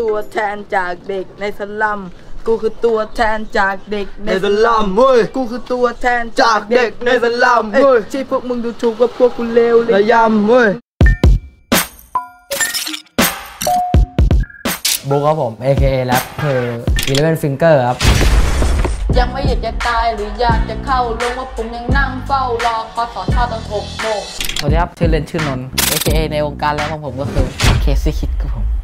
ตัวแทนจากเด็กในสลัม กูคือตัวแทนจากเด็กในในสลัมเว้ย กูคือตัวแทนจากเด็กในสลัมเอ้ยเว้ยที่พวกมึงดูถูกว่าพวกกูเลวเลระยยำเว้ยบุ๊กครับผม AKA แรปคือ Eleven Finger ครับ ยังไม่อยากจะตายหรืออยากจะเข้าลงว่าผมยังนั่งเฝ้ารอคอสอทอตอนหกโมงสวัสดีครับชื่อเล่นชื่อนนท์ AKA ในวงการแล้วของผมก็คือเคซี่คิดครับผม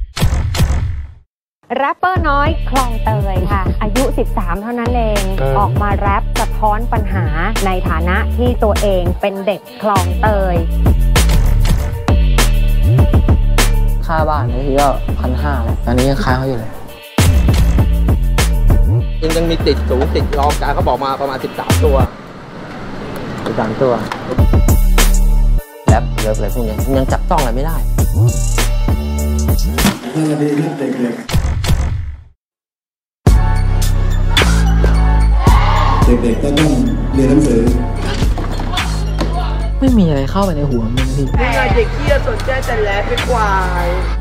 แรปเปอร์น้อยคลองเตยค่ะ อายุ 13 เท่านั้นเองออกมาแรปสะท้อนปัญหาในฐานะที่ตัวเองเป็นเด็กคลองเตย ค่าบ้านนี่ทีก็พันห้าเลยตอนนี้ยังค้างเขาอยู่เลย ยังยังมีติดสูงติดรองการเขาบอกมาประมาณ 13 ตัวสามตัวแรปเลิฟอะไรพวกนี้ยังจับต้องอะไรไม่ได้เด็กๆ ก็ต้องเรียนหนังสือ ไม่มีอะไรเข้าไปในหัวมึงพี่มึงอะเด็กที่สนใจแต่แลไปกว่า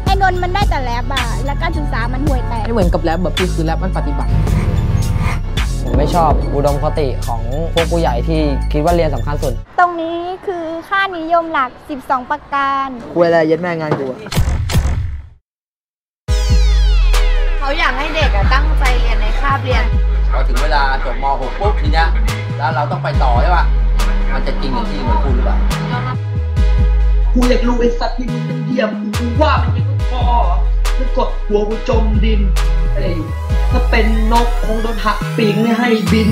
ไอ้นนท์มันได้แต่แลบอะแล้วการศึกษามันห่วยแตกไม่เหมือนกับแรปแบบพี่คือแรปมันปฏิบัติผมไม่ชอบอุดมคติของพวกผู้ใหญ่ที่คิดว่าเรียนสำคัญสุด ตรงนี้คือค่านิยมหลัก 12 ประการคุยอะไรยัดแม่งานกูอะเขาอยากให้เด็กอะตั้งใจเรียนในคาบเรียน พอถึงเวลาจบม .6 ปุ๊บทีเนี้ยแล้วเราต้องไปต่อใช่ป่ะมันจะจริงอย่างที่เหมือนพูดหรือเปล่ากูอยากรู้ไอ้สัตว์ที่มึงเป็นเหยี่ยมกูว่ามันยังไม่พอถ้ากดหัวกูจมดินไอ้ถ้าเป็นนกคงโดนหักปีกไม่ให้บิน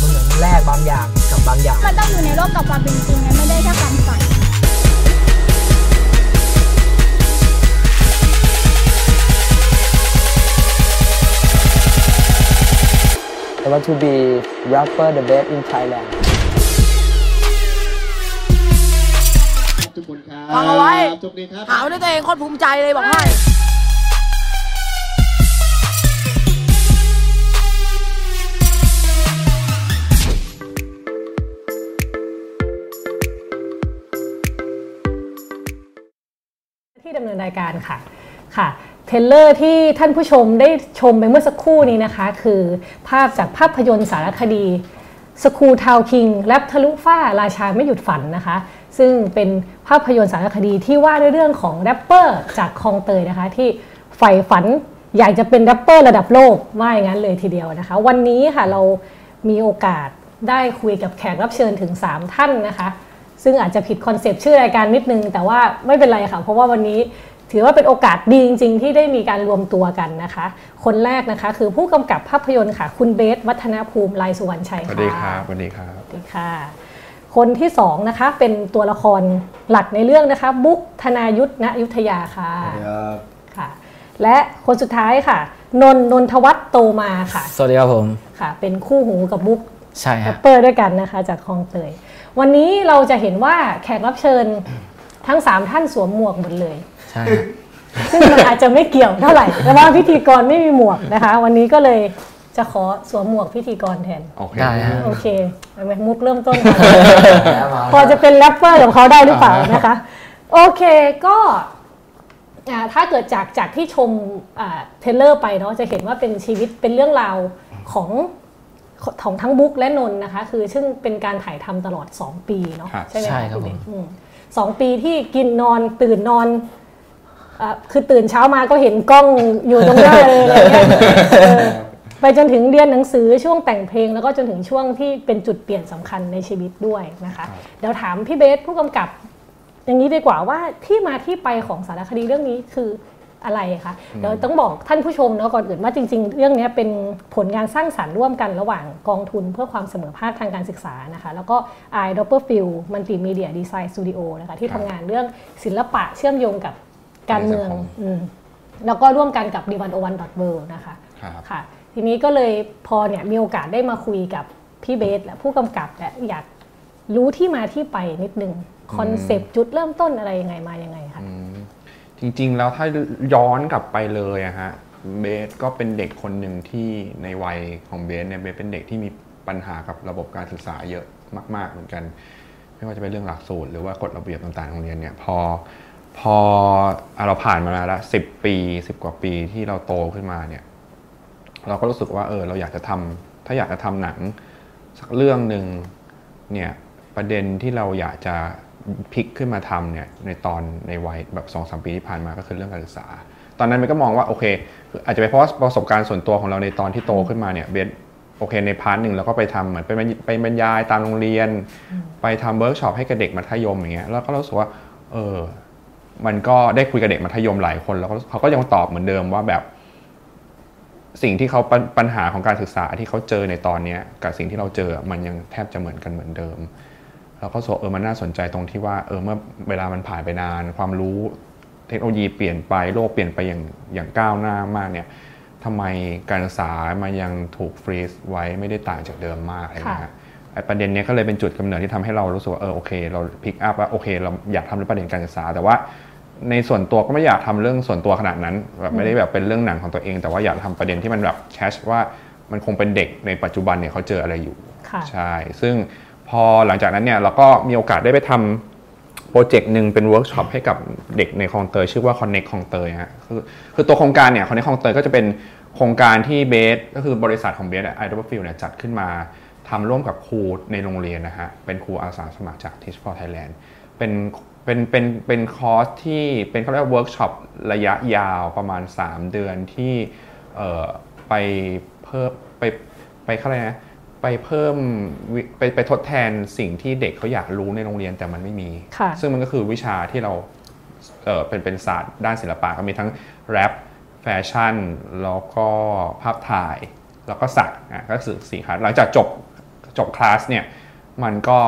มันเหมือนแลกบางอย่างกับบางอย่าง มันต้องอยู่ในโลกกับความเป็นจริงนะไม่ได้แค่ความฝัน I want to be rapper the best in Thailand ทุกคนครับฟังเอาไว้โชคดีครับ หาว่าตัวเองโคตรภูมิใจเลยบอกให้ที่ดำเนินรายการค่ะค่ะเท รลเลอร์ที่ท่านผู้ชมได้ชมไปเมื่อสักครู่นี้นะคะ คือภาพจากภาพยนตร์สารคดีSchool Town King แร็ปทะลุฟ้าราชาไม่หยุดฝันนะคะ ซึ่งเป็นภาพยนตร์สารคดีที่ว่าด้วยเรื่องของแร็ปเปอร์จากคลองเตยนะคะ ที่ใฝ่ฝันอยากจะเป็นแร็ปเปอร์ระดับโลกว่าอย่างนั้นเลยทีเดียวนะคะ วันนี้ค่ะเรามีโอกาสได้คุยกับแขกรับเชิญถึง 3 ท่านนะคะ ซึ่งอาจจะผิดคอนเซปต์ชื่อรายการนิดนึง แต่ว่าไม่เป็นไรค่ะ เพราะว่าวันนี้ ถือว่าเป็นโอกาสดีจริง ๆ ที่ได้มีการรวมตัวกันนะคะ คนแรกนะคะคือผู้กำกับภาพยนตร์ค่ะ คุณเบส วัฒนภูมิลายสุวรรณชัยสค่ะวัสดีครับสวัสดีครับสวัสดีค่ะ คนที่สองนะคะเป็นตัวละครหลักในเรื่องนะคะ บุ๊กธนายุทธณยุทธยาค่ะค่ะ และคนสุดท้ายค่ะ นนท์นนทวัฒน์โตมาค่ะ สวัสดีครับผมค่ะ เป็นคู่หูกับบุ๊กใช่แรครัปบเปอร์ด้วยกันนะคะจากคลองเตยวันนี้เราจะเห็นว่าแขกรับเชิญทั้ง 3 ท่านสวมหมวกหมดเลย ใช่ซึ่งมันอาจจะไม่เกี่ยวเท่าไหร่แต่ว่าพิธีกรไม่มีหมวกนะคะ วันนี้ก็เลยจะขอสวมหมวกพิธีกรแทน โอเคได้ฮะ โอเคเอาไหมมุกเริ่มต้นค่ะพอจะเป็นแรปเปอร์กับเขาได้หรือเปล่านะคะ โอเคก็อ่าถ้าเกิดจากจากที่ชมอ่า trailer ไปเนาะจะเห็นว่าเป็นชีวิตเป็นเรื่องราวของของทั้งบุ๊กและนนท์นะคะ คือซึ่งเป็นการถ่ายทำตลอด 2 ปีเนาะครับ ใช่ไหมะใช่ครับพี่เบผมสอืมสองปีที่กินนอนตื่นนอนอ่า คือตื่นเช้ามาก็เห็นกล้องอยู่ตรงหน้าเลยอะไรเงี้ยเออไปจนถึงเรียนหนังสือช่วงแต่งเพลงแล้วก็จนถึงช่วงที่เป็นจุดเปลี่ยนสำคัญในชีวิตด้วยนะคะเดี๋ยวถามพี่เบสผู้กำกับ อย่างนี้ดีกว่าว่าที่มาที่ไปของสารคดีเรื่องนี้คืออะไรคะเดี๋ยวต้องบอกท่านผู้ชมเนาะก่อนอื่นว่าจริง ๆ เรื่องนี้เป็นผลงานสร้างสรรค์ร่วมกันระหว่างกองทุนเพื่อความเสมอภาคทางการศึกษานะคะ แล้วก็ i d o p p e r f i e l d Multimedia Design Studio นะคะที่ทำงานเรื่องศิลปะเชื่อมโยงกับ การเมืองอืมแล้วก็ร่วมกันกับ d 1 0 1 w o r l d นะคะครับค่ะ ทีนี้ก็เลยพอเนี่ยมีโอกาสได้มาคุยกับพี่เบสและผู้กำกับและอยากรู้ที่มาที่ไปนิดนึง concept จุดเริ่มต้นอะไรยังไงมายังไงคะอืมจริงๆแล้วถ้าย้อนกลับไปเลยอะฮะเบสก็เป็นเด็กคนหนึ่งที่ในวัยของเบสเนี่ยเบสเป็นเด็กที่มีปัญหากับระบบการศึกษาเยอะมาก ๆ เหมือนกัน ไม่ว่าจะเป็นเรื่องหลักสูตรหรือว่ากฎระเบียบต่างๆของโรงเรียนเนี่ยพอ พออเราผ่านมาแล้วสิบปีสิบกว่าปีที่เราโตขึ้นมาเนี่ย เราก็รู้สึกว่าเออเราอยากจะทำถ้าอยากจะทำหนังสักเรื่องหนึ่งเนี่ยประเด็นที่เราอยากจะพลิกขึ้นมาทำเนี่ยในตอนในวัยแบบสองสามปีที่ผ่านมาก็คือเรื่องการศึกษา ตอนนั้นมันก็มองว่าโอเค อาจจะเป็นเพราะประสบการณ์ส่วนตัวของเราในตอนที่โตขึ้นมาเนี่ยเบสโอเคใน part หนึ่งเราก็ไปทำเหมือนไปไปบรรยายตามโรงเรียน ไปทำเวิร์กช็อปให้กับเด็กมัธยมอย่างเงี้ยแล้วก็รู้สึกว่าเออ มันก็ได้คุยกับเด็กมัธยมหลายคน แล้วเขาก็ยังตอบเหมือนเดิมว่าแบบ สิ่งที่เขาปัญปัญหาของการศึกษาที่เขาเจอในตอนนี้กับสิ่งที่เราเจอมันยังแทบจะเหมือนกันเหมือนเดิมเราก็รู้สึกว่าเออมันน่าสนใจตรงที่ว่าเออเมื่อเวลามันผ่านไปนาน ความรู้เทคโนโลยีเปลี่ยนไปโลกเปลี่ยนไปอย่างอย่างก้าวหน้ามากเนี่ยทำไมการศึกษามันยังถูกฟรีซไว้ไม่ได้ต่างจากเดิมมากอะไรเงี้ย ประเด็นเนี้ยก็เลยเป็นจุดกำเนิดที่ทำให้เรารู้สึกว่าเออโอเค เราพิกอัพว่าโอเค เราอยากทำเรื่องประเด็นการศึกษา แต่ว่าในส่วนตัวก็ไม่อยากทำเรื่องส่วนตัวขนาดนั้นแบบไม่ได้แบบเป็นเรื่องหนังของตัวเอง แต่ว่าอยากทำประเด็นที่มันแบบแคชว่ามันคงเป็นเด็กในปัจจุบันเนี่ยเขาเจออะไรอยู่ค่ะใช่ ซึ่งพอหลังจากนั้นเนี่ยเราก็มีโอกาสได้ไปทำ project หนึ่งเป็นเวิร์กช็อปให้กับเด็กในคลองเตยชื่อว่า Connect คลองเตยฮะคือคือตัวโครงการเนี่ย Connect คลองเตยก็จะเป็นโครงการที่เบสก็คือบริษัทของเบส Eyedropper Fill เนี่ยจัดขึ้นมา ทำร่วมกับครูในโรงเรียนนะฮะ เป็นครูอาสาสมัครจาก Teach for Thailand เป็นเป็นเป็นเป็นคอร์สที่เป็นเขาเรียกว่าเวิร์กช็อประยะยาวประมาณ 3 เดือนที่เอ่อไปเพิ่มไปไปเขาเรียกนะไปเพิ่มวิไปไปทดแทนสิ่งที่เด็กเขาอยากรู้ในโรงเรียนแต่มันไม่มีค่ะซึ่งมันก็คือวิชาที่เราเอ่อเป็นเป็นศาสตร์ด้านศิลปะก็มีทั้งแรปแฟชั่นแล้วก็ภาพถ่าย แล้วก็สักอะก็คือสี่คลาสหลังจากจบ จบคลาสเนี่ยมันก็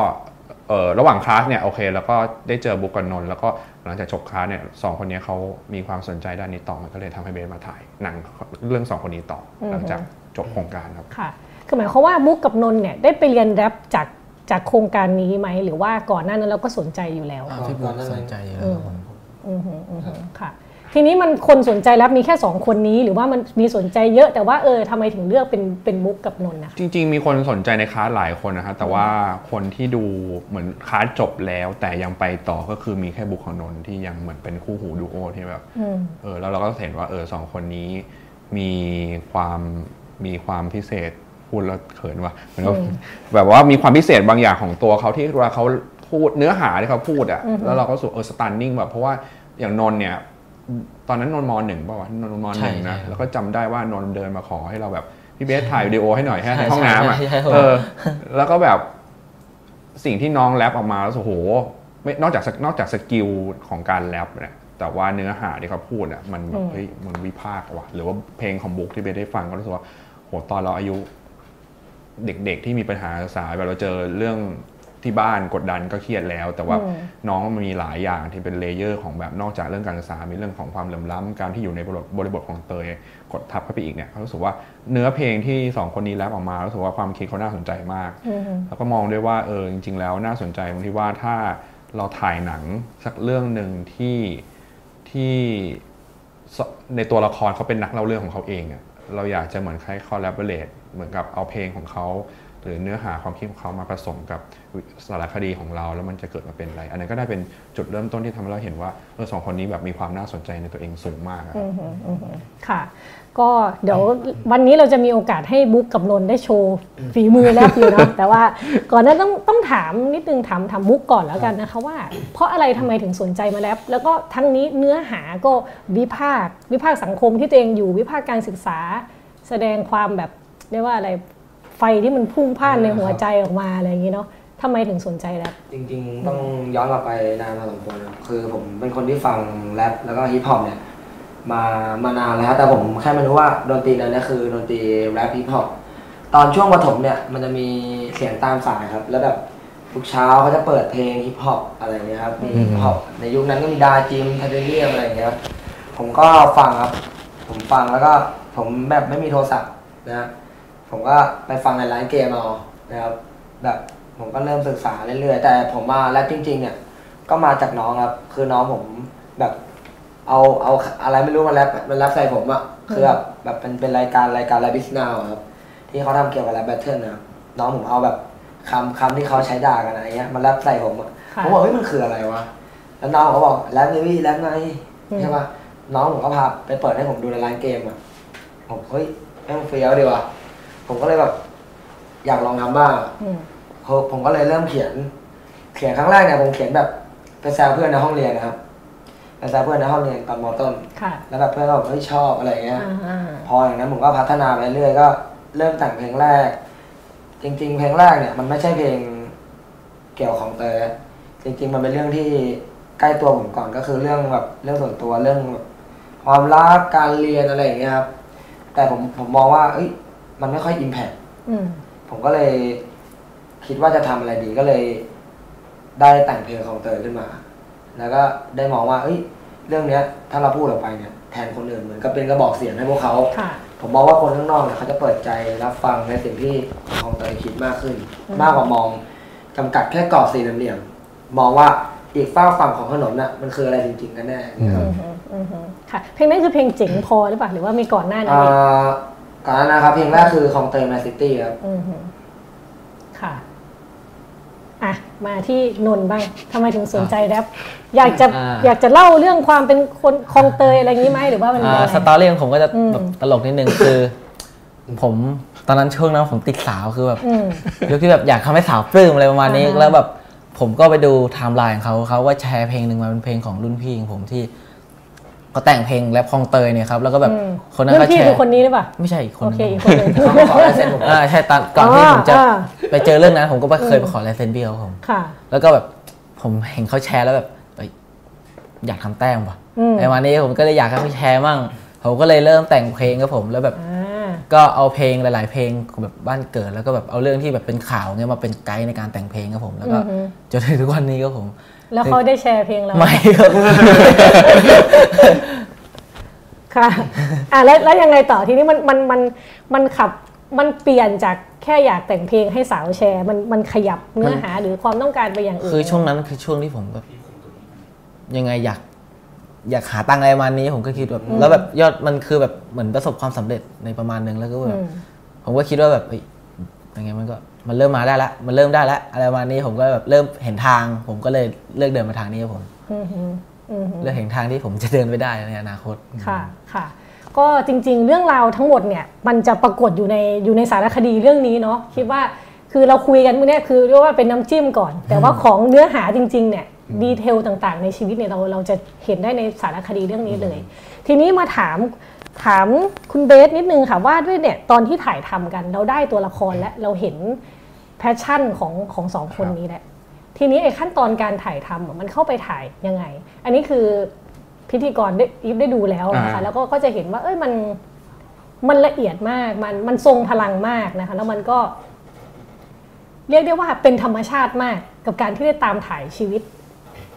เอ่อระหว่างคลาสเนี่ยโอเค แล้วก็ได้เจอบุ๊กกับนนท์แล้วก็หลังจากจบคลาสเนี่ยสองคนนี้เขามีความสนใจด้านนี้ต่อมันก็เลยทำให้เบสมาถ่ายหนังเรื่องสองคนนี้ต่อออฮึหลังจากจบโครงการครับค่ะคือหมายความว่ามุกกับนนท์เนี่ยได้ไปเรียนแรปจากจากโครงการนี้ไหมหรือว่าก่อนหน้านั้นเราก็สนใจอยู่แล้วพี่บุ๊กสนใจเยอะอืมอืมฮึอืมฮึค่ะ ทีนี้มันคนสนใจแรปมีแค่สองคนนี้ หรือว่ามันมีสนใจเยอะแต่ว่าเออทำไมถึงเลือกเป็นเป็นมุกกับนนท์นะคะจริง ๆ มีคนสนใจในคลาสหลายคนนะครับแต่ว่าคนที่ดูเหมือนคลาสจบแล้ว แต่ยังไปต่อก็คือมีแค่บุคคลนนท์ที่ยังเหมือนเป็นคู่หูดูโอที่แบบอืมเออแล้วเราก็เห็นว่าเออสองคนนี้มีความมีความพิเศษพูดแล้วเขินว่ะเหมือนกับอืมแบบว่ามีความพิเศษบางอย่างของตัวเขาที่เวลาเขาพูดเนื้อหาที่เขาพูดอะอือฮึแล้วเราก็รู้สึกเออสตันนิ่งแบบเพราะว่าอย่างนนท์เนี่ย ตอนนั้นนนท์มหนึ่งป่าวะนนท์มหนึ่งใช่นะใช่แล้วก็จำได้ว่านนท์เดินมาขอให้เราแบบพี่เบสถ่ายวิดีโอให้หน่อยแค่ใช่ในห้องน้ำอะใช่ใช่ใช่เออ แล้วก็แบบสิ่งที่น้องแรปออกมาแล้วโอ้โหไม่นอกจากนอกจาก skill ของการแรปเนี่ยแต่ว่าเนื้อหาที่เขาพูดอะมันแบบอืมเฮ้ยมันวิพากษ์ว่ะหรือว่าเพลงของบุ๊กที่เบสได้ฟังก็รู้สึกว่าโหตอนเราอายุ เด็กๆที่มีปัญหาการศึกษาแบบเราเจอเรื่อง ที่บ้านกดดันก็เครียดแล้ว แต่ว่าอืมน้องมันมีหลายอย่างที่เป็น layer ของแบบนอกจากเรื่องการศึกษา มีเรื่องของความเหลื่อมล้ำการที่อยู่ในบริบทบริบทคลองเตยกดทับเข้าไปอีกเนี่ยเขารู้สึกว่าเนื้อเพลงที่สองคนนี้แรปออกมารู้สึกว่าความคิดเขาน่าสนใจมากอืมฮึแล้วก็มองด้วยว่าเออจริง ๆ แล้วน่าสนใจตรงที่ว่าถ้าเราถ่ายหนังสักเรื่องหนึ่งที่ที่สในตัวละครเขาเป็นนักเล่าเรื่องของเขาเองอะเราอยากจะเหมือนคล้ายคอลลาบอร์เรตเหมือนกับเอาเพลงของเขา หรือเนื้อหาความคิดของเขามาผสมกับสารคดีของเรา แล้วมันจะเกิดมาเป็นอะไร อันนั้นก็ได้เป็นจุดเริ่มต้นที่ทำให้เราเห็นว่าเออสองคนนี้แบบมีความน่าสนใจในตัวเองสูงมากอะอืมฮึอืมฮึค่ะ ก็เดี๋ยววันนี้เราจะมีโอกาสให้บุ๊กกับนนท์ได้โชว์ฝีมือแรปอยู่เนาะ แต่ว่าก่อนนั้นต้องต้องถามนิดนึงถามถามบุ๊กก่อนแล้วกันนะคะว่า เพราะอะไรทำไมถึงสนใจมาแรปแล้วก็ทั้งนี้เนื้อหาก็วิพากษ์วิพากษ์สังคมที่ตัวเองอยู่วิพากษ์การศึกษา แสดงความแบบเรียกว่าอะไร ไฟที่มันพุ่งพ่านในหัวใจออกมาอะไรอย่างนี้เนาะทำไมถึงสนใจแรปจริงๆ ต้องย้อนกลับไปนานพอสมควรครับคือผมเป็นคนที่ฟังแรปแล้วก็ฮิปฮอปเนี่ยมามานานแล้วครับแต่ผมแค่ไม่รู้ว่าดนตรีนั้นเนี่ยคือดนตรีแรปฮิปฮอปตอนช่วงประถมเนี่ยมันจะมีเสียงตามสายครับ แล้วแบบทุกเช้าเขาจะเปิดเพลงฮิปฮอปอะไรอย่างเงี้ยครับมีฮิปฮอปในยุคนั้นก็มีดาจิมทาเดเนียมอะไรอย่างเงี้ยครับผมก็ฟังครับ ผมฟังแล้วก็ผมแบบไม่มีโทรศัพท์นะ ผมก็ไปฟังในร้านเกมเอานะครับ แบบผมก็เริ่มศึกษาเรื่อยๆ แต่ผมมาแรปจริง ๆ เนี่ย ก็มาจากน้องครับ คือน้องผมแบบเอาเอาอะไรไม่รู้มาแรปมาแรปใส่ผมอะคือแบบแบบเป็นเป็นรายการรายการแรปบิสนาวครับ ที่เขาทำเกี่ยวกับแรปแบทเทิลนะครับน้องผมเอาแบบคำคำที่เขาใช้ด่ากันอะไรเงี้ยมาแรปใส่ผมอะค่ะผมบอกเฮ้ยมันคืออะไรวะแแล้วน้องเขาบอกแรปนี่พี่แรปไงอืมใช่ปะน้องผมก็พาไปเปิดให้ผมดูในร้านเกมอะผมเฮ้ยแม่งเฟี้ยวดีว่ะ ผมก็เลยแบบอยากลองทำบ้างอืมผมผมก็เลยเริ่มเขียน เขียนครั้งแรกเนี่ยผมเขียนแบบไปแซวเพื่อนในห้องเรียนนะครับไปแซวเพื่อนในห้องเรียนตอนมต้นค่ะแล้วแบบเพื่อนก็บอกเฮ้ยชอบอะไรเงี้ยอ่าพออย่างนั้นผมก็พัฒนาไปเรื่อยก็เริ่มแต่งเพลงแรก จริง ๆ เพลงแรกเนี่ย มันไม่ใช่เพลงเกี่ยวของเตยจริง ๆ มันเป็นเรื่องที่ใกล้ตัวผมก่อนก็คือเรื่องแบบเรื่องส่วนตัวเรื่องแบบความรักการเรียนอะไรอย่างเงี้ยครับ แต่ผมผมมองว่า เอ้ย มันไม่ค่อยอิมแพคอืมผมก็เลยคิดว่าจะทำอะไรดีก็เลย ได้แต่งเพลงของเตยขึ้นมา แล้วก็ได้มองว่า เอ้ย เรื่องเนี้ย ถ้าเราพูดออกไปเนี่ยแทนคนอื่นเหมือนกับเป็นกระบอกเสียงให้พวกเขาค่ะผมมองว่าคนข้างนอกเนี่ยเขาจะเปิดใจรับฟังในสิ่งที่ของเตยคิดมากขึ้นอืมมากกว่ามองจำกัดแค่กรอบสี่เหลี่ยมๆมองว่าอีกฝ้ากฝั่งของถนนน่ะมันคืออะไรจริงๆกันแน่นะครับอืมฮึอืมฮึค่ะเพลงนั้นคือเพลงเจ๋งพอหรือเปล่าหรือว่ามีก่อนหน้านั้นอ่อีกา ก่อนหน้านะครับเพลงแรกคือคลองเตย My City ครับอืมฮึค่ะ อะ มาที่นนท์บ้างทำไมถึงสนใจแรปอยากจะอ่า อยากจะเล่าเรื่องความเป็นคนคลองเตยอะไรอย่างนี้ไหมหรือว่ามันอ่ายังไง story ของผมก็จะอืม แบบตลกนิดนึง คือผมตอนนั้นช่วงนั้นผมติดสาวคือแบบอืม ยุคที่แบบอยากทำให้สาวปลื้มอะไรประมาณนี้อ่าฮะแล้วแบบผมก็ไปดูไทม์ไลน์ของเขาเขาก็แชร์เพลงหนึ่งมาเป็นเพลงของรุ่นพี่ของผมที่ เขาแต่งเพลงแรปคลองเตยเนี่ยครับแล้วก็แบบอืมคนนั้นรุ่ก็นพี่แชร์คือคนนี้หรือเปล่าไม่ใช่อีกคนโอเคหนึ่งอีกคนหนึ่งเขาขอลายเซ็นผมอ่าใช่ตอนก่อนที่ผมจะอ่าไปเจอเรื่องนั้นผมก็ไปเคยอืมไปขอลายเซ็นพี่เขาผมค่ะแล้วก็แบบผมเห็นเขาแชร์แล้วแบบเอ้ยอยากทำแต้มว่ะอืมในวันนี้ผมก็เลยอยากให้เขาแชร์มั่งผมก็เลยเริ่มแต่งเพลงกับผมแล้วแบบอ่าก็เอาเพลงหลาย ๆ เพลงของแบบบ้านเกิดแล้วก็แบบเอาเรื่องที่แบบเป็นข่าวเนี่ยมาเป็นไกด์ในการแต่งเพลงครับผม แล้วก็อือฮึจนถึงทุกวันนี้ครับผม แล้วเขาได้แชร์เพลงเราไม่ครับค่ะอะแล้วแล้วยังไงต่อทีนี้มันมันมันมันขับมันเปลี่ยนจากแค่อยากแต่งเพลงให้สาวแชร์ มันมันขยับเนื้อหาหรือความต้องการไปอย่างอื่นคือช่วงนั้นคือช่วงที่ผมแบบยังไงอยากอยากหาตังค์อะไรประมาณนี้ผมก็คิดแบบอืมแล้วแบบยอดมันคือแบบเหมือนประสบความสำเร็จในประมาณนึงแล้วก็แบบอืมผมก็คิดว่าแบบ เฮ้ยยังไงมันก็มันเริ่มมาได้ละมันเริ่มได้ละอะไรประมาณนี้ผมก็แบบเริ่มเห็นทาง ผมก็เลยเลือกเดินมาทางนี้ครับผมอือหืออือหือเลือกเห็นทางที่ผมจะเดินไปได้ในอนาคตค่ะค่ะ ก็จริง ๆ เรื่องราวทั้งหมดเนี่ย มันจะปรากฏอยู่ในอยู่ในสารคดีเรื่องนี้เนาะคิดว่าคือเราคุยกันเมื่อนี้คือเรียกว่าเป็นน้ำจิ้มก่อน แต่ว่าของเนื้อหาจริงๆเนี่ยดีเทลต่างๆ ในชีวิตเนี่ยเราเราจะเห็นได้ในสารคดีเรื่องนี้เลย ทีนี้มาถาม ถามคุณเบสนิดนึงค่ะว่าด้วยเนี่ยตอนที่ถ่ายทำกันเราได้ตัวละครและเราเห็น passion ของของสองคนนี้แหละ ทีนี้ไอ้ขั้นตอนการถ่ายทำอะมันเข้าไปถ่ายยังไง อันนี้คือพิธีกรได้อีฟได้ดูแล้วนะคะอ่าแล้วก็ก็จะเห็นว่า เอ้ยมันมันละเอียดมากมันมันทรงพลังมากนะคะ แล้วมันก็ เรียกได้ว่าเป็นธรรมชาติมากกับการที่ได้ตามถ่ายชีวิต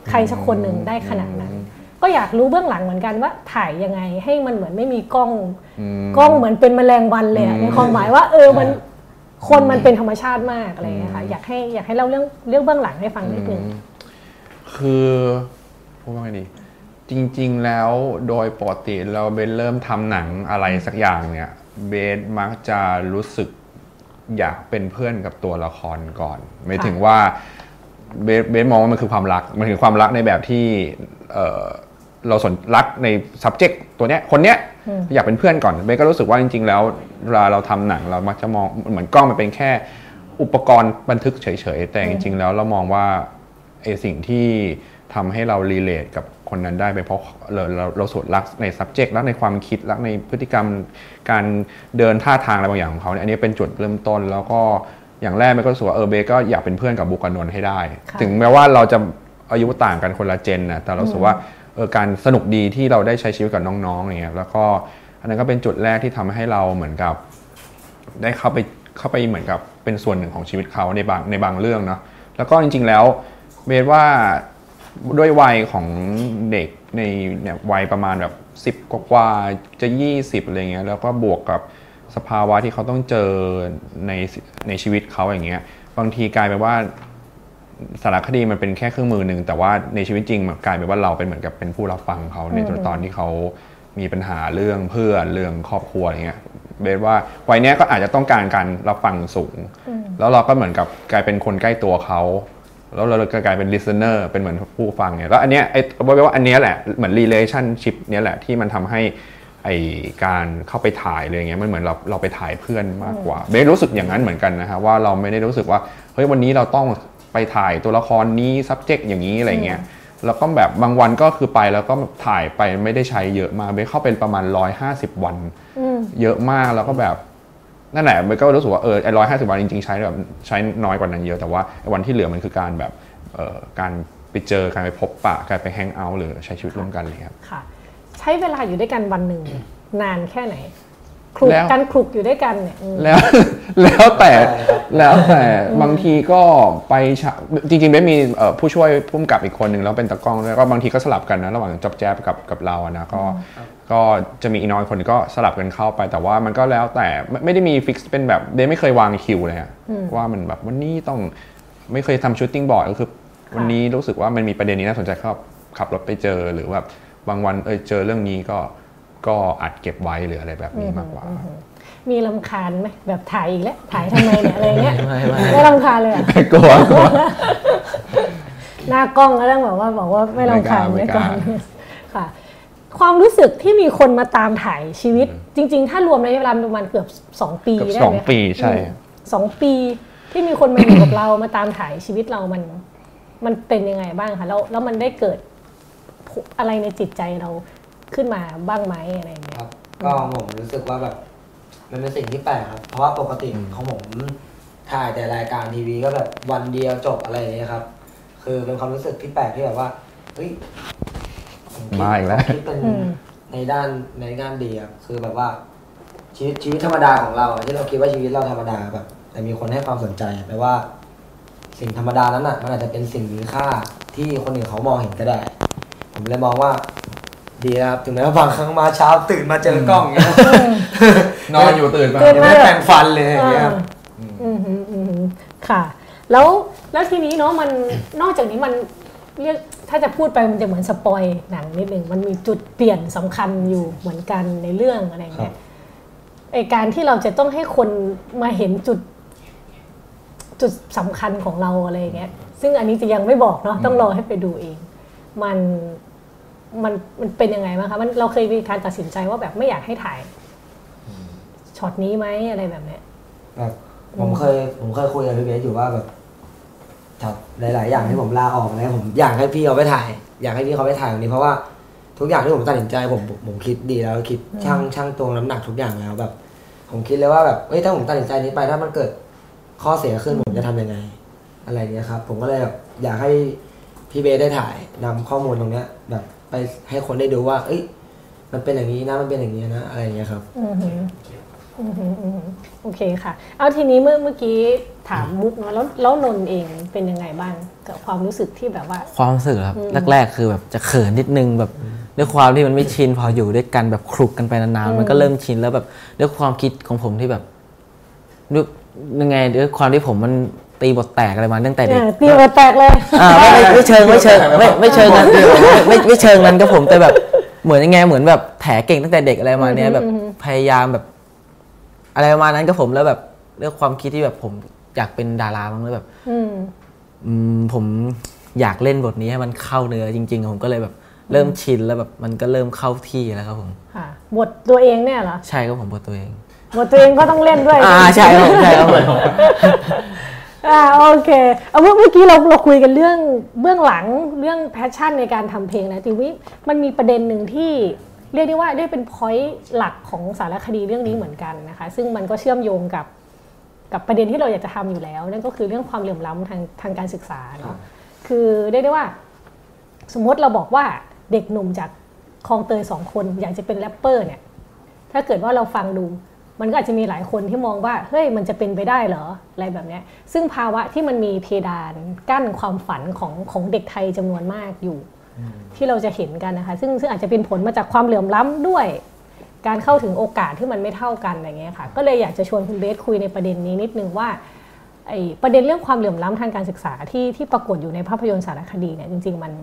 ใครสักคนหนึ่งได้ขนาดนั้น ก็อยากรู้เบื้องหลังเหมือนกันว่าถ่ายยังไงให้มันเหมือนไม่มีกล้องมกล้องเหมือนเป็นแมลงวันเลยอะอืมในความหมายว่า เออมันคนมันเป็นธรรมชาติมากอะไรอย่างเงี้ยค่ะอยากให้อยากให้เล่าเรื่องเรื่องเบื้องหลังให้ฟังนิดนึงอืมคือพูดว่าไงดี จริง ๆ แล้วโดยปกติเราเบสเริ่มทำหนังอะไรสักอย่างเนี่ยเบสมักจะรู้สึกอยากเป็นเพื่อนกับตัวละครก่อน ไม่ถึงว่าเบสเบสมองว่ามันคือความรัก มันคือความรักในแบบที่ เอ่อเราสนรักใน subject ตัวเนี้ยคนเนี้ยอืมอยากเป็นเพื่อนก่อนเบสก็รู้สึกว่าจริง ๆ แล้วเวลาเราทำหนังเรามักจะมองเหมือนกล้องมันเป็นแค่อุปกรณ์บันทึกเฉยๆ แต่จริง ๆ แล้วเรามองว่าไอสิ่งที่ทำให้เรารีเลทกับคนนั้นได้เป็นเพราะเราเราเราสดรักใน subject รักในความคิดรักในพฤติกรรมการเดินท่าทางอะไรบางอย่างของเขาเนี่ยอันนี้เป็นจุดเริ่มต้นแล้วก็อย่างแรกเบสก็รู้สึกว่าเออเบสก็อยากเป็นเพื่อนกับบุกกบนนท์ให้ได้ค่ะถึงแม้ว่าเราจะอายุต่างกันคนละเจนนะแต่เรารู้สึกว่าเออ การสนุกดีที่เราได้ใช้ชีวิตกับน้องๆอย่างเงี้ยแล้วก็อันนั้นก็เป็นจุดแรกที่ทำให้เราเหมือนกับ ได้เข้าไปเข้าไปเหมือนกับเป็นส่วนหนึ่งของชีวิตเขาในบางในบางเรื่องเนาะแล้วก็จริง ๆแล้วเบสว่าด้วยวัยของเด็กในเนี่ยวัยประมาณแบบสิบ10 กว่าจะ 20อะไรเงี้ยแล้วก็บวกกับสภาวะที่เขาต้องเจอในในชีวิตเขาอย่างเงี้ยบางทีกลายเป็นว่า สารคดีมันเป็นแค่เครื่องมือหนึ่งแต่ว่าในชีวิตจริงมันกลายเป็นว่าเราเป็นเหมือนกับเป็นผู้รับฟังเขาในอืมตอนที่เขามีปัญหาเรื่องเพื่อนเรื่องครอบครัวอะไรเงี้ยเบสว่าวัยเนี้ยก็อาจจะต้องการการรับฟังสูงอืมแล้วเราก็เหมือนกับกลายเป็นคนใกล้ตัวเขาแล้วเราก็กลายเป็น listener เป็นเหมือนผู้ฟังเนี่ยแล้วอันเนี้ยไอ้บอกว่าอันเนี้ยแหละเหมือน relationship เนี้ยแหละที่มันทำให้ไอการเข้าไปถ่ายเลยเงี้ยมันเหมือนเราเราไปถ่ายเพื่อนมากกว่าเบสรู้สึกอย่างนั้นเหมือนกันนะฮะว่าเราไม่ได้รู้สึกว่าเฮ้ยวันนี้เราต้อง ไปถ่ายตัวละครนี้ subject อย่างนี้อะไรเงี้ยแล้วก็แบบบางวันก็คือไปแล้วก็ถ่ายไปไม่ได้ใช้เยอะมากเบสเข้าเป็นประมาณ150วันอืมเยอะมากแล้วก็แบบนั่นแหละมันก็รู้สึกว่าเออไอ้ร้อยห้าสิบวันจริงๆใช้แบบใช้น้อยกว่านั้นเยอะแต่ว่าไอ้วันที่เหลือมันคือการแบบเอ่อการไปเจอการไปพบปะการไปแฮงเอาท์หรือใช้ชีวิตร่วมกันเลยครับค่ะ ใช้เวลาอยู่ด้วยกันวันหนึ่งนานแค่ไหน คลุกแล้วกันคลุกอยู่ด้วยกันเนี่ยอืมแล้ว แล้วแต่แล้วแต่บางทีก็ไปฉะจริงๆไม่มีเอ่อผู้ช่วยผู้กำกับอีกคนหนึ่งแล้วเป็นตากล้องด้วยก็บางทีก็สลับกันนะระหว่างจ็อบแจ๊บกับกับเราอะนะก็ก็จะมีอีกน้อยคนก็สลับกันเข้าไปแต่ว่ามันก็แล้วแต่ไม่ไม่ได้มี fix เป็นแบบ day ไม่เคยวางคิวเลยอะอืมว่ามันแบบวันนี้ต้องไม่เคยทำ shooting board ก็คือวันนี้รู้สึกว่ามันมีประเด็นนี้น่าสนใจก็ขับรถไปเจอหรือว่าบางวันเออเจอเรื่องนี้ก็ ก็อัดเก็บไว้หรืออะไรแบบนี้มากกว่า มีลำคาญไหมแบบถ่ายอีกแล้วถ่ายทำไมเนี่ยอะไรเงี้ยไม่ไม่ไม่ลำคาญเลยอะกลัวกลัวหน้ากล้องก็ต้องบอกว่าบอกว่าไม่ลำคาญไม่ไว้กก่อล้านค่ะ ความรู้สึกที่มีคนมาตามถ่ายชีวิต จริง ๆ ถ้ารวมระยะเวลาประมาณเกือบสองปีเกือบได้สองไหมคะปีใช่อืมสองปีที่มีคนมาอยู่กับเรามาตามถ่ายชีวิตเรามันมันเป็นยังไงบ้างคะแล้วแล้วมันได้เกิดอะไรในจิตใจเรา ขึ้นมาบ้างไหมอะไรอย่างเงี้ยครับ ก็ผมรู้สึกว่าแบบมันเป็นสิ่งที่แปลกครับ เพราะว่าปกติของผมถ่ายแต่รายการทีวีก็แบบวันเดียวจบอะไรอย่างเงี้ยครับ คือเป็นความรู้สึกที่แปลกที่แบบว่าเฮ้ยผมคิดมาอีกแล้วผมคิดเป็นอืมในด้านในด้านดีครับคือแบบว่าชีวิตชีวิตธรรมดาของเราอะที่เราคิดว่าชีวิตเราธรรมดาแบบแต่มีคนให้ความสนใจแปลว่า สิ่งธรรมดานั้นอะ มันอาจจะเป็นสิ่งมีค่าที่คนอื่นเขามองเห็นก็ได้ ผมเลยมองว่า ดีนะครับถึงแม้ว่าบางครั้งมาเช้าตื่นมาเจอกล้องอย่างเงี้ยนอนอยู่ตื่นมาตื่นยังมาไม่ได้แปรงฟันเลยอย่างเงี้ยอืมอืมอืมค่ะ แล้วแล้วทีนี้เนาะมันนอกจากนี้มันเรียกถ้าจะพูดไปมันจะเหมือนสปอยหนังนิดหนึ่งมันมีจุดเปลี่ยนสำคัญอยู่เหมือนกันในเรื่องอะไรอย่างเงี้ยไอการที่เราจะต้องให้คนมาเห็นจุด จุดสำคัญของเราอะไรอย่างเงี้ยซึ่งอันนี้จะยังไม่บอกเนาะต้องรอให้ไปดูเอง มัน มันมันเป็นยังไงบ้างคะมันเราเคยมีการตัดสินใจว่าแบบไม่อยากให้ถ่ายช็อตนี้ไหมอะไรแบบเนี้ยแบบผมเคยผมเคยคุยกับพี่เบสอยู่ว่าแบบครับหลาย ๆ อย่างที่ผมลาออกแล้วผมอยากให้พี่เอาไปถ่าย อยากให้พี่เขาไปถ่ายตรงนี้เพราะว่าทุกอย่างที่ผมตัดสินใจผมผมผมคิดดีแล้วคิดช่างช่างตวงน้ำหนักทุกอย่างแล้วแบบ ผมคิดเลยว่าแบบเฮ้ยถ้าผมตัดสินใจนี้ไปถ้ามันเกิดข้อเสียขึ้นผมจะทำยังไง อะไรเงี้ยครับ ผมก็เลยแบบอยากให้พี่เบสได้ถ่ายนำข้อมูลตรงเนี้ยแบบ ไปให้คนได้ดูว่า เอ้ย มันเป็นอย่างนี้นะ มันเป็นอย่างนี้นะ อะไรเงี้ยครับอือหืออือหืออือหือโอเคค่ะ เอาทีนี้เมื่อเมื่อกี้ถามมุกเนาะแล้วแล้วนนท์เองเป็นยังไงบ้างกับความรู้สึกที่แบบว่า ความรู้สึกครับอืมแรกๆคือแบบจะเขินนิดนึงแบบด้วยความที่มันไม่ชินพออยู่ด้วยกันแบบคลุกกันไปนานอืมๆมันก็เริ่มชินแล้วแบบด้วยความคิดของผมที่แบบด้วยยังไงด้วยความที่ผมมัน ตีบทแตกอะไรมาตั้งแต่เด็กเนี่ยตีหัวแตกเลยอ่าไม่ไม่ไม่เชิงไม่เชิงไม่ไม่เชิงนั้นไม่ไม่เชิงนั้นก็ผมแต่แบบเหมือนยังไงเหมือนแบบแถเก่งตั้งแต่เด็กอะไรประมาณเนี้ยแบบอืมอืมพยายามแบบ อะไรประมาณนั้นก็ผมแล้วแบบเรื่องความคิดที่แบบผมอยากเป็นดาราบ้างแล้วแบบอืมอืมผมอยากเล่นบทนี้ให้มันเข้าเนื้อจริง ๆ ผมก็เลยแบบเริ่มชินแล้วแบบมันก็เริ่มเข้าที่แล้วครับผมค่ะบทตัวเองเนี่ยเหรอใช่ครับผมบทตัวเองบทตัวเองก็ต้องเล่นด้วยอ่าใช่ครับผมใช่ครับผม อ่าโอเคเอาเมื่อเมื่อกี้เราเราคุยกันเรื่องเบื้องหลังเรื่อง passion ในการทำเพลงนะทีนี้มันมีประเด็นหนึ่งที่เรียกได้ว่าได้เป็นพอยต์หลักของสารคดีเรื่องนี้เหมือนกันนะคะ ซึ่งมันก็เชื่อมโยงกับกับประเด็นที่เราอยากจะทำอยู่แล้ว นั่นก็คือเรื่องความเหลื่อมล้ำทางทางการศึกษาเนาะคือเรียกได้ว่า สมมติเราบอกว่าเด็กหนุ่มจากคลองเตยสองคนอยากจะเป็นแรปเปอร์เนี่ยถ้าเกิดว่าเราฟังดู มันก็อาจจะมีหลายคนที่มองว่าเฮ้ยมันจะเป็นไปได้เหรออะไรแบบเนี้ยซึ่งภาวะที่มันมีเพดานกั้นความฝันของของเด็กไทยจำนวนมากอยู่ ที่เราจะเห็นกันนะคะ ซึ่งซึ่งอาจจะเป็นผลมาจากความเหลื่อมล้ำด้วย การเข้าถึงโอกาสที่มันไม่เท่ากันอะไรเงี้ยค่ะ ก็เลยอยากจะชวนคุณเบสคุยในประเด็นนี้นิดนึงว่าไอ้ประเด็นเรื่องความเหลื่อมล้ำทางการศึกษาที่ที่ปรากฏอยู่ในภาพยนตร์สารคดีเนี่ยจริง ๆ มัน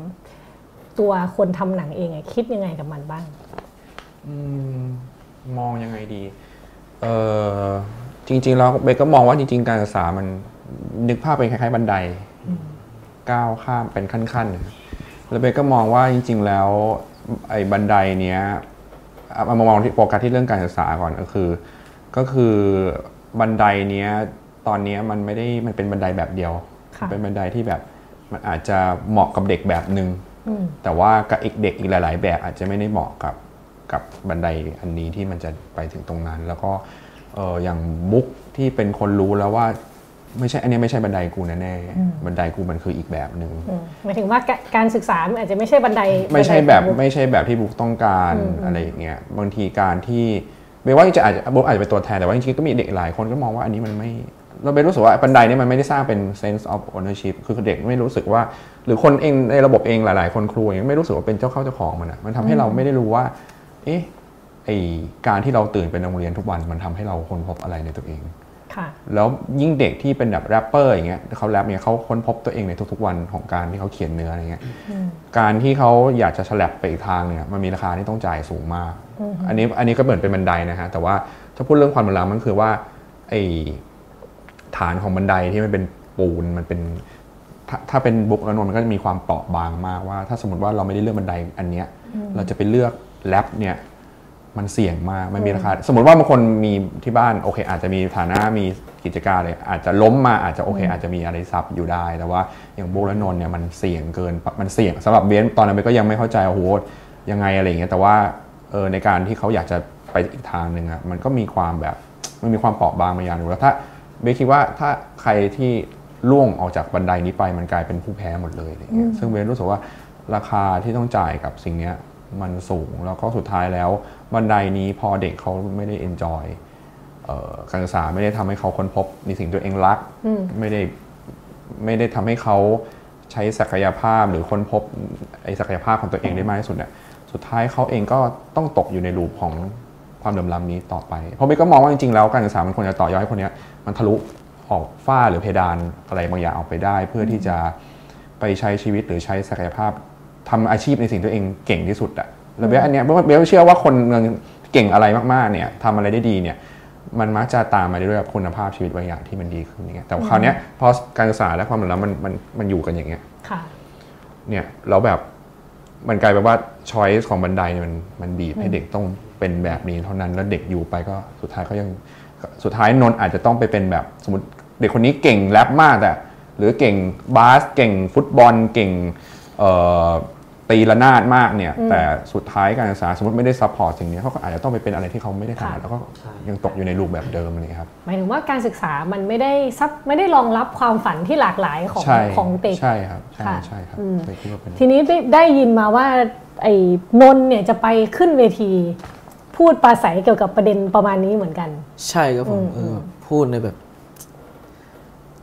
ตัวคนทำหนังเองอะคิดยังไงกับมันบ้างอืมมองยังไงดี เออจริงๆแล้วเบสก็มองว่าจริง ๆ การศึกษามันนึกภาพเป็นคล้ายๆบันไดก้าวข้ามเป็นขั้นๆนะครับแล้วเบสก็มองว่าจริง ๆ แล้วไอ้บันไดเนี้ยเอามามองที่โฟกัสที่เรื่องการศึกษาก่อนก็คือ ก็คือบันไดเนี้ยตอนเนี้ยมันไม่ได้มันเป็นบันไดแบบเดียวค่ะเป็นบันไดที่แบบมันอาจจะเหมาะกับเด็กแบบหนึ่งอืมแต่ว่ากับอีกเด็กอีกหลาย ๆ แบบอาจจะไม่ได้เหมาะกับ กับบันไดอันนี้ที่มันจะไปถึงตรงนั้น แล้วก็เอออย่างบุ๊กที่เป็นคนรู้แล้วว่าไม่ใช่อันนี้ไม่ใช่บันไดกูแน่อืมๆบันไดกูมันคืออีกแบบหนึ่งอืมหมายถึงว่าการการศึกษามันอาจจะไม่ใช่บันได ไม่ใช่แบบนดของไม่ใช่แบบที่บุ๊กต้องการอืมอืมอะไรอย่างเงี้ยบางทีการที่ไม่ว่าจะอาจจะบุ๊กอาจจะเป็นตัวแทนแต่ว่าจริงๆก็มีเด็กหลายคนก็มองว่าอันนี้มันไม่ เราไม่รู้สึกว่าบันไดเนี่ยมันไม่ได้สร้างเป็น sense of ownership คือเด็กไม่รู้สึกว่า หรือคนเองในระบบเองหลาย ๆ คนครูเองไม่รู้สึกว่าเป็นเจ้าเข้าเจ้าของมันอะมันทำให้เราไม่ได้รู้ว่า เอ๊ะไอการที่เราตื่นไปโรงเรียนทุกวันมันทำให้เราค้นพบอะไรในตัวเองค่ะแล้วยิ่งเด็กที่เป็นแบบแรปเปอร์อย่างเงี้ยเขาแรปเนี่ยเขาค้นพบตัวเองในทุกๆวันของการที่เขาเขียนเนื้ออะไรเงี้ยอืมการที่เขาอยากจะฉลับไปอีกทางเนี่ยมันมีราคาที่ต้องจ่ายสูงมากอืมอันนี้อันนี้ก็เหมือนเป็นบันไดนะฮะแต่ว่าถ้าพูดเรื่องความเหลื่อมล้ำมันคือว่าไอฐานของบันไดที่มันเป็นปูนมันเป็นถ้าถ้าเป็นบุ๊กแล้วนนมันก็จะมีความเปราะบางมากว่า ถ้าสมมติว่าเราไม่ได้เลือกบันไดอันเนี้ยอืมเราจะไปเลือก แรปเนี่ยมันเสี่ยงมากมันมีราคา สมมติว่าบางคนมีที่บ้านโอเค อาจจะมีฐานะมีกิจการเลย อาจจะล้มมาอาจจะโอเค อาจจะมีอะไรซับอยู่ได้ แต่ว่าอย่างบุ๊กและนนท์เนี่ยมันเสี่ยงเกินมันเสี่ยงสำหรับเบนซ์ตอนนั้นเบนซ์ก็ยังไม่เข้าใจโอ้โหยังไงอะไรอย่างเงี้ยแต่ว่าเออในการที่เขาอยากจะไปอีกทางหนึ่งอะมันก็มีความแบบมันมีความเปราะบางบางอย่างอยู่แล้วถ้าเบนซ์คิดว่าถ้าใครที่ร่วงออกจากบันไดนี้ไปมันกลายเป็นผู้แพ้หมดเลยอะไรเงี้ยอืมซึ่งเบนซ์รู้สึกว่าราคาที่ต้องจ่ายกับสิ่งเนี้ย มันสูง แล้วก็สุดท้ายแล้วบันไดนี้พอเด็กเขาไม่ได้ enjoy เอ่อการศึกษาไม่ได้ทำให้เขาค้นพบในสิ่งที่ตัวเองรักอืมไม่ได้ไม่ได้ทำให้เขาใช้ศักยภาพหรือค้นพบไอ้ศักยภาพของตัวเองได้มากที่สุดเนี่ยสุดท้ายเขาเองก็ต้องตกอยู่ในลูปของความเหลื่อมล้ำนี้ต่อไป เพราะเบนก็มองว่าจริงๆแล้วการศึกษามันควรจะต่อยอดให้คนเนี้ยมันทะลุออกฝ้าหรือเพดานอะไรบางอย่างออกไปได้ เพื่อที่จะไปใช้ชีวิตหรือใช้ศักยภาพ ทำอาชีพในสิ่งที่ตัวเองเก่งที่สุดอะแล้วเบลอันเนี้ยเบลเบลเชื่อว่าคนเมืองเก่งอะไรมากๆเนี่ยทำอะไรได้ดีเนี่ยมันมักจะตามมาด้วยกับคุณภาพชีวิตบางอย่างที่มันดีขึ้นอย่างเงี้ยแต่ว่าคราวเนี้ยพอการศึกษาและความเหลื่อมล้ำมันมันมันอยู่กันอย่างเงี้ยค่ะเนี่ยแล้วแบบมันกลายเป็นว่าช้อยส์ของบันไดเนี่ยมันมันบีบให้อืมเด็กต้องเป็นแบบนี้เท่านั้นแล้วเด็กอยู่ไปก็สุดท้ายเขายังสุดท้ายนนท์อาจจะต้องไปเป็นแบบสมมติเด็กคนนี้เก่งแรปมากแต่หรือเก่งบาสเก่งฟุตบอลเก่งเอ่อ ตีระนาดมากเนี่ยอืมแต่สุดท้ายการศึกษาสมมติไม่ได้ support สิ่งนี้เขาก็อาจจะต้องไปเป็นอะไรที่เขาไม่ได้ถนัดค่ะแล้วก็ยังตกอยู่ในรูปแบบเดิมอะไรอย่างเลยครับหมายถึงว่าการศึกษามันไม่ได้ซับไม่ได้รองรับความฝันที่หลากหลายของใช่ของเด็กใช่ครับใช่ค่ะใช่ครับอืมเคยคิดว่าเป็นทีนี้ได้ได้ยินมาว่าไอ้นนท์เนี่ยจะไปขึ้นเวที พูดปราศัยเกี่ยวกับประเด็นประมาณนี้เหมือนกัน ใช่ครับผมอืมเออพูดในแบบ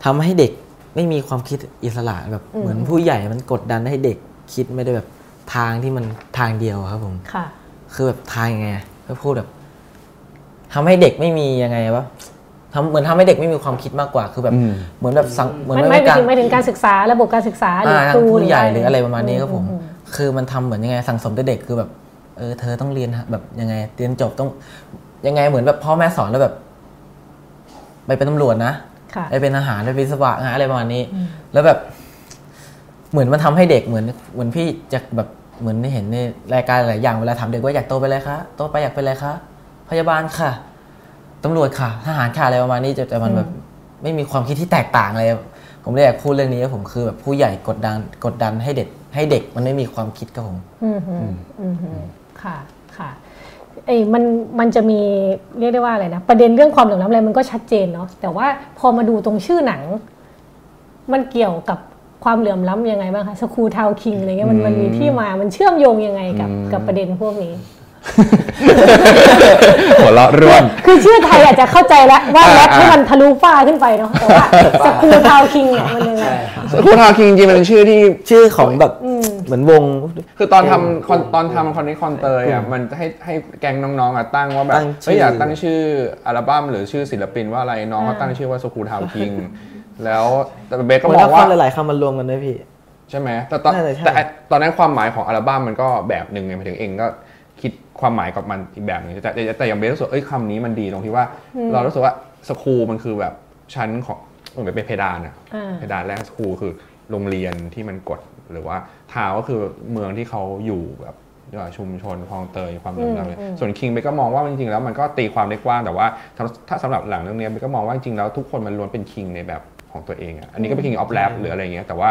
ทำให้เด็กไม่มีความคิดอิสระแบบอืมเหมือนผู้ใหญ่มันกดดันให้เด็ก คิดไม่ได้แบบทางที่มันทางเดียวครับผมค่ะ คือแบบทางยังไงอะก็พูดแบบทำให้เด็กไม่มียังไงวะทำเหมือนทำให้เด็กไม่มีความคิดมากกว่าคือแบบอืมเหมือนแบบสังเหมือนไม่ว่าไม่เป็นการถึงไม่ถึงการศึกษาระบบการศึกษาหรืออ่าครูผู้ใหญ่หรืออะไรย่งประมาณนี้ครับผมอืคือมันทำเหมือนยังไงสั่งสมเด็กคือแบบเออเธอต้องเรียนแบบยังไงเรียนจบต้อง ยังไงเหมือนแบบพ่อแม่สอนแล้วแบบ ไปเป็นตำรวจนะค่ะไปเป็นทหารไปเป็นวิศวะงานอะไรประมาณนี้อืมแล้วแบบ เหมือนมันทำให้เด็กเหมือนเหมือนพี่จะแบบเหมือนเห็นในรายการหลายอย่างเวลาถามเด็กว่าอยากโตไปนอะไรคะโตไปอยากเป็นอะไรคะพยาบาลค่ะตำรวจค่ะทหารค่ะอะไรประมาณนี้แต่แต่มันแบบไม่มีความคิดที่แตกต่างเลยผมเลยอยากพูดเรื่องนี้ว่าผมคือแบบผู้ใหญ่กดดันกดดันให้เด็กให้เด็กมันไม่มีความคิดครับผมอืมฮึอืมฮึค่ะค่ะไอ้มันมันจะมีเรียกได้ว่าอะไรนะประเด็นเรื่องความเหลื่อมล้ำอะไรมันก็ชัดเจนเนาะแต่ว่าพอมาดูตรงชื่อหนัง มันเกี่ยวกับ ความเหลื่อมล้ำยังไงบ้างคะสคูทาวคิงอะไรเงี้ยมันมันมีที่มามันเชื่อมโยงยังไงกับอืมกับประเด็นพวกนี้หัวเราะร่วมคือชื่อไทยอาจจะเข้าใจแล้วว่าอ่าแรปให้อ่ามัมันทะลุฟ้าขึ้นไปเนาะแต่ว่าสคูทาวคิงเนี่ยมันยังไงคุณฮาวคิงจริงๆมันเป็นชื่อที่ชื่อของแบบอืมเหมือนวง คือตอนทำคอนตอนทำคอนนี้คอนเตยอะมันจะให้ให้แก๊งน้องๆอะตั้งว่าแบบตั้งชื่อเฮ้ยอยากตั้งชื่ออัลบั้มหรือชื่อศิลปินว่าอะไรน้องเขาอ่าตั้งชื่อว่าสกูทาวคิง แล้วแต่เบสก็เหมือมนองเอาว่าคำหลายๆคำมารวมกันด้วยพี่ ใช่ไหมแต่ตอนน่าจะใช่แต่ตอนนั้นความหมายของอัลบั้มมันก็แบบหนึ่งไงหมายถึงเองก็คิดความหมายกับมันอีกแบบหนึงแต่แต่แต่อย่างเบสรู้สึกเอ้ยคำนี้มันดีตรงที่ว่าอืมเรารู้สึกว่าสคูมันคือแบบชั้นของเหมือนเป็นเพดานอะอ่าเพดานแรกสคูคือโรงเรียนที่มันกดหรือว่าทาวน์ก็คือเมืองที่เขาอยู่แบบชุมชนคลองเตยความเหลื่อมล้ำเลยอืมอืมส่วนคิงเบก็มองว่าจริงๆแล้วมันก็ตีความได้กว้างแต่ว่าถ้าถ้าสำหรับหลังเรื่องนี้เบก็มองว่าจริงๆแล้วทุกคนมันล้วนเป็นคิงในแบบ ของตัวเองอะอันนี้ก็เป็น king of rap หรืออะไรอย่างเงี้ยแต่ว่า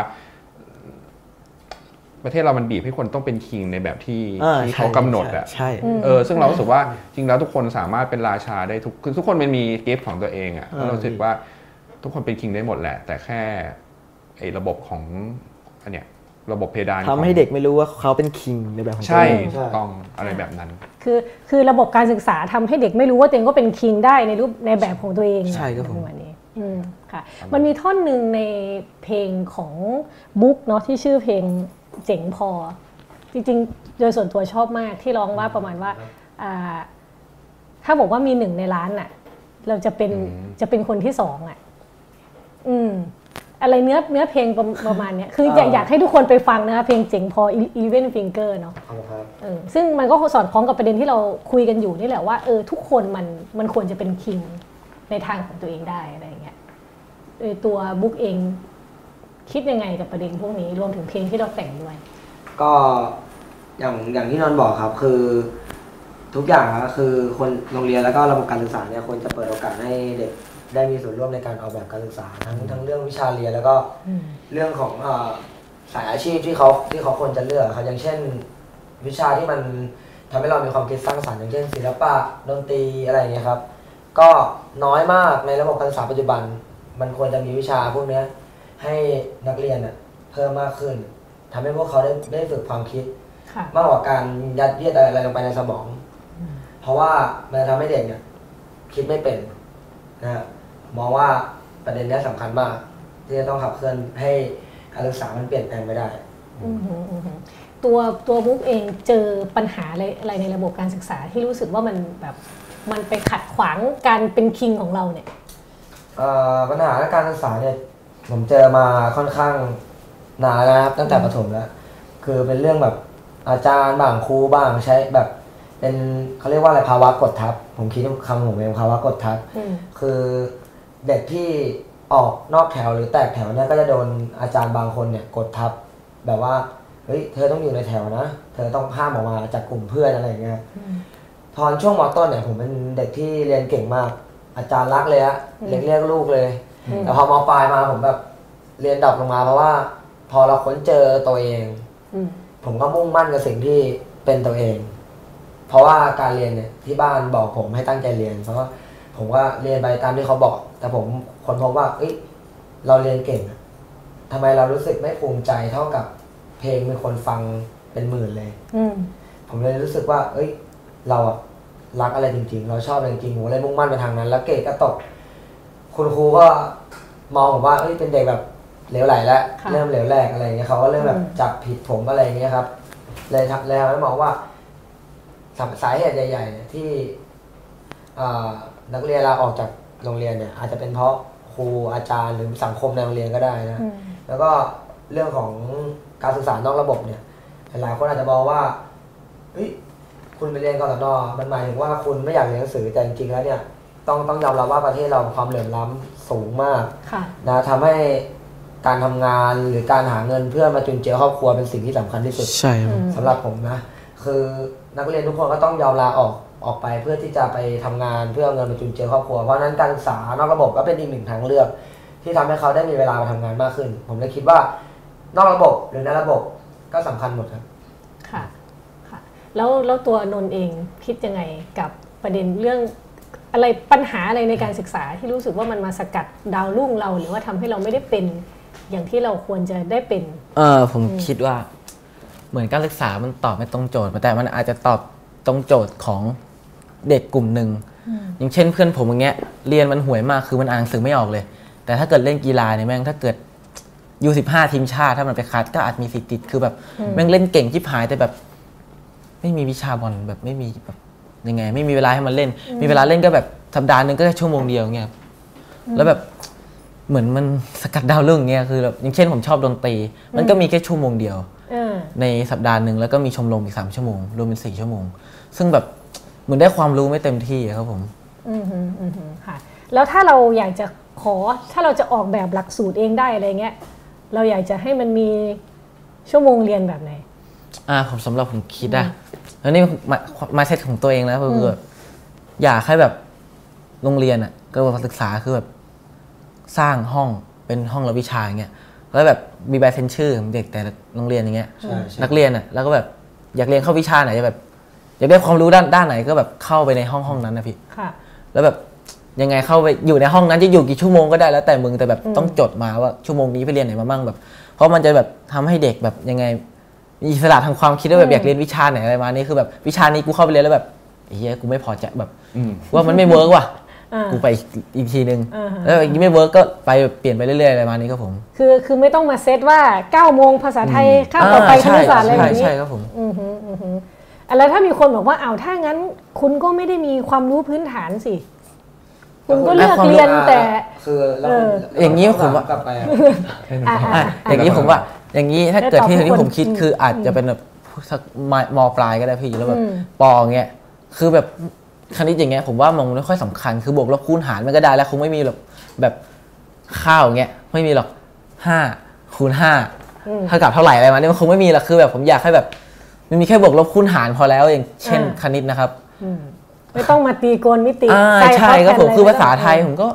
ประเทศเรามันบีบให้คนต้องเป็นคิงในแบบที่อ่าที่เขาใช่กำหนดอะใช่เออซึ่งเรารู้สึกว่าจริงแล้วทุกคนสามารถเป็นราชาได้ทุกคือทุกคนมันมีกิฟต์ของตัวเองอะอ่าแล้วเรารู้สึกว่าทุกคนเป็นคิงได้หมดแหละ แต่แค่ไอ้ระบบของอันเนี้ยระบบเพดานทำให้เด็กไม่รู้ว่าเขาเป็นคิงในแบบของตัวใช่เองถูกต้องอะไรแบบนั้น คือคือระบบการศึกษาทำให้เด็กไม่รู้ว่าตัวเองก็เป็นคิงได้ในรูปในแบบของตัวเองใช่ครับผม ประมาณนี้อืมค่ะมันมีท่อนหนึ่งในเพลงของบุ๊กเนาะที่ชื่อเพลงเจ๋งพอ จริงๆ โดยส่วนตัวชอบมากที่ร้องว่าประมาณว่าอ่าถ้าบอกว่ามีหนึ่งในล้านน่ะเราจะเป็นจะเป็นคนที่สองอะอืม อะไรเนื้อเนื้อเพลงประประมาณเนี้ยคืออยากอ่าอยากให้ทุกคนไปฟังนะคะเพลงเจ๋งพอ Even Finger เนาะครับเออซึ่งมันก็สอดคล้องกับประเด็นที่เราคุยกันอยู่นี่แหละว่าเออทุกคนมันมันควรจะเป็นคิง ในทางของตัวเองได้อะไรอย่างเงี้ยเออตัวบุ๊กเองคิดยังไงกับประเด็นพวกนี้รวมถึงเพลงที่เราแต่งด้วย ก็อย่างอย่างที่นนท์บอกครับคือ ทุกอย่างก็คือคนโรงเรียนแล้วก็ระบบการศึกษาเนี่ยควรจะเปิดโอกาสให้เด็กได้มีส่วนร่วมในการออกแบบการศึกษาทั้งทั้งเรื่องวิชาเรียนแล้วก็เรื่องของเออสายอาชีพที่เขาที่เขาควรจะเลือกครับอย่างเช่น วิชาที่มันทำให้เรามีความคิดสร้างสรรค์อย่างเช่นศิลปะดนตรีอะไรอย่างเงี้ยครับ ก็น้อยมากในระบบการศึกษาปัจจุบัน มันควรจะมีวิชาพวกเนี้ยให้นักเรียนน่ะเพิ่มมากขึ้นทำให้พวกเขาได้ได้ฝึกความคิดค่ะมากกว่าการยัดเยียดอะไรลงไปในสมอง เพราะว่ามันจะทำให้เด็กเนี่ยคิดไม่เป็นนะฮะมองว่าประเด็นเนี้ยสำคัญมาก ที่จะต้องขับเคลื่อนให้การศึกษามันเปลี่ยนแปลงไปได้อืมฮึอืมฮึตัวตัวบุ๊กเองเจอปัญหาอะไรอะไรในระบบการศึกษาที่รู้สึกว่ามันแบบ มันไปขัดขวางการเป็นคิงของเราเนี่ยเอ่อปัญหาการศึกษาเนี่ยผมเจอมาค่อนข้างนานแล้วนะครับตั้งแต่ประถมแล้ว คือเป็นเรื่องแบบอาจารย์บ้างครูบ้างใช้แบบ เป็นเขาเรียกว่าอะไรภาวะกดทับ ผมคิดว่าคำผมเองภาวะกดทับอืมคือเด็กที่ออกนอกแถวหรือแตกแถวเนี่ยก็จะโดนอาจารย์บางคนเนี่ยกดทับ แบบว่าเฮ้ยเธอต้องอยู่ในแถวนะ เธอต้องห้ามออกมาจากกลุ่มเพื่อนอะไรอย่างเงี้ย ตอนช่วงมต้นเนี่ยผมเป็นเด็กที่เรียนเก่งมาก อาจารย์รักเลยฮะอืมเรียกเรียกลูกเลยอืมแต่พอมปลายมาผมแบบเรียนดรอปลงมาเพราะว่า พอเราค้นเจอตัวเองอืมผมก็มุ่งมั่นกับสิ่งที่เป็นตัวเอง เพราะว่าการเรียนเนี่ยที่บ้านบอกผมให้ตั้งใจเรียน เพราะว่าผมก็เรียนไปตามที่เขาบอก แต่ผมค้นพบว่า เอ้ย เราเรียนเก่งอะทำไมเรารู้สึกไม่ภูมิใจเท่ากับเพลงมีคนฟังเป็นหมื่นเลย อืมผมเลยรู้สึกว่า เอ้ย เราอะรักอะไรจริง ๆ เราชอบอะไรจริงๆผมเลยมุ่งมั่นไปทางนั้น แล้วเกรดก็ตก คุณครูก็มองผมว่าเอ้ยเป็นเด็กแบบเหลวไหลแล้วค่ะ เริ่มเหลวแหลกอะไรอย่างเงี้ยเขาก็เริ่มแบบอืมจับผิดผมอะไรอย่างเงี้ยครับ เลยทำเลยทำให้มองว่าสาสาเหตุใหญ่ๆเนี่ยที่อ่านักเรียนลาออกจากโรงเรียนเนี่ย อาจจะเป็นเพราะครูอาจารย์หรือสังคมในโรงเรียนก็ได้นะ อืมแล้วก็เรื่องของการศึกษานอกระบบเนี่ย หลายคนอาจจะมองว่าเฮ้ย คุณไปเรียนกศนมันหมายถึงว่าคุณไม่อยากเรียนหนังสือแต่จริงๆแล้วเนี่ยต้องต้องยอมรับว่าประเทศเราความเหลื่อมล้ำสูงมากค่ะนะทำให้การทำงานหรือการหาเงินเพื่อมาจุนเจือครอบครัวเป็นสิ่งที่สำคัญที่สุดใช่ครับสำหรับผมนะ คือนักเรียนทุกคนก็ต้องยอมลาออกออกไปเพื่อที่จะไปทำงานเพื่อเอาเงินมาจุนเจือครอบครัวเพราะฉะนั้นการศึกษานอกระบบก็เป็นอีกหนึ่งทางเลือก ที่ทำให้เขาได้มีเวลามาทำงานมากขึ้น ผมเลยคิดว่านอกระบบหรือในระบบก็สำคัญหมดครับค่ะค่ะ แล้วแล้วตัวนนท์เองคิดยังไงกับประเด็นเรื่องอะไรปัญหาอะไรในการศึกษาที่รู้สึกว่ามันมาสกัดดาวรุ่งเรา หรือว่าทำให้เราไม่ได้เป็นอย่างที่เราควรจะได้เป็น เออผมคิดว่า เหมือนการศึกษามันตอบไม่ตรงโจทย์แต่มันอาจจะตอบตรงโจทย์ของเด็กกลุ่มหนึ่งอืมอย่างเช่นเพื่อนผมอย่างเงี้ยเรียนมันห่วยมากคือมันอ่านหนังสือไม่ออกเลย แต่ถ้าเกิดเล่นกีฬาเนี่ยแม่งถ้าเกิดยูสิบห้าทีมชาติถ้ามันไปคัดก็อาจมีสิทธิ์ติดคือแบบอืมแม่งเล่นเก่งชิบหายแต่แบบ ไม่มีวิชาบอลแบบไม่มีแบบยังไง ไม่มีเวลาให้มันเล่น มีเวลาเล่นก็แบบสัปดาห์หนึ่งก็แค่ชั่วโมงเดียวเงี้ยแล้วแบบเหมือนมันสกัดดาวรุ่งเงี้ยคือแบบอย่างเช่นผมชอบดนตรี มันก็มีแค่ชั่วโมงเดียวเออในสัปดาห์หนึ่งแล้วก็มีชมรมอีกสามชั่วโมงรวมเป็นสี่ชั่วโมง ซึ่งแบบเหมือนได้ความรู้ไม่เต็มที่อะครับผมอืมฮึอืมฮึค่ะ แล้วถ้าเราอยากจะขอถ้าเราจะออกแบบหลักสูตรเองได้อะไรเงี้ยเราอยากจะให้มันมีชั่วโมงเรียนแบบไหน อ่าผมสำหรับผมคิดอะแล้วนี่มามาเซตของตัวเองแล้วคือแบบอยากให้แบบโรงเรียนอะก็ศึกษาคือแบบสร้างห้องเป็นห้องรับวิชาอย่างเงี้ยแล้วแบบมีใบเซ็นชื่อของเด็กแต่ละโรงเรียนอย่างเงี้ยใช่ใช่นักเรียนอะแล้วก็แบบอยากเรียนเข้าวิชาไหนจะแบบ อยากได้ความรู้ด้านด้านไหนก็แบบเข้าไปในห้องห้องนั้นนะพี่ค่ะแล้วแบบยังไงเข้าไปอยู่ในห้องนั้นจะอยู่กี่ชั่วโมงก็ได้แล้วแต่มึงแต่แบบอืมต้องจดมาว่าชั่วโมงนี้ไปเรียนไหนมาบ้างแบบ เพราะมันจะแบบทำให้เด็กแบบยังไง มีอิสระทางความคิดว่าแบบอยากเรียนวิชาไหนอะไรมานี่คือแบบวิชานี้กูเข้าไปเรียนแล้วแบบเฮ้ยกูไม่พอใจแบบอืมว่ามันไม่เวิร์กว่ะอ่ากูไปอีกอีกทีนึงอ่าฮะแล้วอย่างนี้ไม่เวิร์กก็ไปเปลี่ยนไปเรื่อยๆอะไรมานี้ครับผม คือคือไม่ต้องมาเซตว่า9โมงภาษาไทยข้ามต่อไปอ่าคณิตศาสตร์อะไรใช่แบบนี้ใช่ครับผมอือหืออือหืออะแล้วถ้ามีคนบอกว่าอ้าวถ้างั้น คุณก็ไม่ได้มีความรู้พื้นฐานสิ คุณก็เลือกเรียนแต่คือเราเอออย่างนี้ผมว่ากลับไปอะอะอะอะอย่างนี้ผมว่า อย่างนี้ถ้าเกิดที่ได้ตอบทุกที่ผมคนคิดอืมคืออาจจะเป็นแบบสักมมปลายก็ได้พี่แล้วแบบอืมปอเงี้ยคือแบบคณิตอย่างเงี้ยผมว่ามันไม่ค่อยสำคัญคือบวกลบคูณหารมันก็ได้แล้วคงไม่มีหรอกแบบข้าวเงี้ยไม่มีหรอกห้าคูณห้าอืมเท่ากับเท่าไหร่อะไรมาเนี่ยมันคงไม่มีหรอกคือแบบผมอยากให้แบบมันมีแค่บวกลบคูณหารพอแล้วอย่างเช่นอ่าคณิตนะครับอืมไม่ต้องมาตีโกนมิติอ่าใส่ใช่ครับผมแทนคือภาษาะรไทยผมก็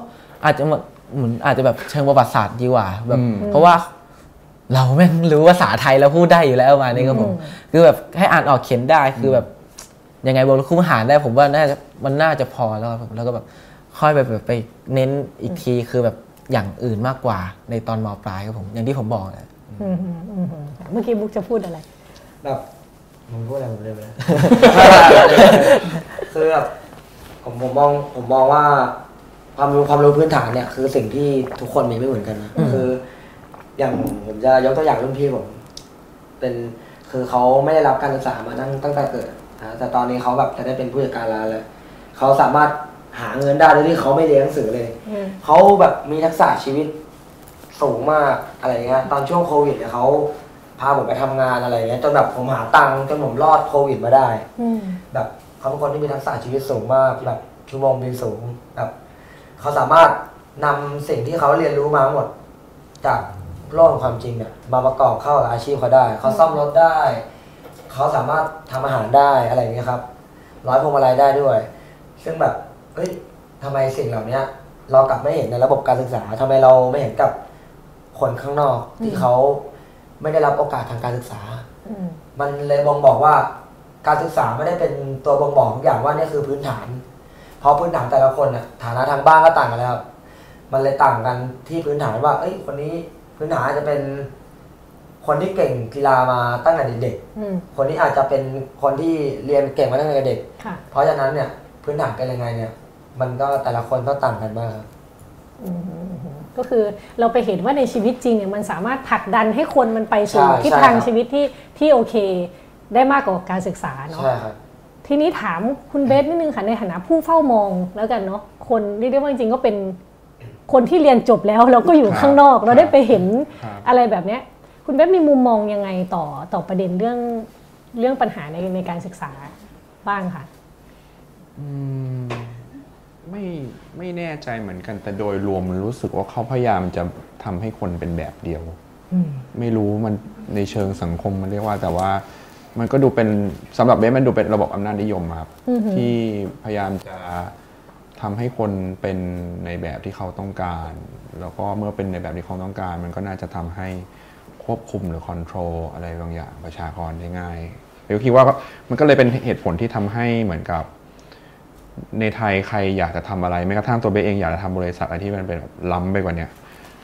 อาจจะเหมือนเหมือนอาจจะแบบเชิงประวัติศาสตร์ดีกว่าแบบอืมเพราะว่า เราแม่งรู้ภาษาไทยแล้วพูดได้อยู่แล้วมานี่ครับผมคือแบบให้อ่านออกเขียนได้คือแบบยังไงบวกลบคูณหารได้ผมว่าน่าจะมันน่าจะพอแล้วครับผมแล้วก็แบบค่อยไปแบบไปเน้นอีกทีคือแบบอย่างอื่นมากกว่าในตอนมปลายครับผม อย่างที่ผมบอกนะอืมอืมอืมอืมเมื่อกี้บุ๊กจะพูดอะไรแบบผมพูดอะไรผมเลยไปแล้วคือแบบผมผมมองผมมองว่าความรู้ความรู้พื้นฐานเนี่ย คือสิ่งที่ทุกคนมีไม่เหมือนกันนะอืมคือ อย่างผมจะยกตัวอย่างรุ่นพี่ผมเป็นคือเขาไม่ได้รับการศึกษามาตั้งตั้งแต่เกิดนะแต่ตอนนี้เขาแบบจะได้เป็นผู้จัดการร้านแล้วเขาสามารถหาเงินได้โดยที่เขาไม่เรียนหนังสือเลยอืมเขาแบบมีทักษะชีวิตสูงมากอะไรเงี้ยตอนช่วงโควิดเนี่ยเขาพาผมไปทำงานอะไรเงี้ยจนแบบผมหาตังค์จนผมรอดโควิดมาได้อืมแบบเขาเป็นคนที่มีทักษะชีวิตสูงมากแบบชั่วโมงบินสูงแบบเขาสามารถนำสิ่งที่เขาเรียนรู้มาทั้งหมด จาก โลกของความจริงเนี่ยมาประกอบเข้ากับอาชีพเขาได้ เขาซ่อมรถได้ เขาสามารถทำอาหารได้อะไรอย่างเงี้ยครับ ร้อยพวงมาลัยได้ด้วย ซึ่งแบบเฮ้ยทำไมสิ่งเหล่านี้เรากลับไม่เห็นในระบบการศึกษาทำไมเราไม่เห็นกับคนข้างนอกที่เขาไม่ได้รับโอกาสทางการศึกษาอืมมันเลยบ่งบอกว่าการศึกษาไม่ได้เป็นตัวบ่งบอกทุกอย่างว่านี่คือพื้นฐาน เพราะพื้นฐานแต่ละคนน่ะฐานะทางบ้านก็ต่างกันแล้วครับมันเลยต่างกันที่พื้นฐานว่า เอ้ย คนนี้ พื้นฐานอาจจะเป็นคนที่เก่งกีฬามาตั้งแต่เด็กอืมๆคนนี้อาจจะเป็นคนที่เรียนเก่งมาตั้งแต่เด็กค่ะเพราะฉะนั้นเนี่ยพื้นฐานเป็นยังไงเนี่ย มันก็แต่ละคนก็ต่างกันมากครับอืมอืมอืมก็คือเราไปเห็นว่าในชีวิตจริงเนี่ยมันสามารถผลักดันให้คนมันไปสู่ใช่ทิศใช่ทางครับชีวิตที่ที่โอเค ได้มากกว่าการศึกษาเนาะใช่ครับทีนี้ถามคุณเบสนิดนึงค่ะในฐานะผู้เฝ้ามองแล้วกันเนาะคนเรียกได้ว่าจริงๆก็เป็น คนที่เรียนจบแล้วเราก็อยู่ครับข้างนอก เราได้ไปเห็นครับอะไรแบบเนี้ยคุณเบสมีมุมมองยังไงต่อต่อประเด็นเรื่องเรื่องปัญหาในในการศึกษาบ้างค่ะอืมไม่ไม่แน่ใจเหมือนกันแต่โดยรวมมันรู้สึกว่าเขาพยายามจะทำให้คนเป็นแบบเดียวอืมไม่รู้มันในเชิงสังคมมันเรียกว่า แต่ว่ามันก็ดูเป็นสำหรับเบสมันดูเป็นระบบอำนาจนิยมอะครับอือหือที่พยายามจะ ทำให้คนเป็นในแบบที่เขาต้องการ แล้วก็เมื่อเป็นในแบบที่เขาต้องการ มันก็น่าจะทำให้ควบคุมหรือคอนโทรลอะไรบางอย่างประชากรได้ง่ายเบลคิดว่ามันก็เลยเป็นเหตุผลที่ทำให้เหมือนกับ ในไทยใครอยากจะทำอะไรแม้กระทั่งตัวเบสเองอยากจะทำบริษัทอะไรที่มันเป็นแบบล้ำไปกว่าเนี้ย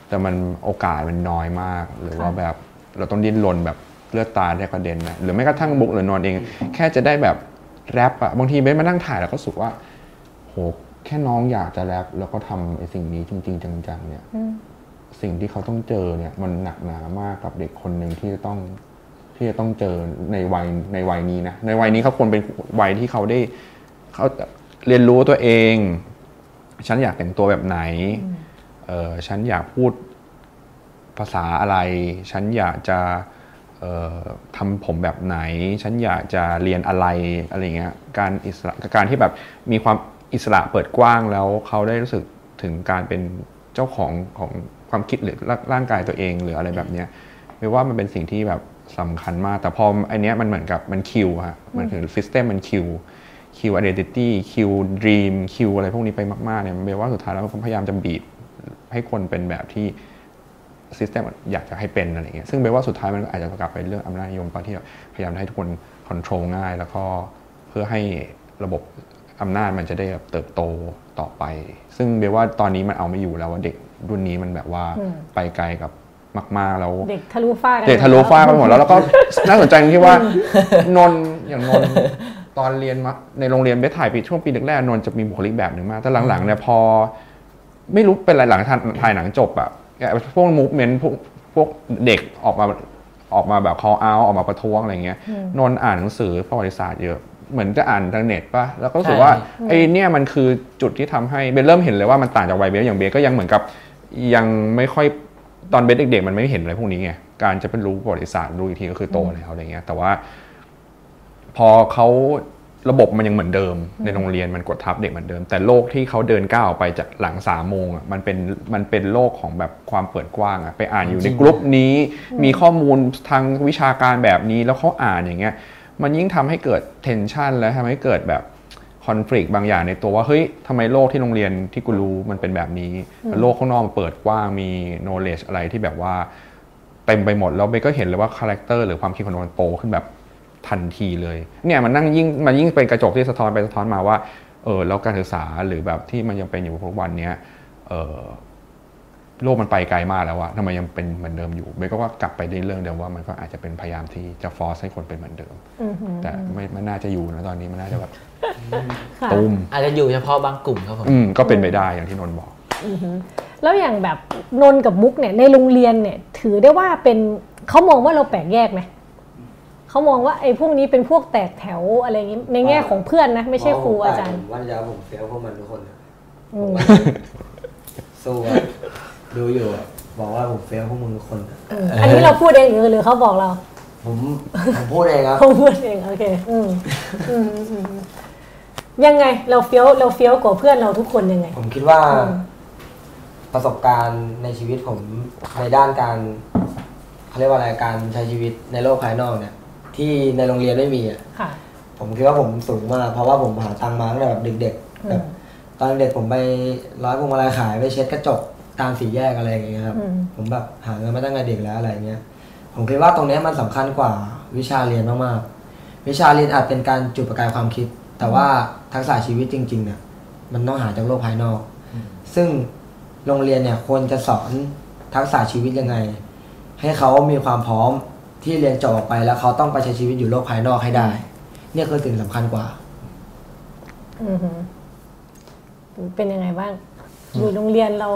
แต่มันโอกาสมันน้อยมาก หรือว่าแบบเราต้องดิ้นรนแบบเลือดตาแทบกระเด็นนะหรือแม้กระทั่งบุ๊กหรือนอนเอง แค่จะได้แบบแรปอะบางทีเบสมานั่งถ่ายแล้วก็รู้สึกว่าโห แค่น้องอยากจะแรปแล้วก็ทำไอ้สิ่งนี้จริง ๆ จังๆ เนี่ยอืมสิ่งที่เขาต้องเจอเนี่ย มันหนักหนามากกับเด็กคนหนึ่งที่จะต้องที่จะต้องเจอในวัยในวัยนี้นะในวัยนี้เขาควรเป็นวัยที่เขาได้เขาเรียนรู้ตัวเอง ฉันอยากแต่งตัวแบบไหนเออฉันอยากพูดภาษาอะไร ฉันอยากจะเอ่อทำผมแบบไหน ฉันอยากจะเรียนอะไรอะไรเงี้ย การอิสระการที่แบบมีความ อิสระเปิดกว้างแล้วเขาได้รู้สึกถึงการเป็นเจ้าของของความคิดหรือร่างกายตัวเองหรืออะไรแบบเนี้ยไม่ว่ามันเป็นสิ่งที่แบบสำคัญมาก แต่พออันเนี้ยมันเหมือนกับมัน kill ฮะมันถึง system มัน kill kill identity kill dream kill อะไรพวกนี้ไปมากๆเนี่ยมันแปลว่าสุดท้ายแล้วพยายามจะบีบให้คนเป็นแบบที่system อยากจะให้เป็นอะไรเงี้ยซึ่งแปลว่าสุดท้ายมันก็อาจจะกลับไปเรื่องอำนาจนิยมตอนที่พยายามให้ทุกคน control ง่าย แล้วก็เพื่อให้ระบบ อำนาจมันจะได้แบบเติบโตต่อไป ซึ่งเบสว่าตอนนี้มันเอาไม่อยู่แล้วว่าเด็กรุ่นนี้มันแบบว่าอืมไปไกลกับมากๆแล้วเด็กทะลุฟ้ากันเด็กทะลุฟ้าไปหมดแล้วแล้วก็น่าสนใจตรงที่ว่านนท์อย่างนนท์ตอนเรียนมาในโรงเรียนเบสถ่ายปีช่วงปีแรกๆนนท์จะมีบุคลิกแบบหนึ่งมากแต่หลังๆเนี่ยพอ ไม่รู้เป็นอะไรหลังถ่ายถ่ายหนังจบอะพวกมูฟเมนต์พวกพวกเด็กออกมาออกมาแบบ call out ออกมาประท้วงอะไรเงี้ยอืมนนท์อ่านหนังสือประวัติศาสตร์เยอะ เหมือนจะอ่านทางเน็ตป่ะ แล้วก็รู้สึกใช่ว่าอืมไอ้เนี่ยมันคือจุดที่ทำให้เบนเริ่มเห็นเลยว่ามันต่างจากวัยเบสอย่างเบสก็ยังเหมือนกับยังไม่ค่อยตอนเบสเด็กๆมันไม่เห็นอะไรพวกนี้ไงการจะเป็นรู้ประวัติศาสตร์รู้อีกทีก็คือโตแล้วอะไรเงี้ย แต่ว่า พอเขาระบบมันยังเหมือนเดิม ในโรงเรียนมันกดทับเด็กเหมือนเดิม แต่โลกที่เขาเดินก้าวออกไปจากหลังสามโมงอะมันเป็นมันเป็นโลกของแบบความเปิดกว้างอะไปอ่านอยู่ในกลุ่มนี้ มีข้อมูลทางวิชาการแบบนี้แล้วเขาอ่านอย่างเงี้ย มันยิ่งทำให้เกิด tension และทำให้เกิดแบบคอน FLICT บางอย่างในตัวว่าเฮ้ยทำไมโลกที่โรงเรียนที่กูรู้มันเป็นแบบนี้อืมโลกข้างนอกมันเปิดกว้างมี knowledge อะไรที่แบบว่าเต็มไปหมดแล้วเบสก็เห็นเลยว่า character หรือความคิดของมันโตขึ้นแบบทันทีเลยเนี่ยมันนั่งยิ่งมันยิ่งเป็นกระจกที่สะท้อนไปสะท้อนมาว่าเออแล้วการศึกษาหรือแบบที่มันยังเป็นอยู่ทุกวันเนี้ยเออ โลกมันไปไกลมากแล้วอะทำไมยังเป็นเหมือนเดิมอยู่เบย์ก็ว่ากลับไปในเรื่องเดิมว่ามันก็อาจจะเป็นพยายามที่จะฟอร์สให้คนเป็นเหมือนเดิมอือหือแต่ไม่ไม่น่าจะอยู่นะตอนนี้มันน่าจะแบบค่ะตุ้มอาจจะอยู่เฉพาะบางกลุ่มครับผมอืมก็เป็นไปได้อย่างที่นนท์บอกอือหือแล้วอย่างแบบนนท์กับมุกเนี่ยในโรงเรียนเนี่ย ถือได้ว่าเป็นเขามองว่าเราแปลกแยกไหมเขามองว่าไอ้พวกนี้เป็นพวกแตกแถวอะไรอย่างงี้ในแง่ของเพื่อนนะไม่ใช่ครูอาจารย์ผมว่าจะผมเฟี้ยวพวกมันทุกคนอะอืมสู้อะ ดูอยู่อะบอกว่าผมเฟี้ยวพวกมึงทุกคนอะอืมอันนี้เราพูดเองหรือหรือเขาบอกเราผมผมพูดเองครับ เขาพูดเองโอเคอืมอืมอืมยังไงเราเฟี้ยวเราเฟี้ยวกว่าเพื่อนเราทุกคนยังไง ผมคิดว่าอืม ประสบการณ์ในชีวิตผมในด้านการเขาเรียกว่าอะไรการใช้ชีวิตในโลกภายนอกเนี่ย ที่ในโรงเรียนไม่มีอะค่ะ ผมคิดว่าผมสูงมากเพราะว่าผมหาตังค์มาตั้งแต่แบบเด็กๆแบบตอนเด็กผมไปร้อยพวงมาลัยขายไปเช็ดกระจก ตามสี่แยกอะไรอย่างเงี้ยครับอืมผมแบบหาเงินมาตั้งแต่เด็กแล้วอะไรเงี้ย ผมคิดว่าตรงเนี้ยมันสำคัญกว่าวิชาเรียนมากๆ วิชาเรียนอาจเป็นการจุดประกายความคิด แต่ว่าทักษะชีวิตจริงๆเนี่ยมันต้องหาจากโลกภายนอก ซึ่งโรงเรียนเนี่ยควรจะสอนทักษะชีวิตยังไง ให้เขามีความพร้อมที่เรียนจบออกไปแล้วเขาต้องไปใช้ชีวิตอยู่โลกภายนอกให้ได้ เนี่ยคือสิ่งสำคัญกว่าอือหือเป็นยังไงบ้างอยู่โรงเรียนเรา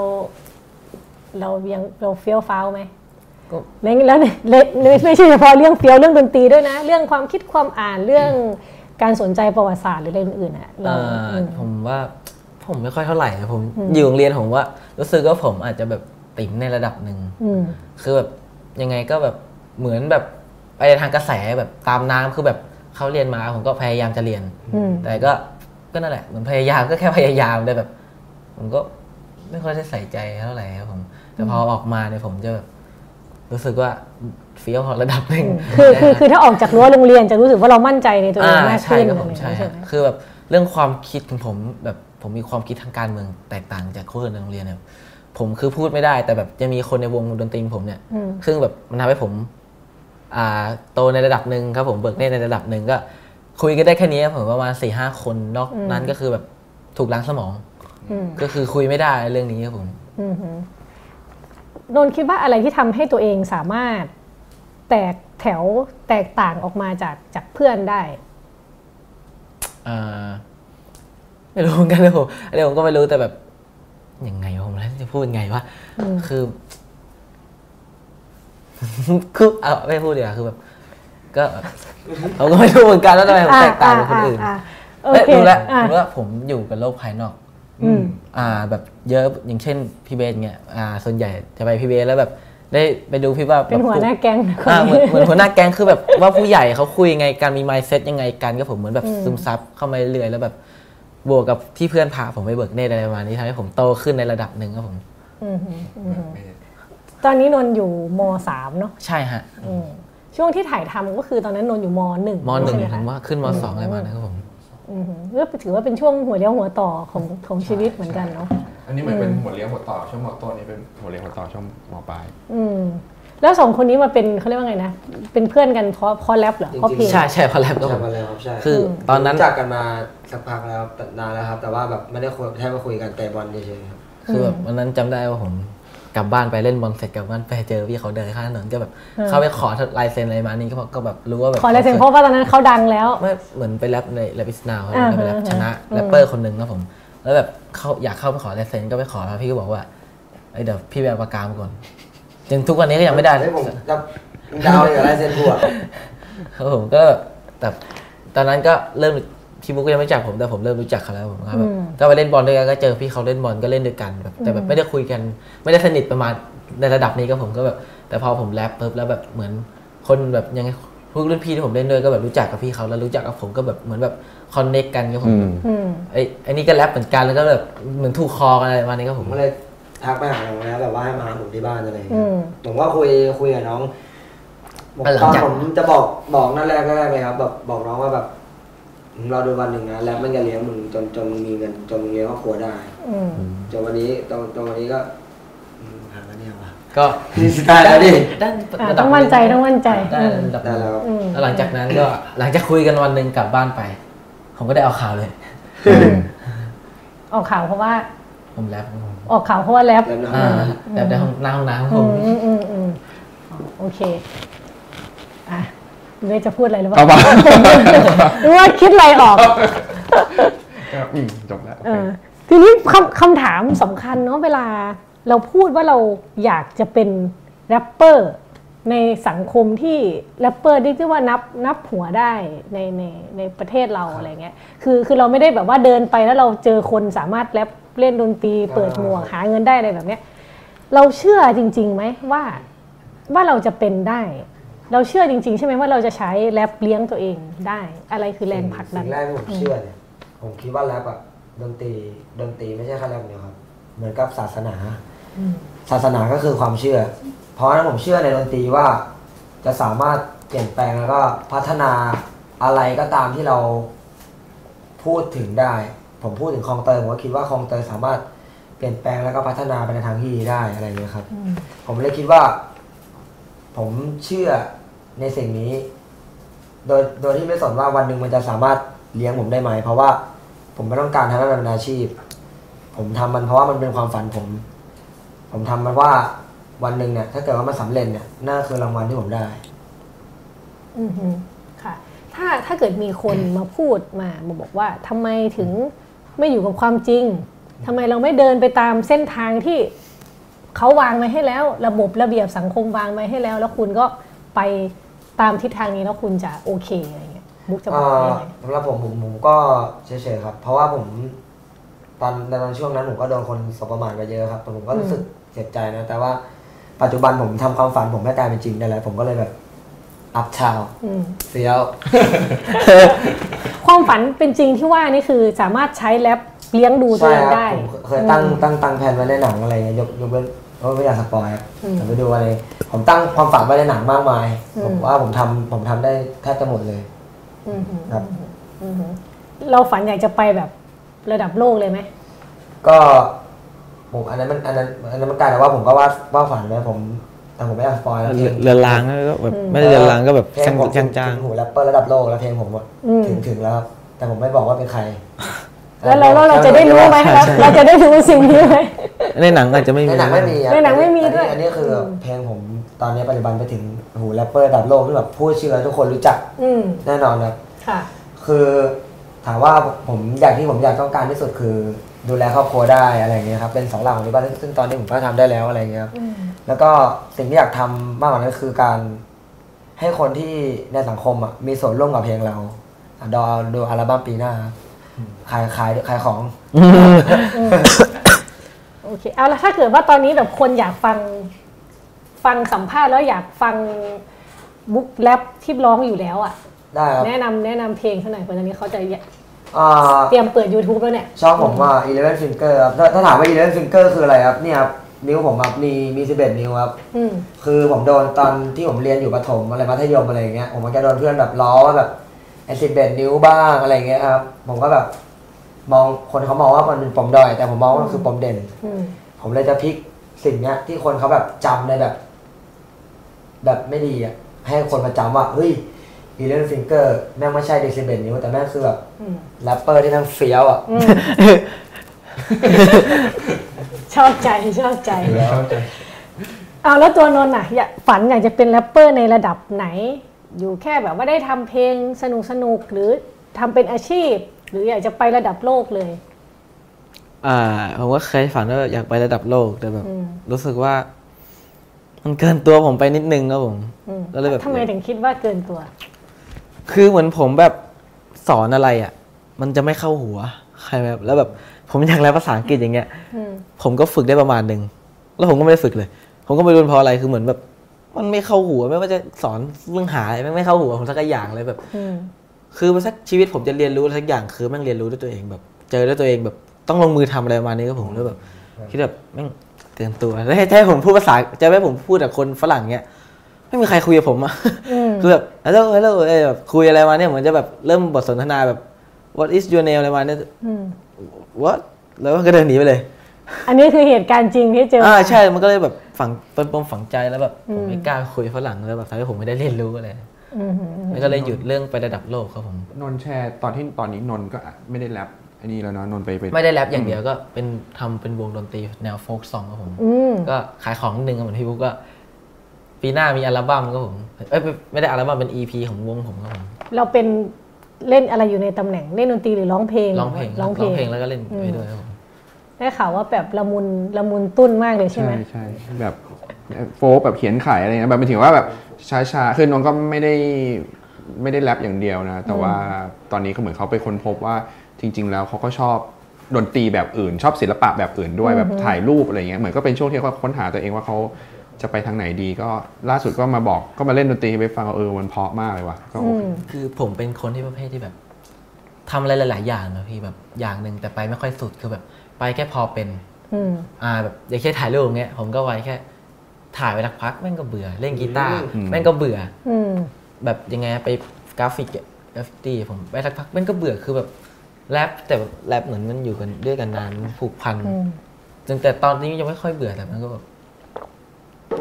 เรายังเราเฟี้ยวฟ้าวไหมก็แล้วแล้วเนี่ยเลยไม่ไม่ใช่เฉพาะเรื่องเฟี้ยวเรื่องดนตรีด้วยนะ เรื่องความคิดความอ่านเรื่องการสนใจประวัติศาสตร์หรืออะไรอื่นๆอะเราเอ่ออืมผมว่าผมไม่ค่อยเท่าไหร่นะผมอืมอยู่โรงเรียนผมว่า รู้สึกว่าผมอาจจะแบบติ๋มในระดับหนึ่งอืมคือแบบยังไงก็แบบเหมือนแบบไปทางกระแสแบบตามน้ำคือแบบเขาเรียนมาผมก็พยายามจะเรียนอืมแต่ก็ก็นั่นแหละเหมือนพยายามก็แค่พยายามเลยแบบ ผมก็ไม่ค่อยได้ใส่ใจเท่าไหร่ครับผม แต่พอออกมาเนี่ยผมจะแบบรู้สึกว่าเฟี้ยวพอระดับหนึ่งคือคือคือถ้าออกจากรั้วโรงเรียนจะรู้สึกว่าเรามั่นใจในตัวเองมากใช่ขึ้นครับผมอะไรอย่างใช่เงี้ยคใช่รับไหมคือแบบเรื่องความคิดของผมแบบผมมีความคิดทางการเมืองแตกต่างจากคนอื่นในโรงเรียนเนี่ยผมคือพูดไม่ได้ แต่แบบจะมีคนในวงดนตรีผมเนี่ยอืมซึ่งแบบมันทำให้ผมอ่าโตในระดับหนึ่งครับผมเบิกเนตรในระดับหนึ่งก็ คุยกันได้แค่นี้ครับผมประมาณสี่ห้าคนนอกอืมนั้นก็คือแบบถูกล้างสมองอืมก็คือคุยไม่ได้เรื่องนี้ครับผมอือหือ นนท์คิดว่าอะไรที่ทำให้ตัวเองสามารถแตกแถวแตกต่างออกมาจากจากเพื่อนได้อ่าไม่รู้เหมือนกันเลยผมอันนี้ผมก็ไม่รู้แต่แบบยังไงวะผมแล้วจะพูดยังไงวะอืมคือคือเอาไม่พูดดีกว่าคือแบบ ก็ผมก็ไม่รู้เหมือนกันแล้วทำไมผมแตกต่างจากคนอื่นอ่าโอเอ้ยเครู้แล้วอะรู้ว่าผมอยู่กับโลกภายนอก อืมอ่า แบบเยอะอย่างเช่นพี่เบสเงี้ยอ่า ส่วนใหญ่จะไปพี่เบสแล้วแบบได้ไปดูพี่ว่าเป็นหัวหน้าแก๊งคนอ่าเหมือนนี้เหมือนหัวหน้าแก๊งคือแบบว่าผู้ใหญ่เขาคุยยังไงกันมี mindset ยังไงกันก็ผมเหมือนแบบอืมซึมซับเข้ามาเรื่อยๆแล้วแบบบวกกับที่เพื่อนพาผมไปเบิกเนตรอะไรประมาณนี้ทำให้ผมโตขึ้นในระดับหนึ่งครับผมอืมหืออืมหือตอนนี้นนท์อยู่มสามเนาะใช่ฮะอืมช่วงที่ถ่ายทำก็คือตอนนั้นนนท์อยู่มหนึ่งมหนึ่งใช่ไถึงว่าขึ้นมสองอะไรมานะครับผมอือหือ ก็ถือว่าเป็นช่วงหัวเลี้ยวหัวต่อของของชีวิตเหมือนกันเนาะอันนี้เหมือนเป็นหัวเลี้ยวหัวต่อช่วงมต้นนี่เป็นหัวเลี้ยวหัวต่อช่วงมปลายอืมแล้วสองคนนี้มาเป็นเขาเรียกว่าไงนะ เป็นเพื่อนกันเพราะเพราะแรปเหรอเพราะเพลงใช่ใช่เพราะแรปก็ผมใช่มาแล้วครับใช่คือ ตอนนั้นรู้จักกันมาสักพักแล้วแต่นานแล้วครับ แต่ว่าแบบไม่ได้คุยแค่มาคุยกันเตะบอลเฉยๆครับคือแบบวันนั้นจำได้ว่าผม กลับบ้านไปเล่นบอลเสร็จกลับบ้านไปเจอพี่เขาเดินข้างถนนก็แบบอืมเข้าไปขอลายเซ็นอะไรมานี่ก็ก็แบบรู้ว่าแบบขอลายเซ็นเพราะว่าตอนนั้นเขาดังแล้วไม่เหมือนไปแรปใน Rap is Now อ่าไปแรปฮะชนะอืมแรปเปอร์คนหนึ่งครับผม แล้วแบบเขาอยากเข้าไปขอลายเซ็นก็ไปขอแล้วพี่ก็บอกว่าเฮ้ยเดี๋ยวพี่ไปเอาปากกามาก่อนจนทุกวันนี้ก็ยังไม่ได้เฮ้ยผมจะดาวเลยกับลายเซ็นกูอะครับผมก็แต่ตอนนั้นก็เริ่ม ทีมุกก็ยังไม่รู้จักผมแต่ผมเริ่มรู้จักเขาแล้วผมก็แบบอืมก็ไปเล่นบอลด้วยกันก็เจอพี่เขาเล่นบอลก็เล่นด้วยกันแบบแต่แบบอืมไม่ได้คุยกัน ไม่ได้สนิทประมาณในระดับนี้ก็ผมก็แบบ แต่พอผมแรปปุ๊บแล้วแบบเหมือนคนแบบยังไงพวกรุ่นพี่ที่ผมเล่นด้วยก็แบบรู้จักกับพี่เขาแล้วรู้จักกับผมก็แบบเหมือนแบบคอนเนคกันกับผมอืมอืมไอ้ไอ้นี่ก็แรปเหมือนกันแล้วก็แบบเหมือนถูกคอกันอะไรประมาณนี้ก็ผผมมก็เลยทักไปหาน้องแล้วแบบว่าให้มาหาผมที่บ้านอะไรอย่างอืเงี้ยมผมก็คุยคุยกับน้องบอกแล้วหลัตงอนจากผมจะบอกบอกนั่นแรกแรกเลยครับแบบบอกน้องว่าแบบ มึงรอดูวันหนึ่งนะแล้วมันจะเลี้ยงมึงจนจนมึงมีเงินจนมึงเลี้ยงครอบครัวได้อืมจนวันนี้จนจนวันนี้ก็อืมหาแล้วเนี่ยวะก็นี่สุดท้ายแล้วดิด้านอะระดับต้องมั่นใจต้องมั่นใจได้อืมระดับได้แล้วอืมแล้วหลังจากนั้นก็หลังจากคุยกันวันหนึ่งกลับบ้านไป ผมก็ได้เอาข่าวเลย ออกข่าวเพราะว่าผมแรปออกข่าวเพราะว่าแรปแล้วน้องอ่าแรปในห้องหน้าห้องน้ำครับผอืมมอืมอืมอืมโอเคอะ เนยจะพูดอะไรหรือเปเอาล่ามาหรือว่าคิดอะไรออกก็อืมจบแล้วโอเอเคอทีนี้คำคำถามสำคัญเนาะเวลาเราพูดว่าเราอยากจะเป็นแรปเปอร์ในสังคมที่แรปเปอร์ที่เรียกว่านับนับหัวได้ในในในประเทศเราอะไรเงี้ย คือคือเราไม่ได้แบบว่าเดินไปแล้วเราเจอคนสามารถแรปเล่นดนตรีเปิดหมวกหาเงินได้อะไรแบบเนี้ย เราเชื่อจริงๆไหมว่า ว่าเราจะเป็นได้ เราเชื่อจริง ๆ ใช่ไหมว่าเราจะใช้แรปเลี้ยงตัวเองได้ อะไรคือแรงผลักดันสิ่งแรกที่ผมเชื่อเนี่ยผมคิดว่าแรปอะดนตรีดนตรีไม่ใช่แค่แรปอย่างเดียวครับ เหมือนกับศาสนาอืมศาสนาก็คือความเชื่อ เพราะฉะนั้นผมเชื่อในดนตรีว่า จะสามารถเปลี่ยนแปลงแล้วก็พัฒนาอะไรก็ตามที่เราพูดถึงได้ ผมพูดถึงคลองเตยผมก็คิดว่าคลองเตยสามารถเปลี่ยนแปลงแล้วก็พัฒนาไปในทางที่ดีได้อะไรอย่างเงี้ยครับอืมผมเลยคิดว่า ผมเชื่อ ในสิ่งนี้ โดยโดยที่ไม่สนว่าวันหนึ่งมันจะสามารถเลี้ยงผมได้ไหม เพราะว่าผมไม่ต้องการทำให้มันเป็นอาชีพ ผมทำมันเพราะว่ามันเป็นความฝันผม ผมทำมันว่าวันหนึ่งเนี่ย ถ้าเกิดว่ามันสำเร็จเนี่ยนั่นคือรางวัลที่ผมได้ อือฮึค่ะ ถ้าถ้าเกิดมีคนมาพูดมามาบอกว่าทำไมถึงไม่อยู่กับความจริงทำไมเราไม่เดินไปตามเส้นทางที่เขาวางไว้ให้แล้ว ระบบระเบียบสังคมวางไว้ให้แล้ว แล้วคุณก็ไป ตามทิศทางนี้แล้วคุณจะโอเคอะไรเงี้ยบุ๊กจะบอกว่ายังไงสำหรับผมผมผมก็เฉยๆครับ เพราะว่าผมตอนในตอนช่วงนั้นผมก็โดนคนสบประมาทไปเยอะครับแต่ผมก็รู้สึกเสียใจนะ แต่ว่าปัจจุบันผมทำความฝันผมให้กลายเป็นจริงได้แล้ว ผมก็เลยแบบอัพชาวอืมเฟี้ยวความฝันเป็นจริงที่ว่านี่คือสามารถใช้แรปเลี้ยงดูตัวใช่เองครับได้ผมเคยตั้งตั้งตั้งแผนไว้ในหนังอะไรเงี้ยยกยกเว้น เพราะไม่อยาก spoil ครับอืมแต่ไปดูอะไร ผมตั้งความฝันไว้ในหนังมากมายอืมผมว่าผมทำผมทำได้แทบจะหมดเลยอืมฮึครับอืมฮึเราฝันอยากจะไปแบบระดับโลกเลยไหม ก็ผมอันนั้นมันอันนั้นอันนั้นมันกลายเป็นว่าผมก็วาดวาดฝันไว้ผมแต่ผมไม่อยาก spoil แล้วพลงเรือนรางก็แบบไม่ได้เรือนรางก็แบบเพลงผมจางๆถึงหูแรปเปอร์ระดับโลกแล้วเพลงผมอะอืมถึงถึงแล้วครับแต่ผมไม่บอกว่าเป็นใคร แล้วเราแล้วเราจะได้รู้ไหมใช่ครับใช่เราจะได้รู้สิ่งนี้ไหม ในหนังอาจจะไม่มีในหนังไม่มีอะในหนังไม่มีด้วยอันนี้อันนี้คืออเพลงผมตอนนี้ปัจจุบันไปถึงหูแรปเปอร์ระดับโลกที่แบบพูดชื่อแล้วทุกคนรู้จักอืมแน่นอนครับค่ะคือถามว่าผมอยากที่ผมอยากต้องการที่สุดคือ ดูแลครอบครัวได้อะไรอย่างเงี้ยครับเป็นเสาหลักของที่บ้านซึ่งซึ่งตอนนี้ผมก็ทำได้แล้วอะไรอย่างเงี้ยครับอืมแล้วก็สิ่งที่อยากทำมากกว่านั้นคือการ ให้คนที่ในสังคมอะมีส่วนร่วมกับเพลงเราอะดอดูอัลบั้มปีหน้าครับขายขายขายของโอ เคเอาละถ้าเกิดว่าตอนนี้แบบคนอยากฟังฟังสัมภาษณ์แล้วอยากฟังบุ๊กแรปที่ร้องอยู่แล้วอะ ได้ครับ แนะนำแนะนำเพลงเขาหน่อยเพราะตอนนี้เขาจะอ่า เตรียมเปิด YouTube แล้วเนี่ยช่องผมว่า Eleven Finger ครับถ้าถ้าถามว่า Eleven Finger คืออะไรครับ เนี่ยครับนิ้วผมครับมีมีสิบเอ็ดนิ้วครับ อืม คือผมโดนตอนที่ผมเรียนอยู่ประถมอะไรมัธยมอะไรอย่างเงี้ยผมก็จะโดนเพื่อนแบบล้อว่าแบบไอ้สิบเอ็ดนิ้วบ้างอะไรอย่างเงี้ยครับผมก็แบบ มองคนเขามองว่ามันเป็นปมด้อยแต่ผมมองว่ามันคือปมเด่นอืมผมเลยจะพลิกสิ่งเนี้ย ที่คนเขาแบบจำในแบบ แบบไม่ดีอะให้คนมาจำว่าเฮ้ย Eleven Finger แม่งไม่ใช่เด็กสิบเอ็ดนิ้วแต่แม่งคือแบบอืมแรปเปอร์ที่แม่งเฟี้ยวอะอืมชอบใจชอบใจชอบใจเอาแล้วตัวนนท์อะอยากฝันอยากจะเป็นแรปเปอร์ในระดับไหน อยู่แค่แบบว่าได้ทำเพลงสนุกสนุกๆหรือทำเป็นอาชีพ หรืออยากจะไประดับโลกเลย อ่าผมก็เคยฝันว่าอยากไประดับโลกแต่แบบอืมรู้สึกว่า มันเกินตัวผมไปนิดนึงครับผมอืมก็เลยแบบทำไมถึงคิดว่าเกินตัว คือเหมือนผมแบบสอนอะไรอะ มันจะไม่เข้าหัวใครแบบ แล้วแบบ ผมอยากเรียนภาษาอังกฤษอย่างเงี้ยอืมผมก็ฝึกได้ประมาณหนึ่งแล้วผมก็ไม่ได้ฝึกเลย ผมก็ไม่รู้เป็นเพราะอะไรคือเหมือนแบบ มันไม่เข้าหัวไม่ว่าจะสอนเรื่องหาอะไรแม่งไม่เข้าหัวผมสักอย่างเลยแบบอืม คือมันสักชีวิตผมจะเรียนรู้อะไรสักอย่างคือแม่งเรียนรู้ด้วยตัวเองแบบ เจอด้วยตัวเองแบบต้องลงมือทำอะไรประมาณนี้ก็ผมแล้วแบบคิดแบบแม่งเกินตัวแล้วให้ให้ผมพูดภาษาจะให้ผมพูดกับคนฝรั่งเงี้ยไม่มีใครคุยกับผมอะอืมคือแบบฮัลโหลฮัลโหลเอ้ยแบบคุยอะไรมาเนี่ยเหมือนจะแบบเริ่มบทสนทนาแบบ what is your name อะไรมาเนี่ยอืม what แล้วก็เดินหนีไปเลย อันนี้คือเหตุการณ์จริงที่เจออ่าอ่าใช่มันก็เลยแบบฝังเป็นปมฝังใจแล้วแบบอืผมมไม่กล้าคุยฝรั่งแล้วแบบทำให้ผมไม่ได้เรียนรู้อะไร อืมอืมอืมมันก็เลยหยุดเรื่องไประดับโลกครับผม นนท์แชร์ตอนที่ตอนนี้นนท์ก็ไม่ได้แรปไอ้นี่แล้วเนาะนนท์ไปไปไม่ได้แรปอย่างเดียวก็เป็นทำเป็นวงดนตรีแนวโฟล์กซองครับผมอืมก็ขายของนิดนึงครับเหมือนพี่บุ๊กก็ปีหน้ามีอัลบั้มครับผมเอ้ยไม่ไม่ได้อัลบั้มเป็น EP ของวงผมครับผมเราเป็นเล่นอะไรอยู่ในตำแหน่งเล่นดนตรีหรือร้องเพลงร้องเพลงร้องเพลงแล้วก็เล่นไปด้วยครับผมได้ข่าวว่าแบบละมุนละมุนตุ้นมากเลยใช่ไหมใช่ใช่แบบโฟกแบบเขียนขายอะไรเงี้ยแบบหมายถึงว่าแบบ ช้าๆ คือนนท์ก็ไม่ได้ไม่ได้แรปอย่างเดียวนะ แต่ว่าตอนนี้ก็เหมือนเขาไปค้นพบว่าจริง ๆ แล้วเขาก็ชอบดนตรีแบบอื่น ชอบศิลปะแบบอื่นด้วยแบบถ่ายรูปอะไรเงี้ยเหมือนก็เป็นช่วงที่เขาค้นหาตัวเองว่าเขาจะไปทางไหนดีก็ล่าสุดก็มาบอกก็มาเล่นดนตรีให้ไปฟังว่าเออมันเพราะมากเลยว่ะก็โอเคคือผมเป็นคนที่ประเภทที่แบบทำอะไรหลาย ๆ อย่างนะพี่แบบอย่างหนึ่งแต่ไปไม่ค่อยสุดคือแบบไปแค่พอเป็นอืมอ่าแบบอย่างเช่นถ่ายรูปอย่างเงี้ยผมก็ไว้แค่ ถ่ายไปสักพักแม่งก็เบื่อ เล่นกีตาร์อืมแม่งก็เบื่ออืมแบบยังไงไปgraffi อะกราฟิตี้ผมไปสักพักแม่งก็เบื่อคือแบบแรปแต่แบบแรปเหมือนมันอยู่กันด้วยกันนานมันผูกพันอืมจนแต่ตอนนี้ยังไม่ค่อยเบื่อแต่มันก็แบบ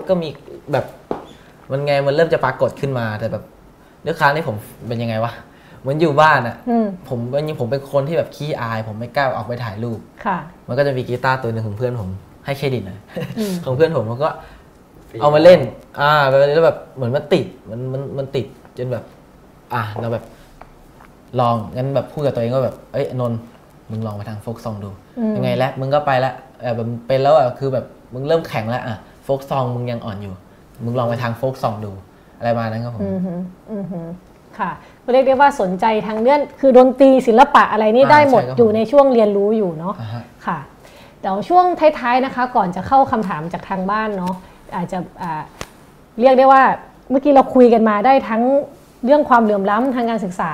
ก็มีแบบมันไงมันเริ่มจะปรากฏขึ้นมาแต่แบบด้วยครั้งนี้ผมเป็นยังไงวะเหมือนอยู่บ้านอะอืมผมเป็นยังผมเป็นคนที่แบบขี้อาย ผมไม่กล้าออกไปถ่ายรูปค่ะ มันก็จะมีกีตาร์ตัวหนึ่งของเพื่อนผมให้เครดิตหน่อยอืมของเพื่อนผมมันก็ เอามาเล่น อ่าแบบนี้แล้วแบบเหมือนมันติดมันมันมันติดจนแบบ อะเราแบบ ลองงั้นแบบพูดกับตัวเองว่าแบบเอ้ยนนท์มึงลองไปทางโฟกซองดู อืม ยังไงแล้วมึงก็ไปแล้วเออแบบเป็นแล้วอะคือแบบมึงเริ่มแข็งแล้วอะโฟกซองมึงยังอ่อนอยู่ มึงลองไปทางโฟกซองดู อะไรมานั้นครับผม อืมฮึอืมฮึค่ะเรียกได้ว่าสนใจทางเรื่องคือดนตรีศิลปะอะไรนี่อ่าได้หมดใช่ครับ อยู่ในช่วงเรียนรู้อยู่เนาะ อ่าฮะ ค่ะเดี๋ยวช่วงท้ายๆนะคะ ก่อนจะเข้าคำถามจากทางบ้านเนาะ อาจจะเรียกได้ว่าเมื่อกี้เราคุยกันมาได้ทั้งเรื่องความเหลื่อมล้ำทางการศึกษา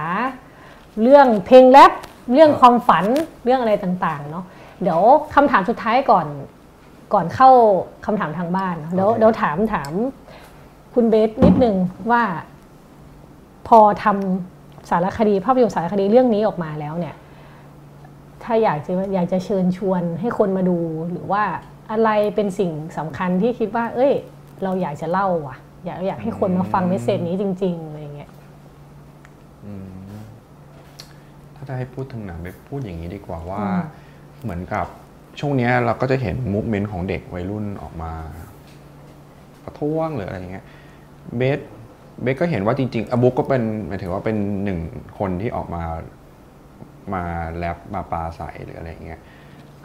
เรื่องเพลงแรปเรื่องความฝันเรื่องอะไรต่างๆเนาะเดี๋ยวคำถามสุดท้ายก่อนก่อนเข้าคำถามทางบ้านเดี๋ยวเดี๋ยวถามถามคุณเบสนิดนึงว่าพอทำสารคดีภาพยนตร์สารคดีเรื่องนี้ออกมาแล้วเนี่ย ถ้าอยากจะอยากจะเชิญชวนให้คนมาดูหรือว่า อะไรเป็นสิ่งสำคัญที่คิดว่า เอ้ย เราอยากจะเล่าว่ะ อยากอยากให้คนมาฟังเมสเซจนี้จริง ๆอะไรอย่างเงี้ยอืมถ้าจะให้พูดถึงหนังไปพูดอย่างนี้ดีกว่าว่าอืมเหมือนกับช่วงเนี้ยเราก็จะเห็นมูฟเมนต์ของเด็กวัยรุ่นออกมาประท้วงหรืออะไรอย่างเงี้ยเบสเบสก็เห็นว่าจริงๆอบุ๊กก็เป็นหมายถึงว่าเป็นหนึ่งคนที่ออกมามาแรปมาปาใสหรืออะไรอย่างเงี้ย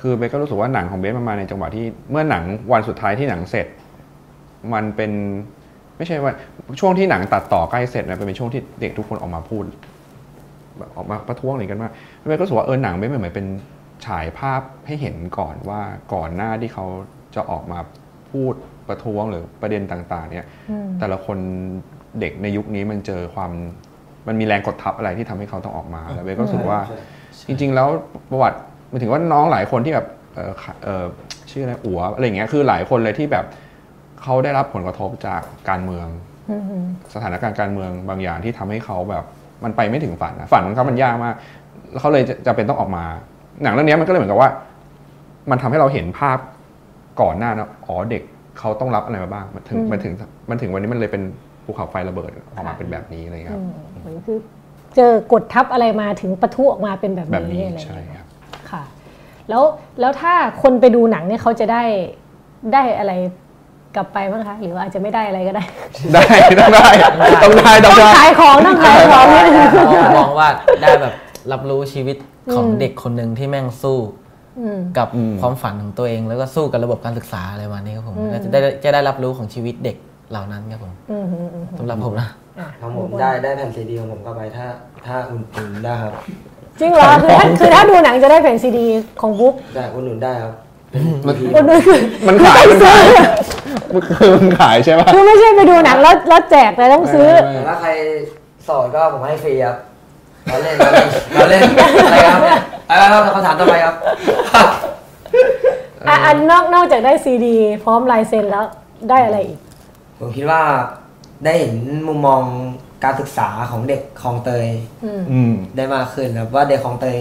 คือเบสก็รู้สึกว่าหนังของเบสมันมาในจังหวะที่เมื่อหนังวันสุดท้ายที่หนังเสร็จ มันเป็นไม่ใช่ว่าช่วงที่หนังตัดต่อใกล้เสร็จนะเป็นช่วงที่เด็กทุกคนออกมาพูดแบบออกมาประท้วงอะไรกันมากเบสก็รู้สึกว่าเออหนังเบสมันเหมือนเป็นฉายภาพให้เห็นก่อนว่าก่อนหน้าที่เขาจะออกมาพูดประท้วงหรือประเด็นต่าง ๆ เนี่ยอืมแต่ละคนเด็กในยุคนี้มันเจอความมันมีแรงกดทับอะไรที่ทำให้เขาต้องออกมาแล้วเบสก็รู้สึกว่าจริง ๆ แล้วประวัติห มายถึงว่าน้องหลายคนที่แบบเอ่อขะเอ่อชื่อชื่ออะไรอัวอะไรอย่างเงี้ยคือหลายคนเลยที่แบบเขาได้รับผลกระทบจากการเมืองอือหือสถานการณ์การเมืองบางอย่างที่ทำให้เขาแบบมันไปไม่ถึงฝันนะฝันของเขามันยากมากแล้วเขาเลยจะจะเป็นต้องออกมา หนังเรื่องนี้มันก็เลยเหมือนกับว่า มันทำให้เราเห็นภาพก่อนหน้านะอ๋อเด็กเขาต้องรับอะไรมาบ้างมันถึงอืมมันถึงมันถึงวันนี้มันเลยเป็นภูเขาไฟระเบิดออกมาเป็นแบบนี้อะไรเงี้ยครับอืมเหมือนคือเจอกดทับอะไรมาถึงปะทุออกมาเป็นแบบแบบนี้นี้อะไรอย่างใช่เงี้ยครับค่ะ แล้วแล้วถ้าคนไปดูหนังเนี่ยเขาจะได้ได้อะไรกลับไปบ้างคะหรือว่าอาจจะไม่ได้อะไรก็ได้ ได้ต้องได้ต้องได้ต้องต้องได้ขายของต้องขายของเนี่ยมองว่าได้แบบรับรู้ชีวิตของอืมเด็กคนหนึ่งที่แม่งสู้อืมกับอืมความฝันของตัวเอง แล้วก็สู้กับระบบการศึกษาอะไรประมาณนี้ครับผมอืมก็จะได้จะได้รับรู้ของชีวิตเด็กเหล่านั้นครับผมอืมอืมอืมสำหรับผมนะอะของผมได้ได้แผ่นซีดีของผมเข้าไปถ้าถ้าอุ่นๆได้ครับ จริงเหรอคือถ้าคือถ้าดูหนังจะได้แผ่นซีดีของบุ๊กแต่อุ่นๆได้ครับมันคนนึงคือมันขายมันขายมันคือมันขายใช่ปะคือไม่ใช่ไปดูหนังแล้วแล้วแจกแต่ต้องซื้อแต่ถ้าใครสอนก็ผมให้ฟรีครับเราเล่นเราเล่นเราเล่นอะไรครับเนี่ยอะไรครับคำถามต่อไปครับอะอันนอกนอกจากได้ซีดี พร้อมลายเซ็นแล้วได้อะไรอีก ผมคิดว่าได้เห็นมุมมอง การศึกษาของเด็กคลองเตยอืมอืมได้มากขึ้นครับว่าเด็กคลองเตย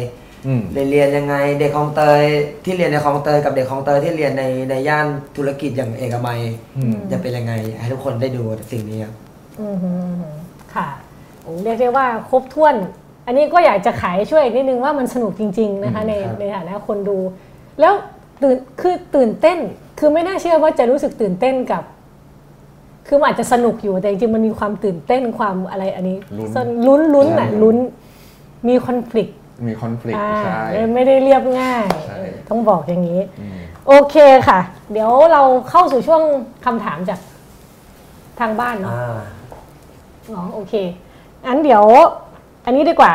อืมเรียนเรียนยังไง เด็กคลองเตยที่เรียนในคลองเตยกับเด็กคลองเตยที่เรียนในในย่านธุรกิจอย่างเอกมัยอืมจะเป็นยังไง ให้ทุกคนได้ดูสิ่งนี้ครับอืมฮึอืมฮึค่ะโอ้เรียกได้ว่าครบถ้วน อันนี้ก็อยากจะขายช่วยอีกนิดนึงว่ามันสนุกจริง ๆ นะคะในครับในฐานะคนดู แล้วตื่นคือตื่นเต้น คือไม่น่าเชื่อว่าจะรู้สึกตื่นเต้นกับ คือมันอาจจะสนุกอยู่แต่จริงๆมันมีความตื่นเต้นความอะไรอันนี้ลุ้นซ่อนลุ้นลุ้นอะใช่ลุ้นมีคอน FLICT มีคอน FLICT อ่าใช่ไม่ได้เรียบง่ายใช่ต้องบอกอย่างนี้อืมโอเคค่ะ เดี๋ยวเราเข้าสู่ช่วงคำถามจากทางบ้านเนาะอ่าอ๋อโอเคงั้นเดี๋ยว อันนี้ดีกว่า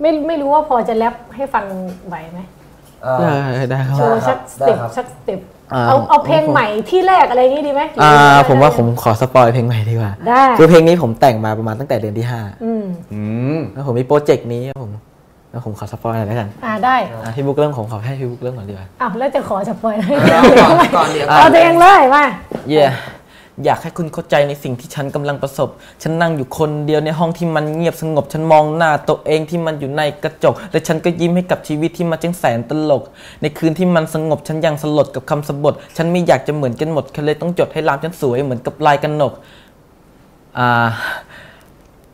ไม่ไม่รู้ว่าพอจะแรปให้ฟังไหวไหมได้ได้ครับโชว์สัก step ได้ครับสัก step อ่า เอาเอาเพลงผมใหม่ที่แรกอะไรอย่างนี้ดีไหมหรือ่าได้ผมว่าได้ผมขอ spoil เพลงใหม่ดีกว่าได้คือเพลงนี้ผมแต่งมาประมาณตั้งแต่เดือนที่ห้าอืมอืมแล้วผมมีโปรเจกต์นี้ครับผมแล้วผมขอ spoil หน่อยแล้วกันอ่าได้อะพี่บุ๊กเริ่มผมขอให้พี่บุ๊กเริ่มก่อนดีกว่าอ้าวแล้วจะขอ spoil ให้เอาก่อนก่อนเดี๋ยวเอาตัวเองเลยมา yeah อยากให้คุณเข้าใจในสิ่งที่ฉันกำลังประสบ ฉันนั่งอยู่คนเดียวในห้องที่มันเงียบสงบ ฉันมองหน้าตัวเองที่มันอยู่ในกระจก และฉันก็ยิ้มให้กับชีวิตที่มันจังแสนตลก ในคืนที่มันสงบ ฉันยังสลดกับคำสบถ ฉันไม่อยากจะเหมือนกันหมดแค่เลยต้องจดให้รามฉันสวยเหมือนกับลายกันหนก อ่า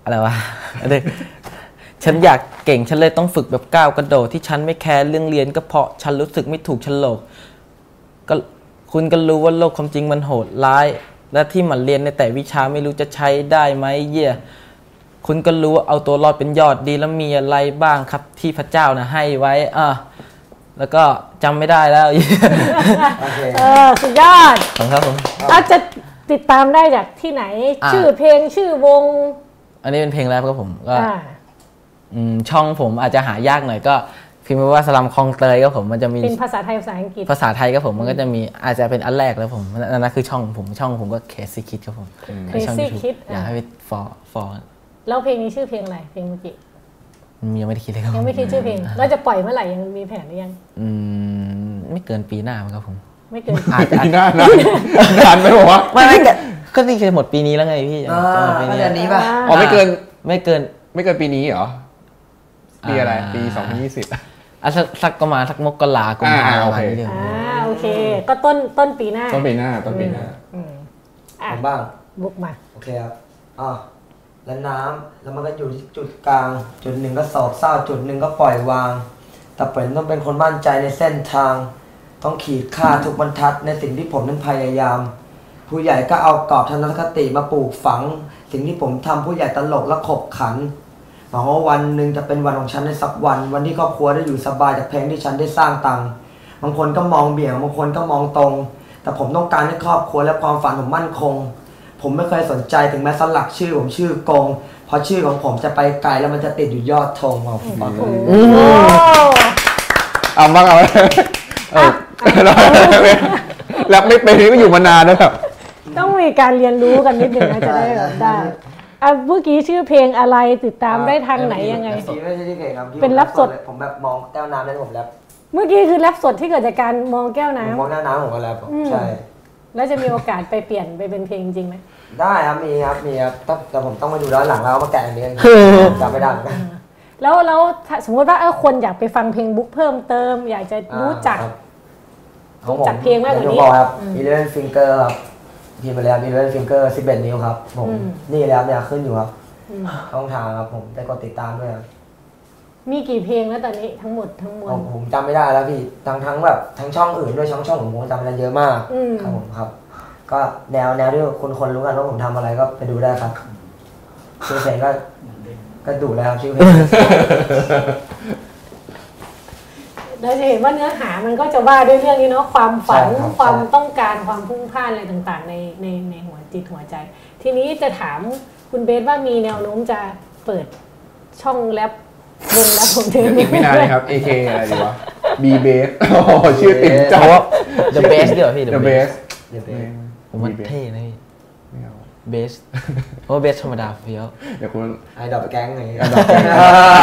อะไรวะอันนี้ฉันอยากเก่ง ฉันเลยต้องฝึกแบบก้าวกระโดดที่ฉันไม่แคร์เรื่องเรียนก็เพราะฉันรู้สึกไม่ถูกฉลก ก็คุณก็รู้ว่าโลกความจริงมันโหดร้าย และที่มันเรียนในแต่วิชาไม่รู้จะใช้ได้ไหมเยี่ยคุณก็รู้ว่าเอาตัวรอดเป็นยอดดีแล้วมีอะไรบ้างครับที่พระเจ้านะให้ไว้อะแล้วก็จำไม่ได้แล้วเหี้ยโอเคเออสุดยอดขอบคุณครับผมอาจจะติดตามได้จากที่ไหน อ่า ชื่อเพลงชื่อวงอันนี้เป็นเพลงแรปครับผมก็ อ่า อืมช่องผมอาจจะหายากหน่อยก็ พิมพ์ว่าสลัมคลองเตยก็ผมมันจะมีเป็นภาษาไทยภาษาอังกฤษ ภาษาไทยก็ผมมันก็จะมีอาจจะเป็นอันแรกแล้วผมนั่นนั่นคือช่องผมช่องผมก็เคซี่คิดครับผมในช่อง Crazy YouTube Kid อยากให้ไปฟอฟอแล้วเพลงนี้ชื่อเพลงอะไรเพลงเมื่อกี้ยังไม่ได้คิดเลยครับผยังไม่คิดชื่อเพลงแล้วจะปล่อยเมื่อไหร่ยังมีแผนหรือยัง อืมไม่เกินปีหน้ามั้งครับผม ไม่เกินอาจจะปีหน้านานนานไหมบอกว่าไม่ไม่ก็ก็นี่จะหมดปีนี้แล้วไงพี่อ่าจะหมดปีก็เดือนนี้ป่ะอ๋อไม่เกินไม่เกินไม่เกินปีนี้เหรอปีอะไรอ่าปี 2020 อะสักสักประมาณสักมกรากุมภาอ่าปโอระมาเคณนี้เดียวอ่าโอเค ก็ต้นต้นปีหน้าต้นปีหน้าต้นปีหน้า อืมอะผมบ้าง บุกมา โอเคครับอะแล้วน้ำแล้วมันก็อยู่ที่จุดกลาง จุดหนึ่งก็โศกเศร้าจุดหนึ่งก็ปล่อยวาง แต่เป็นต้องเป็นคนมั่นใจในเส้นทาง ต้องขีดค่าทุกบรรทัดในสิ่งที่ผมนั้นพยายาม ผู้ใหญ่ก็เอากรอบทัศนคติมาปลูกฝัง สิ่งที่ผมทำผู้ใหญ่ตลกและขบขัน หวังว่าวันหนึ่งจะเป็นวันของฉันในสักวัน วันที่ครอบครัวได้อยู่สบายจากเพลงที่ฉันได้สร้างตังค์บางคนก็มองเบี่ยงบางคนก็มองตรง แต่ผมต้องการให้ครอบครัวและความฝันผมมั่นคง ผมไม่เคยสนใจถึงแม้สลักชื่อผมชื่อกงเพราะชื่อของผมจะไปไกลแล้วมันจะติดอยู่ยอดธงของผมโอ้เอาบ้างเอาเออแล้วไม่เป็นนี่ก็อยู่มานานแล้วแบบต้องมีการเรียนรู้กันนิดนึงนะจะได้แบบได้ อะเมื่อกี้ชื่อเพลงอะไรติดตามได้ทางไหนยังไงไม่ใช่ที่เพลงครับที่เป็นรับสดผมแบบมองแก้วน้ำแล้วผมแรปเมื่อกี้คือแรปสดที่เกิดจากการมองแก้วผมน้ำ มองหน้าน้ำผมก็แรปอืม ใช่ แล้วจะมีโอกาสไปเปลี่ยนไปเป็นเพลงจริงไหมได้ครับมีครับมีครับแต่แต่ผมต้องมาดูย้อนหลังแล้วเอามาแกะอันนี้ผมจำไม่ได้เหมือนกัน แล้วแล้วถ้าสมมติว่าเออคนอยากไปฟังเพลงบุ๊กเพิ่มเติม อยากจะรู้จัก อ่าครับของผมจัดเพลงมากกว่านี้อย่ที่ผมบอกครับ อืม Eleven Finger ครับ พิมพ์มาเลยครับ Eleven Finger 11นิ้วครับผมอืมนี่แล้วเนี่ยขึ้นอยู่ครับอืมช่องทางครับ ผมได้กดติดตามด้วยครับมีกี่เพลงแล้วตอนนี้ทั้งหมดทั้งมวผลมผมจำไม่ได้แล้วพี่ทั้งทั้งแบบทั้งช่องอื่นด้วยช่องช่องของผมจำไม่ได้เยอะมากอืมครับผมครับ ก็แนวแนวที่คนคนรู้กันว่าผมทำอะไรก็ไปดูได้ครับชื่อเพลงก็ก็ดูแล้วครับชื่อเพลง เราจะเห็นว่าเนื้อหามันก็จะว่าด้วยเรื่องนี้เนาะความฝันใช่ครับความใช่ต้องการความพุ่งพล่านอะไรต่างๆ ในในในหัวจิตหัวใจ ทีนี้จะถามคุณเบสว่ามีแนวโน้มจะเปิดช่องแรปวงแรปผมเทนอีกไม่นานเลยครับ AK อะไรดีวะ B Base โอ้โหชื่อติดจัเพราะว่าด The Best เดี๋ยวพี่ The The Base Best ผมมันเท่นะพี่ไม่ เอาเบสเพราะว่าเบสธรรมดาเฟี้ยวเดี๋ยวคุณไอดอปแก๊งอะไรอย่างเงี้ยไอดอปแก๊ง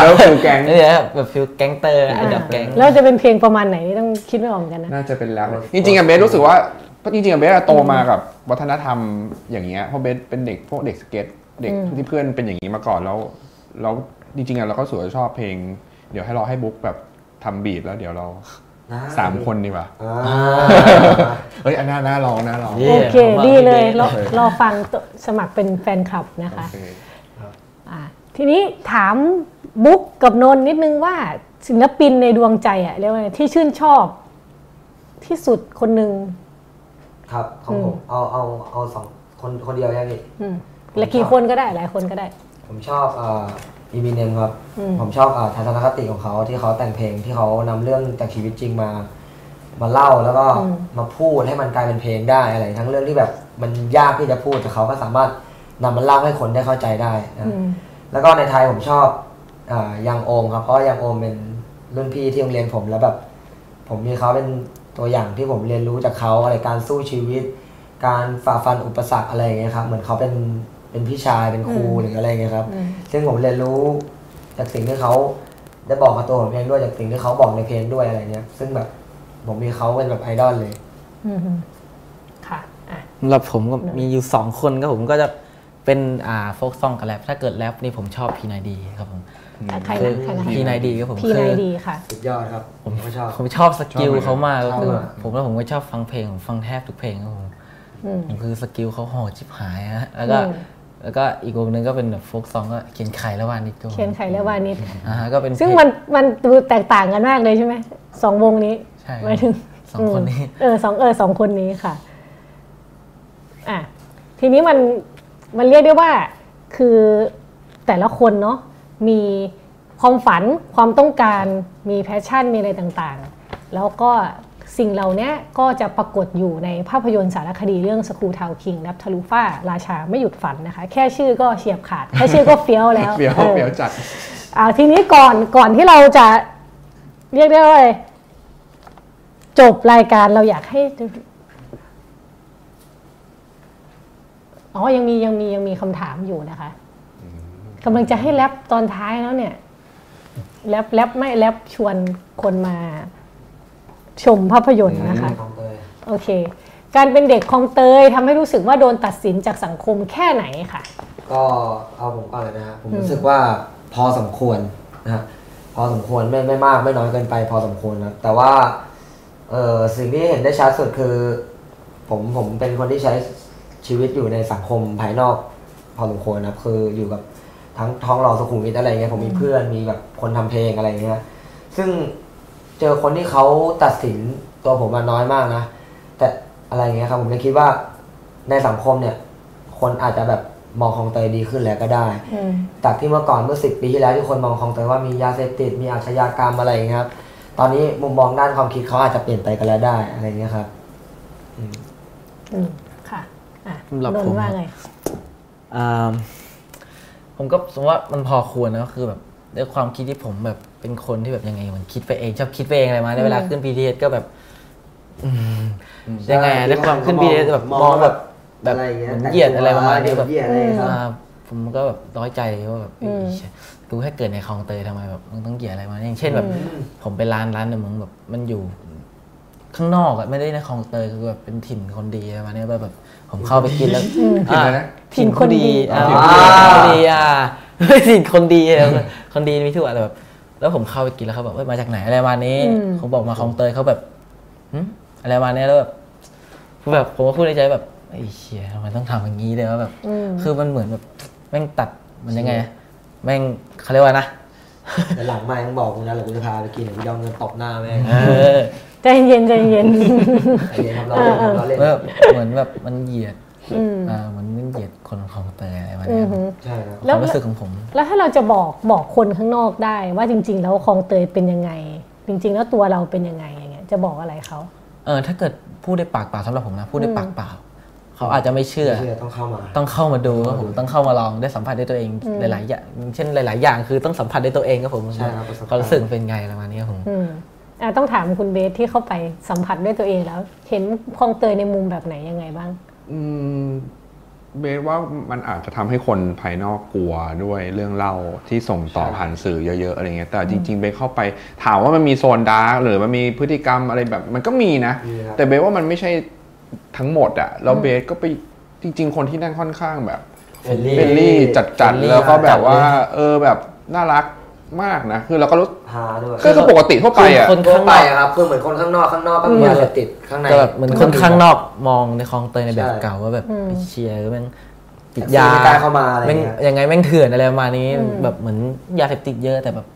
แล้วฟิลแก๊งนี่แหละครับแบบฟิลแก๊งเตอร์ไอดอปแก๊งแล้วจะเป็นเพลงประมาณไหนนี่ต้องคิดไม่ออกเหมือนกันนะน่าจะเป็นแล้วจริงๆอะเบสรู้สึกว่าจริงๆอะเบสอะโตมากับวัฒนธรรมอย่างเงี้ยเพราะเบสเป็นเด็กพวกเด็กสเก็ตเด็กอืมที่เพื่อนเป็นอย่างนี้มาก่อนแล้วแล้วจริงๆอะเราก็สวยชอบเพลง เดี๋ยวให้เราให้บุ๊กแบบทำบีทแล้วเดี๋ยวเราได้ สามคนดีกว่าอ่าเฮ้ยอันน่าน่าลองน่าลองเย่โอเคผมว่าดีเลยพี่เบสรอโอเครอฟังตัวสมัครเป็นแฟนคลับนะคะโอเคอ่าทีนี้ถามบุ๊กกับนนท์นิดนึงว่าศิลปินในดวงใจอะเรียกว่าไงที่ชื่นชอบที่สุดคนหนึ่งครับของผมเอาเอาเอาสองคนคนเดียวแค่พี่อืมและกี่คนก็ได้หลายคนก็ได้ ผมชอบเอ่ออีมิเนมครับอืมผมชอบเอ่อทัศนคติของเขาที่เขาแต่งเพลงที่เขานำเรื่องจากชีวิตจริงมา มาเล่าแล้วก็มาพูดให้มันกลายเป็นเพลงได้อะไร ทั้งเรื่องที่แบบมันยากที่จะพูดแต่เขาก็สามารถนำมาเล่าให้คนได้เข้าใจได้นะอืมแล้วก็ในไทยผมชอบเอ่อยังโอมครับเพราะว่ายังโอมเป็นรุ่นพี่ที่โรงเรียนผมแล้วแบบ ผมมีเขาเป็นตัวอย่างที่ผมเรียนรู้จากเขาอะไรการสู้ชีวิต การฝ่าฟันอุปสรรคอะไรอย่างเงี้ยครับเหมือนเขาเป็น เป็นพี่ชายเป็นครูอืมหรืออะไรอย่างเงี้ยครับอืมซึ่งผมเรียนรู้จากสิ่งที่เขาได้บอกกับตัวผมเองด้วยจากสิ่งที่เขาบอกในเพลงด้วยอะไรเงี้ย ซึ่งแบบผมมีเขาเป็นแบบไอดอลเลยอืมค่ะอะสำหรับผมก็มีอยู่สองคนก็ผมก็จะเป็นอ่าโฟกซองกับแรปถ้าเกิดแรปนี่ผมชอบพีนายดีครับผมใครนะใครนะ P9d ครับผม P9dค่ะสุดยอดครับผมก็ชอบผมชอบสกิลชอบเลยเขามากก็คือชอบมากผมแล้วผมก็ชอบฟังเพลงผมฟังแทบทุกเพลงครับผมอืมผมคือ skill เขาโหดชิบหายฮะแล้วก็อืม แล้วก็อีกวงหนึงก็เป็นแบบ folk song ก็เขียนไขและวานิชก็เขียนไขและวานิชอ่าฮะก็เป็นซึ่งเพลงมันมันดูแตกต่างกันมากเลยใช่ไหมสองวงนี้ใช่หมายถึงสองคนนี้มเออสองเออสองคนนี้ค่ะอะทีนี้มันมันเรียกได้ว่าคือแต่ละคนเนาะมีความฝันความต้องการมี passion มีอะไรต่างๆ แล้วก็ สิ่งเหล่านี้ก็จะปรากฏอยู่ในภาพยนตร์สารคดีเรื่องสกูทาวคิงนับทะลุฟ้าราชาไม่หยุดฝันนะคะ แค่ชื่อก็เฉียบขาด แค่ชื่อก็เฟี้ยวแล้วเฟี้ยวออเฟี้ยวจัดอ่าทีนี้ก่อนก่อนที่เราจะเรียกได้ว่าอะไรจบรายการเราอยากให้อ๋อยังมียังมียังมีคำถามอยู่นะคะกำลังจะให้แรปตอนท้ายแล้วเนี่ยแรปแรปไม่แรปชวนคนมา ชมภาพยนตร์นะคะของเตยโอเค การเป็นเด็กคลองเตยทำให้รู้สึกว่าโดนตัดสินจากสังคมแค่ไหนค่ะ ก็เอาผมก่อนเลยนะฮะผมอืมรู้สึกว่าพอสมควรนะฮะพอสมควรไม่ไม่มากไม่น้อยเกินไป พอสมควรนะแต่ว่าเออสิ่งที่เห็นได้ชัดสุดคือ ผมผมเป็นคนที่ใช้ชีวิตอยู่ในสังคมภายนอก พอสมควรนะครับคืออยู่กับทั้งท้องหล่อสุขุมวิทอะไรเงี้ยผมมีเพื่อนมีแบบคนทำเพลงอะไรเงี้ยซึ่ง เจอคนที่เขาตัดสินตัวผมมาน้อยมากนะ แต่อะไรเงี้ยครับผมเลยคิดว่าในสังคมเนี่ย คนอาจจะแบบมองคลองเตยดีขึ้นแล้วก็ได้อืมจากที่เมื่อก่อนเมื่อสิบปีที่แล้วที่คนมองคลองเตยว่ามียาเสพติดมีอาชญากรรมอะไรอย่างเงี้ยครับ ตอนนี้มุมมองด้านความคิดเขาอาจจะเปลี่ยนไปกันแล้วได้อะไรเงี้ยครับอืมค่ะอะสำหรับนนผมท์ว่านะไงอ่าผมก็สมมติว่ามันพอควรนะก็คือแบบ ด้วยความคิดที่ผมแบบเป็นคนที่แบบยังไงมันคิดไปเองชอบคิดไปเองอะไรมาในเวลาขึ้น BTS ก็แบบอืมยังไงอะด้วยความขึ้น BTS แบบมองแบบแบบอะไรอย่างเงี้ยเหมือนเหยียดอะไรประมาณนี้แบบเหยียดอะไรครับอ่าผผมก็แบบน้อยใจว่าแบบอืมเอ้ยกูแค่เกิดในคลองเตยทำไมแบบมึงต้องเกลียดอะไรมาอย่างเช่นแบบอืมผมไปร้านร้านหนึ่งมึงแบบมันอยู่ข้างนอกอะไม่ได้ในคลองเตยคือแบบเป็นถิ่นคนดีอะไรมาเนี่ยแบบแบบผมเข้าไปกินแล้วอืมอ่าถิ่นคนดีอ่าอ๋อถิ่นคนดีอ่า ไม่ถิ่นคนดีอะคนดีมีทั่วแต่แบบแล้วผมเข้าไปกินแล้วเขาแบบเอ้ยมาจากไหนอะไรประมาณนี้อืมผมบอกมาคลองเตยเขาแบบหึอะไรประมาณนี้แล้วแบบคือแบบผมก็พูดในใจแบบไอ้เชี่ยทำไมต้องทำอย่างนี้เลยว่าแบบอืมคือมันเหมือนแบบแม่งตัดมันยังไงอะแม่งเขาเรียกว่านะแต่หลังไม่มึงบอกกูนะเดี๋ยวกูจะพาไปกินเดี๋ยวกูจะเอาเงินตบหน้าแม่งเออใจเย็นใจเย็นใจเย็นครับเราเล่นครับเราเล่นแบบเหมือนแบบมันเหยียดอืมอ่ามันมัน เหยียดคนของเตยอะไรประมาณอืนี้อหือใช่ครับคแล้ววามรู้สึกของผม แล้วถ้าเราจะบอกบอกคนข้างนอกได้ว่าจริง ๆ แล้วคลองเตยเป็นยังไง จริง ๆ แล้วตัวเราเป็นยังไงอย่างเงี้ยจะบอกอะไรเขาเออถ้าเกิดพูดด้วยปากเปล่าสำหรับผมนะพูดด้วยอืมปากเปล่าเขาอาจจะไม่เชื่อไม่เชื่อต้องเข้ามาต้องเข้ามาดูครับผมต้องเข้ามาลองได้สัมผัสด้วยตัวเองอืมหลาย ๆ อย่างเช่นหลาย ๆ อย่างคือต้องสัมผัสด้วยตัวเองครับผมใช่ครับประสบการณ์ความรู้สึกเป็นไงอะไรประมาณนี้ครับผมอืมอะต้องถามคุณเบสที่เข้าไปสัมผัสด้วยตัวเองแล้ว เห็นคลองเตยในมุมแบบไหนยังไงบ้างอืม เบสว่ามันอาจจะทำให้คนภายนอกกลัวด้วยเรื่องเล่าที่ส่งต่อผ่านสื่อเยอะๆอะไรเงี้ยแต่จริง ๆ เบสเข้าไปถามว่ามันมีโซน dark หรือมันมีพฤติกรรมอะไรแบบ มันก็มีนะมีครับแต่เบสว่ามันไม่ใช่ทั้งหมดอะแล้วเบสก็ไปจริง ๆ คนที่นั่นค่อนข้างแบบ friendly friendly จัด friendly ๆแล้วก็แบบว่าจัดเลยเออแบบน่ารัก มากนะ คือเราก็รู้หาด้วยก็คือปกติทั่วไปอะคนทั่วข้างไปนอกอะครับคือเหมือนคนข้างนอกข้างนอกก็มีอืมยาเสพติดข้างใน ก็แบบเหมือนคนข้างนอกมองในคลองเตยในแบบใช่ เก่าว่าแบบอืม ไอ้เชี่ยแม่งติดยายาไม่กล้าเข้ามาอะไรแม่งเงี้ยยังไงแม่งเถื่อนอะไรประมาณนี้อืมแบบเหมือนยาเสพติดเยอะแต่แบบ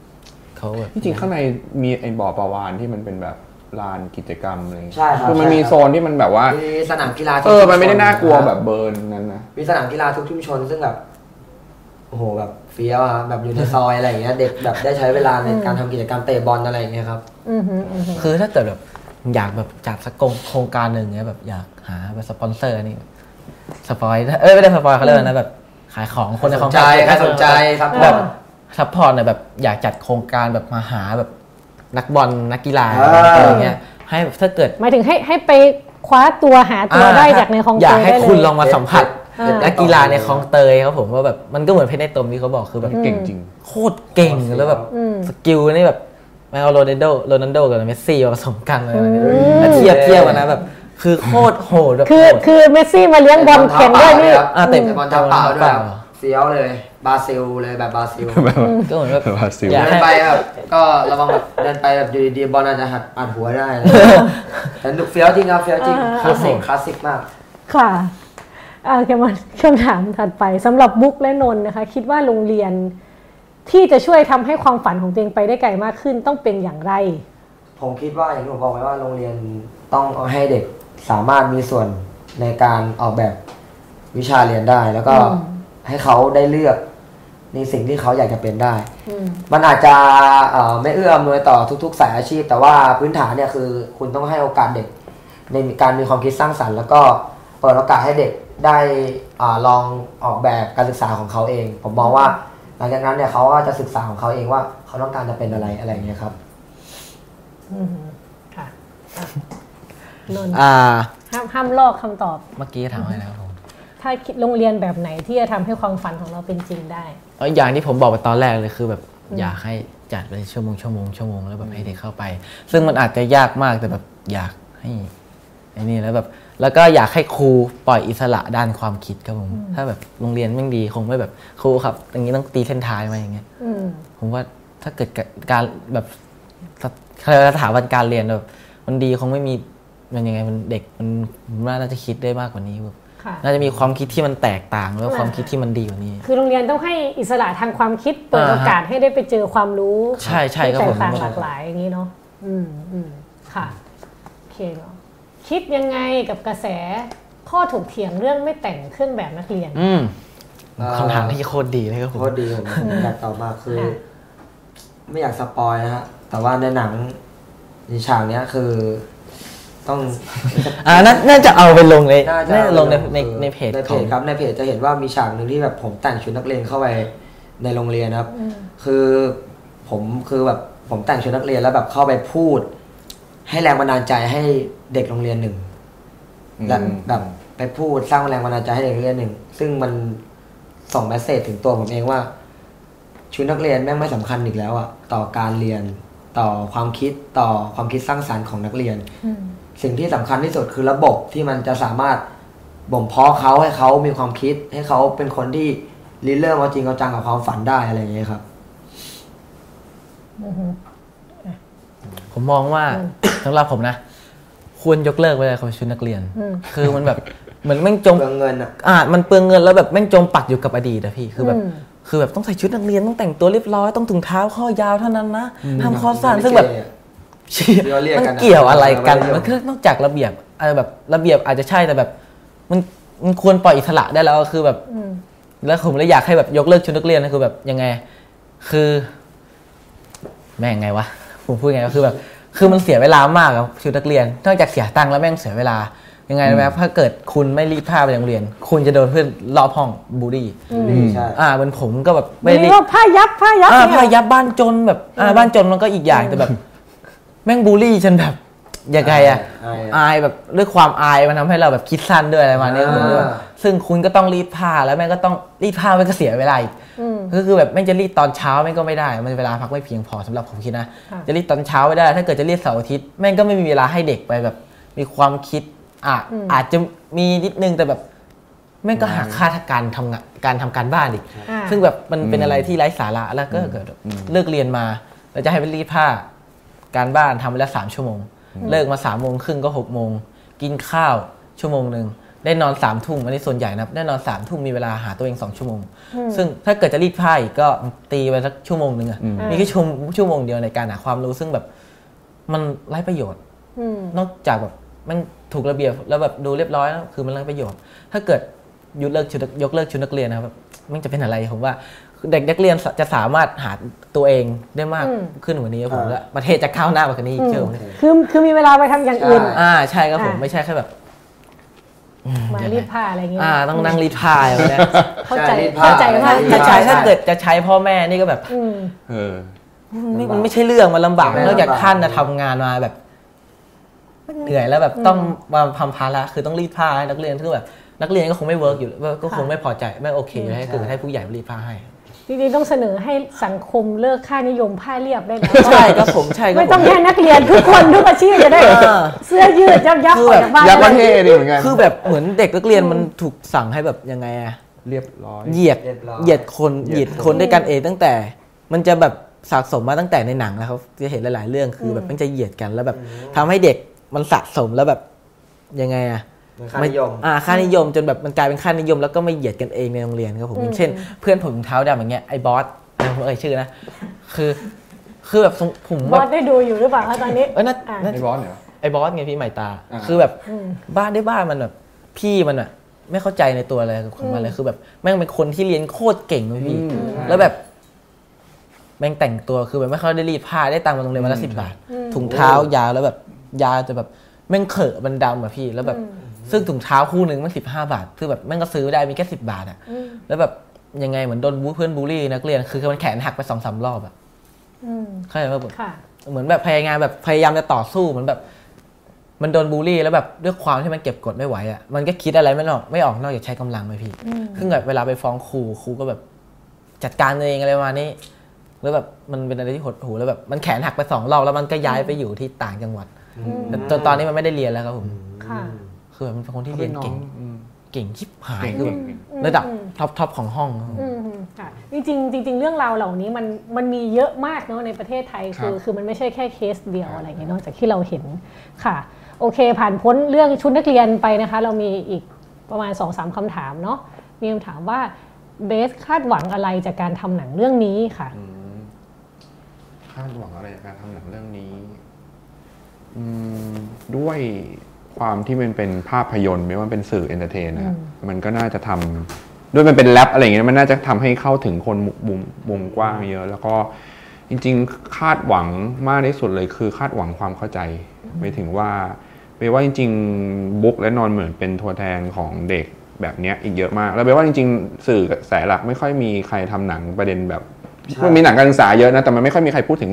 เขาแบบ จริงๆข้างในมีไอ้บ่อปลาวาฬที่มันเป็นแบบลานกิจกรรมอะไรอย่างเงี้ยใช่ครับคือมันมีใช่ครับ โซนที่มันแบบว่า มีสนามกีฬาทุกเออชุชมันไม่ได้น่ากลัวแบบเบอร์นั้นนะ มีสนามกีฬาทุกชุมชนซึ่งแบบโอ้โหแบบ เฟี้ยวอะครับแบบอยู่ในซอยอะไรอย่างเงี้ยเด็กแบบได้ใช้เวลาในการทำกิจกรรมเตะบอลอะไรอย่างเงี้ยครับอือหืออือหือคือถ้าเกิดแบบอยากแบบจัดสักโครงการหนึ่งเนี้ยแบบอยากหาแบบสปอนเซอร์นี่ spoil เอ้ยไม่ได้ spoil เขาเรียกว่านะแบบขายของคนในคลองสนใจใครสนใจครับแบบ support เนี่ยแบบอยากจัดโครงการแบบมาหาแบบนักบอลนักกีฬาอ่าอะไรเงี้ยให้แบบถ้าเกิดหมายถึงให้ให้ไปคว้าตัวหาตัวได้จากในคลองเตยอยากให้ได้เลยคุณลองมาสัมผัสอ่า นักกีฬาในคลองเตยครับผมว่าแบบมันก็เหมือนเพชรในตมที่เขาบอกคือแบบเก่งจริง โคตรเก่งแล้วแบบอืม skill นี่แบบไม่เอาโรนัลโดโรนัลโดกับเมสซี่มาผสมกันอะไรแบบนี้อืมแล้วเทียบเทียบกันนะแบบคือโคตรโหดแบบคือโหดคือเมสซี่มาเลี้ยงบอลเข็นด้วยนี่อะเตะบอลเท้าเปล่าด้วยครับเฟี้ยวเลยบราซิลเลยแบบบราซิลก็เหมือนแบบบราซิลอยากให้เดิให้นไปแบบก็ระวังแบบเดินไปแบบอยู่ดีๆบอลอาจจะหัดอัดหัวได้เลยแต่เฟี้ยวจริงครับเฟี้ยวจริงอ่าคลาสสิกคลาสสิกมากค่ะ อ่าแกมาคำถามถัดไปสำหรับบุ๊กและนนท์นะคะ คิดว่าโรงเรียนที่จะช่วยทำให้ความฝันของตัวเองไปได้ไกลมากขึ้นต้องเป็นอย่างไร ผมคิดว่าอย่างที่ผมบอกไว้ว่าโรงเรียนต้องเอาให้เด็กสามารถมีส่วนในการออกแบบวิชาเรียนได้ แล้วก็อืมให้เขาได้เลือกในสิ่งที่เขาอยากจะเป็นได้อืมมันอาจจะเอ่อไม่เอื้ออำนวยต่อทุก ๆ สายอาชีพ แต่ว่าพื้นฐานเนี่ยคือคุณต้องให้โอกาสเด็ก ในการมีความคิดสร้างสรรค์ แล้วก็เปิดโอกาสให้เด็ก ได้อาลองออกแบบการศึกษาของเขาเอง ผมมองว่า หลังจากนั้นเนี่ยเขาก็จะศึกษาของเขาเองว่าเขาต้องการจะเป็นอะไรอะไรอย่างเงี้ยครับอืมค่ะอะนนท์อ่าห้ามห้ามลอกคำตอบ เมื่อกี้ถามอะไรนะครับผมถ้าคิดโรงเรียนแบบไหนที่จะทำให้ความฝันของเราเป็นจริงได้เอ้ยอย่างที่ผมบอกไปตอนแรกเลยคือแบบอืมอยากให้จัดเป็นชั่วโมงชั่วโมงชั่วโมงแล้วแบบให้เด็กเข้าไป ซึ่งมันอาจจะยากมากแต่แบบอยากให้ไอ้นี่แล้วแบบ แล้วก็อยากให้ครูปล่อยอิสระด้านความคิดครับผม ถ้าแบบโรงเรียนแม่งดีคงไม่แบบครูครับ อย่างนี้ต้องตีเส้นท้ายมาอย่างเงี้ยอืมผมว่าถ้าเกิดการแบบเขาเรียกว่าสถาบันการเรียนแบบมันดีคงไม่มีมันยังไงมันเด็กมันผมว่าน่าจะคิดได้มากกว่านี้แบบค่ะน่าจะมีความคิดที่มันแตกต่างแล้วอ่าความคิดที่มันดีกว่านี้ คือโรงเรียนต้องให้อิสระทางความคิดเปิดอ่าฮะโอกาสให้ได้ไปเจอความรู้ใช่ใช่ครับที่ผแตมกต่างหลากหลายอย่างนี้เนาะอืมอืมค่ะโอเคเนาะ คิดยังไงกับกระแสข้อถกเถียงเรื่องไม่แต่งเครื่องแบบนักเรียน อืมเอ่อคำถามที่โคตรดีเลยครับผมโคตรดีผมผมอยากตอบมากคือค่ะไม่อยากสปอยนะฮะแต่ว่าในหนังในฉากเนี้ยคือ ต้อง อ่าน่าน่าจะเอาไปลงในน่าจะน่าจะลงในในคือในเพจในขเพองจครับในเพจจะเห็นว่ามีฉากหนึ่งที่แบบผมแต่งชุดนักเรียนเข้าไปในโรงเรียนนะครับอืมคือผมคือแบบผมแต่งชุดนักเรียนแล้วแบบเข้าไปพูด ให้แรงบันดาลใจให้เด็กโรงเรียนหนึ่งและอืมแบบไปพูดสร้างแรงบันดาลใจให้เด็กโรงเรียนหนึ่ง ซึ่งมันส่งเมสเซจถึงตัวผมเองว่าชุดนักเรียนแม่งไม่สำคัญอีกแล้วอะต่อการเรียนต่อความคิดต่อความคิดสร้างสรรค์ของนักเรียนอืมสิ่งที่สำคัญที่สุดคือระบบที่มันจะสามารถบ่มเพาะเขาให้เขามีความคิด ให้เขาเป็นคนที่ริเริ่มเอาจริงเอาจังกับความฝันได้อะไรอย่างเงี้ยครับอือฮึผมมองว่า สำหรับผมนะ ควรยกเลิกไปเลยคำว่าชุดนักเรียนอืมคือมันแบบเหมือนแม่งจมเปลืองเงินอะอ่ามันเปลืองเงินแล้วแบบแม่งจมปักอยู่กับอดีตอะพี่คือแบบอืมคือแบบต้องใส่ชุดนักเรียนต้องแต่งตัวเรียบร้อยต้องถุงเท้าข้อยาวเท่านั้นนะอืมทำคอสั้นซึ่งแบบเชี่ยที่เราเรียกมันกันอะเกี่ยวอะไรกันเออมันคือนอกจากระเบียบเออแบบระเบียบอาจจะใช่แต่แบบ มันมันควรปล่อยอิสระได้แล้วคือแบบอืมแล้วผมเลยอยากให้แบบยกเลิกชุดนักเรียนนะคือแบบยังไง คือ แม่งไงวะผมพูดไงวะคือแบบ คือมันเสียเวลามากครับชุดนักเรียน นอกจากเสียตังค์แล้วแม่งเสียเวลา ยังไงรู้ไหมครับถ้าเกิดคุณไม่รีดผ้าไปโรงเรียน คุณจะโดนเพื่อนรอบห้องบูลลี่อืมอืมใช่ อ่าเหมันผมก็แบบไม่ไม่รีได้ดว่าผ้ายับผ้ายับอ่าเนี่ย พายับบ้านจนแบบอ่าบ้านจนมันก็อีกอย่างแต่แบบ แม่งบูลลี่จนแบบยังไงอะอายอะอายแบบด้วยความอายมันทำให้เราแบบคิดสั้นด้วยอะไรประมาณนี้อ่า ผมด้วย ซึ่งคุณก็ต้องรีดผ้าแล้วแม่งก็ต้องรีดผ้ามันก็เสียเวลาอีกอืมก็คือแบบแม่งจะรีดตอนเช้าแม่งก็ไม่ได้ มันเวลาพักไม่เพียงพอสำหรับผมคิดนะค่ะจะรีดตอนเช้าไม่ได้ ถ้าเกิดจะรีดเสาร์อาทิตย์แม่งก็ไม่มีเวลาให้เด็กไปแบบ มีความคิดอะอาจจะมีนิดนึงแต่แบบแม่งก็หักค่าการทำงานการทำการบ้านอีกอ่าซึ่งแบบมันเป็นอะไรที่ไร้สาระแล้วก็เกิดเลิกเรียนมาเราจะให้ไปรีดผ้า การบ้านทำไปแล้วสามชั่วโมง เลิกมาสามโมงครึ่งก็หกโมงกินข้าวชั่วโมงหนึ่ง ได้นอนสามทุ่มอันนี้ส่วนใหญ่นะได้นอนสามทุ่มมีเวลาหาตัวเองสองชั่วโมงอืมซึ่งถ้าเกิดจะรีดผ้าอีกก็ตีไปสักชั่วโมงหนึ่งอะอืมมีแค่ชั่วโมงชั่วโมงเดียวในการหาความรู้ซึ่งแบบมันไร้ประโยชน์อืมนอกจากแบบมันถูกระเบียบแล้วแบบดูเรียบร้อยแล้วคือมันไร้ประโยชน์ ถ้าเกิดยุดเลิกชุดยกเลิกชุดนักเรียนนะครับแบบมันจะเป็นอะไรผมว่าเด็กนักเรียนจะสามารถหาตัวเองได้มากอืมขึ้นกว่านี้ครับผมและประเทศจะก้าวหน้ากว่านี้อีกเชื่อผมเลยคือคือมีเวลาไปทำอย่างอื่นอ่าใช่ครับผมอ่าไม่ใช่แค่แบบ มารีดผ้าอะไรอย่างเงี้ยอ่าต้องนั่งรีดผ้าอะไรแบบเนี้ยเข้าใจใช่รีดผ้าเข้าใจมากถ้าใช้ถ้าเกิดจะใช้พ่อแม่นี่ก็แบบอืมเออไม่มันไม่ใช่เรื่องมันลำบากไม่นอกจากลำบากท่านนะทำงานมาแบบเหนื่อยแล้วแบบต้องมาทำภาระคือต้องรีดผ้าให้นักเรียนคือแบบนักเรียนก็คงไม่ work อยู่ก็คงไม่พอใจไม่โอเคให้คือให้ผู้ใหญ่รีดผ้าให้ จริงๆต้องเสนอให้สังคมเลิกค่านิยมผ้าเรียบได้แล้วใช่ครับผมใช่ครับไม่ต้องผแค่นักเรียนทุกคนทุกอาชีพจะได้เออเสื้อยืดยับยับคือออกแบบจากบ้านยับประเทได้ศดีเหมือนกันคือแบบเหมือนเด็กนักเรียนมันถูกสั่งให้แบบยังไงอะเรียบร้อยเหยียดเรียบร้อยเหยียดคนเหเหยียียยดดคนด้วยกันเองตั้งแต่ มันจะแบบสะสมมาตั้งแต่ในหนังแล้วครับจะเห็นหลาย ๆ เรื่องคือแบบมันจะเหยียดกันแล้วแบบทำให้เด็กมันสะสมแล้วแบบยังไงอะเหมือน ค่านิยมอ่าค่านิยมจนแบบมันกลายเป็นค่านิยม แล้วก็ไม่เหยียดกันเองในโรงเรียนครับผมอย่างเช่น เพื่อนผมเท้าดำอย่างเงี้ยไอ้บอสผมเอ่ยชื่อนะคือคือแบบผมบว่าอสได้ดูอยู่หรือเปล่าคะตอนนี้เออน่าอะน่าไอ้บอสเหรอไอ้บอสไงพี่ใหม่ตาอ่าคือแบบอืมบ้านได้บ้านมันแบบพี่มันอะไม่เข้าใจในตัวอะไรของมันเลยคือแบบแม่งเป็นคนที่เรียนโคตรเก่งเลยพี่อืมแล้วแบบแม่งแต่งตัวคือแบบไม่ค่อยได้รีดผ้าได้ตังค์มาโรงเรียนวันละสิบบาทอืมถุงเท้ายาวแล้วแบบยาวจะแบบแม่งเขอะมันดำอะพี่แล้วแบบ ซึ่งถุงเท้าคู่หนึ่งมันสิบห้าบาท คือแบบแม่งก็ซื้อได้มีแค่สิบบาทอะอืมแล้วแบบยังไงเหมือนโดนบูเพื่อนบูลลี่นักเรียน คือมันแขนหักไปสองสามรอบอะอืมเข้าใจไหมแบบค่ะเหมือนแบบพยายามแบบพยายามจะต่อสู้เหมือนแบบ มันโดนบูลลี่แล้วแบบด้วยความที่มันเก็บกดไม่ไหวอะมันก็คิดอะไรไม่ออกไม่ออกนอกจากใช้กำลังไปพี่อืมคือแบบเวลาไปฟ้องครูครูก็แบบ จัดการเองอะไรประมาณนี้แล้วแบบมันเป็นอะไรที่หดหูแล้วแบบมันแขนหักไปสองรอบแล้วมันก็ย้ายไปอยู่ที่ต่างจังหวัดแต่จนตอนนี้มันไม่ได้เรียนแล้วครับผมค่ะ คือแบบมันเป็นคนที่เรียนเก่งอืมเก่งชิบหายเก่งคือแบบเก่งระดับอืม top top ของห้องครับผมอืมค่ะจริงๆจริงๆเรื่องราวเหล่านี้มันมันมีเยอะมากเนาะในประเทศไทยคือครับคือมันไม่ใช่แค่เคสเดียวอะไรอย่างเงี้ยเนอกจากที่เราเห็นค่ะโอเค ผ่านพ้นเรื่องชุดนักเรียนไปนะคะ เรามีอีกประมาณ2อสามคำถามเนาะมีคำถามว่าเบสคาดหวังอะไรจากการทำหนังเรื่องนี้ค่ะอืมคาดหวังอะไรจากการทำหนังเรื่องนี้อืมด้วย ความที่มันเป็นภาพยนตร์ไม่ว่าเป็นสื่อ entertain นะครับมันก็น่าจะทำด้วยมันเป็นแรปอะไรอย่างเงี้ยมันน่าจะทำให้เข้าถึงคนมุมมุมกว้างเยอะ แล้วก็จริง ๆ คาดหวังมากที่สุดเลยคือคาดหวังความเข้าใจไปถึงว่าเปว่าจริง ๆ บุ๊กและนอนเหมือนเป็นตัวแทนของเด็กแบบเนี้ยอีกเยอะมาก แล้วเปว่าจริง ๆ สื่อกระแสหลักไม่ค่อยมีใครทำหนังประเด็นแบบใช่มันมีหนังการศึกษาเยอะนะแต่มันไม่ค่อยมีใครพูดถึง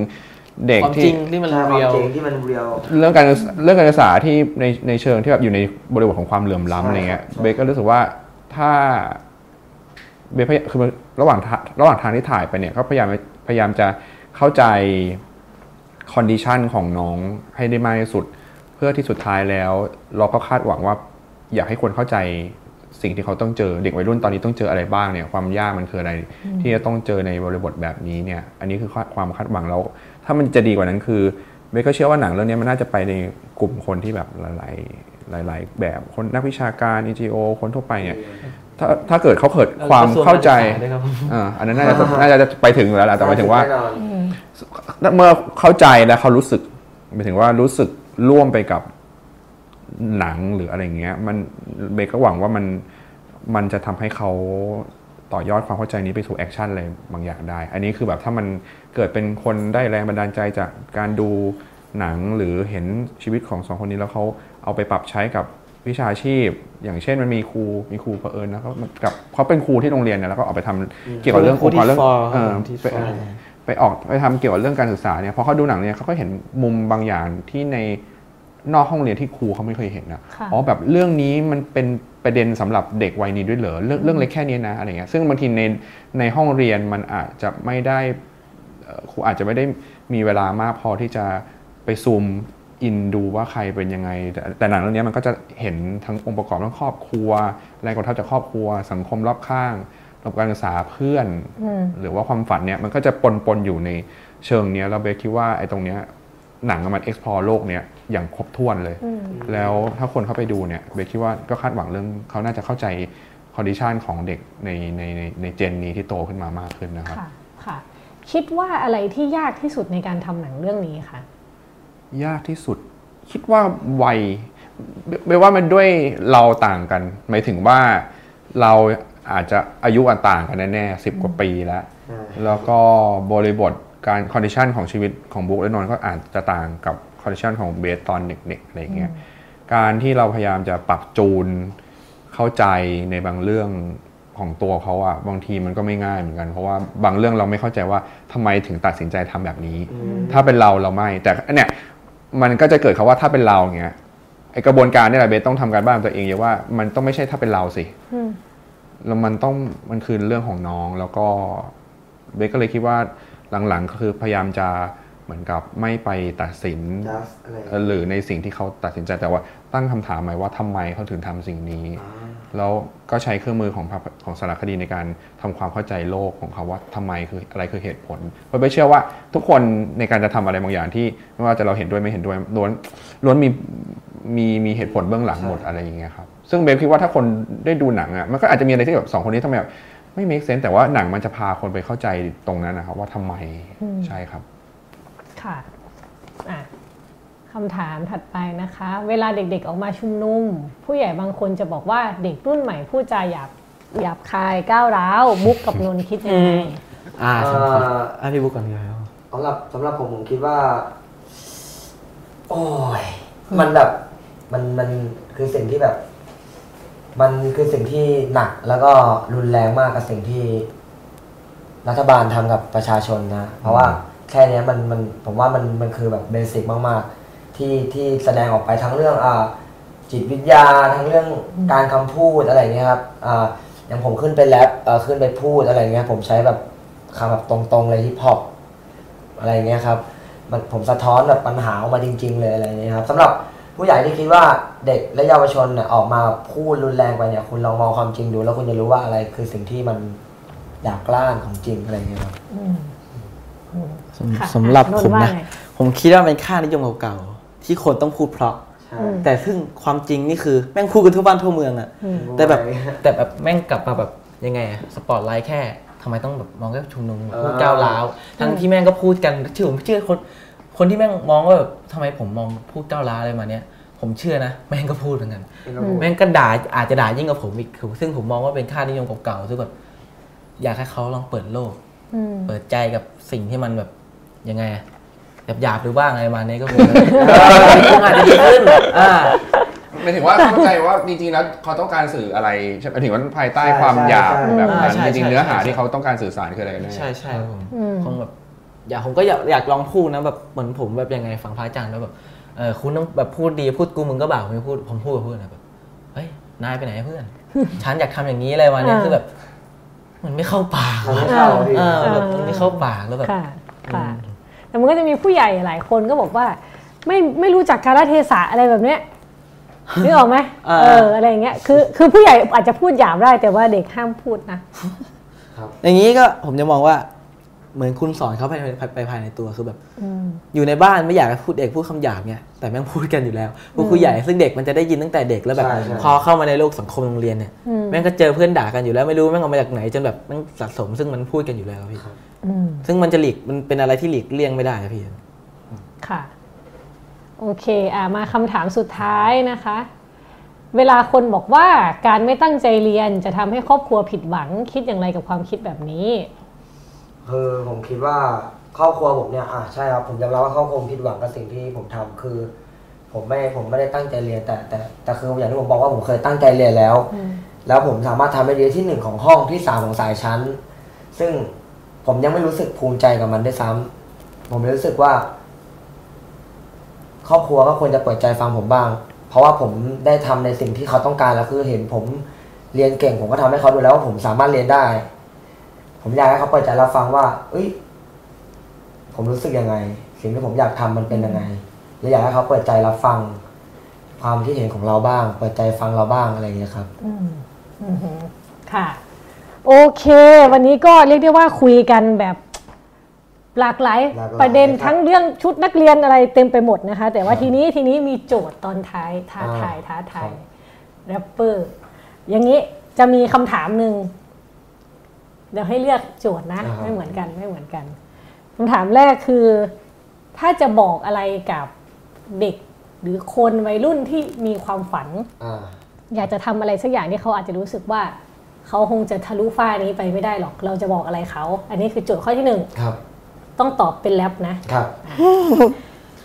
เด็กความที่จริงที่มันใช่ควาเรีมยวจริงที่มันเรียว เรื่องการเรื่องการศึกษาที่ในในเชิงที่แบบอยู่ในบริบทของความเหลื่อมล้ำใช่อะไรเงี้ย ใช่ เบสก็รู้สึกว่าถ้าเบสพยคือระหว่างทางระหว่างทางที่ถ่ายไปเนี่ยก็พยายามพยายามจะเข้าใจcondition ของน้องให้ได้มากที่สุด เพื่อที่สุดท้ายแล้ว เราก็คาดหวังว่า อยากให้คนเข้าใจสิ่งที่เขาต้องเจอเด็กวัยรุ่นตอนนี้ต้องเจออะไรบ้างเนี่ยความยากมันคืออะไรอืมที่จะต้องเจอในบริบทแบบนี้เนี่ย อันนี้คือความคาดหวังแล้ว ถ้ามันจะดีกว่านั้นคือเบสก็เชื่อว่าหนังเรื่องนี้มันน่าจะไปในกลุ่มคนที่แบบหลายๆหลาย ๆ แบบคนนักวิชาการ NGO คนทั่วไปเนี่ยถ้าถ้าเกิดเขาเกิดความเข้าใจกระทรวงการศึกษาด้วยครับอ่าอันนั้นน่าจะน่าจะไปถึงแล้วแหละแต่หมายถึงว่าแน่นอนเมื่อเข้าใจแล้วเขารู้สึกหมายถึงว่ารู้สึกร่วมไปกับหนังหรืออะไรเงี้ย มันเบสก็หวังว่ามันมันจะทำให้เขาต่อยอดความเข้าใจนี้ไปสู่ action อะไรบางอย่างได้ อันนี้คือแบบถ้ามัน เกิดเป็นคนได้แรงบันดาลใจจากการดูหนังหรือเห็นชีวิตของสองคนนี้แล้วเขาเอาไปปรับใช้กับวิชาชีพ อย่างเช่นมันมีครูมีครูเผอิญนะเขากับเขาเป็นครูที่โรงเรียนเนี่ยแล้วก็เอาไปทำเกี่ยวกับเรื่องครูที่เรื่องฟอร์เออที่ไปฟอร์ไปออกไปทำเกี่ยวกับเรื่องการศึกษาเนี่ยพอเขาดูหนังเนี่ยเขาก็เห็นมุมบางอย่างที่ในนอกห้องเรียนที่ครูเขาไม่เคยเห็นนะค่ะอ๋อแบบเรื่องนี้มันเป็นประเด็นสำหรับเด็กวัยนี้ด้วยเหรอเรื่องเรื่องเล็กแค่นี้นะอะไรเงี้ยซึ่งบางทีในในห้องเรียนมันอาจจะไม่ได้เอ่อ ครูอาจจะไม่ได้มีเวลามากพอที่จะไปซูมอินดูว่าใครเป็นยังไง แต่แต่หนังเรื่องนี้มันก็จะเห็นทั้งองค์ประกอบทั้งครอบครัวแรงกดทับจากครอบครัว สังคมรอบข้างระบบการศึกษาเพื่อนอืมหรือว่าความฝันเนี่ยมันก็จะปนปนๆอยู่ในเชิงเนี้ยแล้วเบสคิดว่าไอ้ตรงเนี้ยหนังมัน explore โลกเนี้ยอย่างครบถ้วนเลยอืมแล้วถ้าคนเข้าไปดูเนี่ยเบสคิดว่าก็คาดหวังเรื่องเขาน่าจะเข้าใจ condition ของเด็กในในในใน gen นี้ที่โตขึ้นมามากขึ้นนะครับ ค่ะค่ะคิดว่าอะไรที่ยากที่สุดในการทำหนังเรื่องนี้คะยากที่สุด คิดว่าวัยเบเบสว่ามันด้วยเราต่างกันหมายถึงว่าเราอาจจะอายุอันต่างกันแน่ๆสิบกว่าปีแล้วใช่แล้วก็บริบทการ condition ของชีวิตของบุ๊กและนนท์ก็อาจจะต่างกับ condition ของเบสตอนเด็กๆอะไรอย่างเงี้ยการที่เราพยายามจะปรับจูนเข้าใจในบางเรื่อง ของตัวเขาอะบางทีมันก็ไม่ง่ายเหมือนกัน เพราะว่าบางเรื่องเราไม่เข้าใจว่าทำไมถึงตัดสินใจทำแบบนี้ ถ้าเป็นเราเราไม่ แต่อันเนี่ยมันก็จะเกิดคาว่าถ้าเป็นเราเงี้ยไอกระบวนการเนี่ยแหละเบสต้องทำการบ้านตัวเองเยอะว่ามันต้องไม่ใช่ถ้าเป็นเราสิอืมแล้วมันต้องมันคือเรื่องของน้องแล้วก็เบสก็เลยคิดว่าหลังๆก็คือพยายามจะเหมือนกับไม่ไปตัดสิน Just อะไรเอ่อหรือในสิ่งที่เขาตัดสินใจแต่ว่าตั้งคำถามใหม่ว่าทำไมเขาถึงทำสิ่งนี้ แล้วก็ใช้เครื่องมือของภาพของสารคดีในการทำความเข้าใจโลกของเขาว่าทำไมคืออะไรคือเหตุผลเพราะเบสเชื่อว่าทุกคนในการจะทำอะไรบางอย่างที่ไม่ว่าจะเราเห็นด้วยไม่เห็นด้วยล้วนล้วนมีมีมีเหตุผลเบื้องหลังหมดอะไรอย่างเงี้ยครับซึ่งเบสคิดว่าถ้าคนได้ดูหนังอะมันก็อาจจะมีอะไรที่แบบสองคนนี้ทำไมแบบไม่ make sense แต่ว่าหนังมันจะพาคนไปเข้าใจตรงนั้นนะครับว่าทำไมอืมใช่ครับ ค่ะอะ คำถามถัดไปนะคะ เวลาเด็กๆออกมาชุมนุม ผู้ใหญ่บางคนจะบอกว่าเด็กรุ่นใหม่พูดจาหยาบหยาบคายก้าวร้าวบุ๊กกับนนท์คิดยังไงอ่าเอ่อสำหรับอะพี่บุ๊กก่อนดีกว่าครับสำหรับสำหรับผมผมคิดว่า โอ้ยมันแบบมันมันคือสิ่งที่แบบ มันคือสิ่งที่หนักแล้วก็รุนแรงมากกับสิ่งที่ รัฐบาลทำกับประชาชนนะ เพราะว่าแค่เนี้ยมันมันผมว่ามันมันคือแบบเบสิกมากๆ ที่ที่แสดงออกไปทั้งเรื่องอ่าจิตวิทยาทั้งเรื่องการคำพูดอะไรเงี้ยครับอ่าอย่างผมขึ้นไปแรปเอ่อขึ้นไปพูดอะไรเงี้ยผมใช้แบบคำแบบตรงๆเลยที่พอปอะไรเงี้ยครับมันผมสะท้อนแบบปัญหาออกมาจริง ๆ เลยอะไรเงี้ยครับสำหรับผู้ใหญ่ที่คิดว่าเด็กและเยาวชนเนี่ยออกมาพูดรุนแรงไปเนี่ยคุณลองมองความจริงดู แล้วคุณจะรู้ว่าอะไรคือสิ่งที่มันอยากกล้านของจริงอะไรเงี้ยครับอืมอืมสำค่ะสำหรับนนท์ผมว่านะไงผมคิดว่าเป็นค่านิยมเก่าๆ ที่คนต้องพูดเพราะอืมแต่ซึ่งความจริงนี่คือแม่งพูดกันทั่วบ้านทั่วเมืองอะอืมแต่แบบแต่แบบแม่งกลับมาแบบยังไงอะสปอตไลท์แค่ทำไมต้องแบบมองแค่ชุมนุมพูดก้าวร้าวทั้งที่แม่งก็พูดกันเชื่อผมเชื่อคนคนที่แม่งมองว่าแบบทำไมผมมองพูดก้าวร้าวอะไรมาเนี้ยผมเชื่อนะแม่งก็พูดเหมือนกันแม่งก็ด่าอาจจะด่ายิ่งกว่าผมอีกคือซึ่งผมมองว่าเป็นค่านิยมเก่าๆซึ่งแบบอยากให้เขาลองเปิดโลกอืมเปิดใจกับสิ่งที่มันแบบยังไงอะ หยาบๆหรือบ้างอะไรมาเนี้ยก็คงคงอาจจะดีขึ้นอ่าหมายถึงว่าเข้าใจว่าจริงๆแล้วเขาต้องการสื่ออะไรใช่หมายถึงว่าภายใต้ความหยาบแบบนั้นใช่จใช่ริงๆเนื้อหาใช่ที่เขาต้องการสื่อสารคืออะไรกันแน่ ใช่ใช่ครับผมอืมคงแบบอยากผมก็อยากอยากลองพูดนะแบบเหมือนผมแบบยังไงฟังพระอาจารย์แล้วแบบเออคุณต้องแบบพูดดีพูดกูมึงก็บ่าผมไม่พูดผมพูดกับเพื่อนนะแบบเฮ้ยนายไปไหนเพื่อน ฉันอยากทำอย่างนี้อะไรมาเนี่ยอ่าคือแบบ มันไม่เข้าปากมันไม่เข้าพี่เออแบบมันไม่เข้าปากแล้วแบบ ค่ะค่ะ แต่มันก็จะมีผู้ใหญ่หลายคนก็บอกว่า ไม่ไม่รู้จักกาลเทศะอะไรแบบเนี้ยนึกออกไหมอ่าเอออะไรอย่างเงี้ยคือคือผู้ใหญ่อาจจะพูดหยาบได้แต่ว่าเด็กห้ามพูดนะอย่างนี้ก็ผมจะมองว่าเหมือนคุณสอนเขาไปไปไปภายในตัวคือแบบอืมอยู่ในบ้านไม่อยากให้พูดเด็กพูดคำหยาบเนี่ยแต่แม่งพูดกันอยู่แล้วพวกอืมผู้ใหญ่ซึ่งเด็กมันจะได้ยินตั้งแต่เด็กแล้วแบบใช่ใช่พอเข้ามาในโลกสังคมโรงเรียนเนี่ยอืมแม่งก็เจอเพื่อนด่ากันอยู่แล้วไม่รู้แม่งเอามาจากไหนจนแบบแม่งสะสมซึ่งมันพูดกันอยู่แล้วพี่อืม ซึ่งมันจะหลีกมันเป็นอะไรที่หลีกเลี่ยงไม่ได้อะพี่ค่ะ โอเคอ่ามาคำถามสุดท้ายนะคะ เวลาคนบอกว่าการไม่ตั้งใจเรียนจะทำให้ครอบครัวผิดหวังคิดอย่างไรกับความคิดแบบนี้คือผมคิดว่าครอบครัวผมเนี่ยอะใช่ครับผมยอมรับว่าครอบครัวผมผิดหวังกับสิ่งที่ผมทำคือ ผมไม่ผมไม่ได้ตั้งใจเรียนแต่แต่แต่คืออย่างที่ผมบอกว่าผมเคยตั้งใจเรียนแล้วอืมแล้วผมสามารถทำได้ดีที่หนึ่งของห้องที่สามของสายชั้น ซึ่ง ผมยังไม่รู้สึกภูมิใจกับมันด้วยซ้ำผมรู้สึกว่า ครอบครัวก็ควรจะเปิดใจฟังผมบ้าง เพราะว่าผมได้ทำในสิ่งที่เขาต้องการแล้วคือเห็นผมเรียนเก่ง ผมก็ทำให้เขาดูแล้วว่าผมสามารถเรียนได้ ผมอยากให้เขาเปิดใจรับฟังว่า เอ้ย ผมรู้สึกยังไง สิ่งที่ผมอยากทำมันเป็นยังไงและอยากให้เขาเปิดใจรับฟัง ความที่เห็นของเราบ้าง เปิดใจฟังเราบ้างอะไรอย่างเงี้ครับ อืมอือค่ะ โอเค วันนี้ก็เรียกได้ว่าคุยกันแบบหลากหลายหลากหลายประเด็นครับ ทั้งเรื่องชุดนักเรียนอะไรเต็มไปหมดนะคะ แต่ว่าทีนี้ทีนี้มีโจทย์ตอนท้ายท้าทายท้าทายแรปเปอร์อย่างนี้จะมีคำถามหนึ่งเดี๋ยวให้เลือกโจทย์นะ อ่าฮะไม่เหมือนกันไม่เหมือนกันคำถามแรกคือ ถ้าจะบอกอะไรกับเด็กหรือคนวัยรุ่นที่มีความฝัน อ่า อยากจะทำอะไรสักอย่างที่เขาอาจจะรู้สึกว่า เขาคงจะทะลุฟ้านี้ไปไม่ได้หรอก เราจะบอกอะไรเขา อันนี้คือโจทย์ข้อที่หนึ่งครับต้องตอบเป็นแรปนะครับ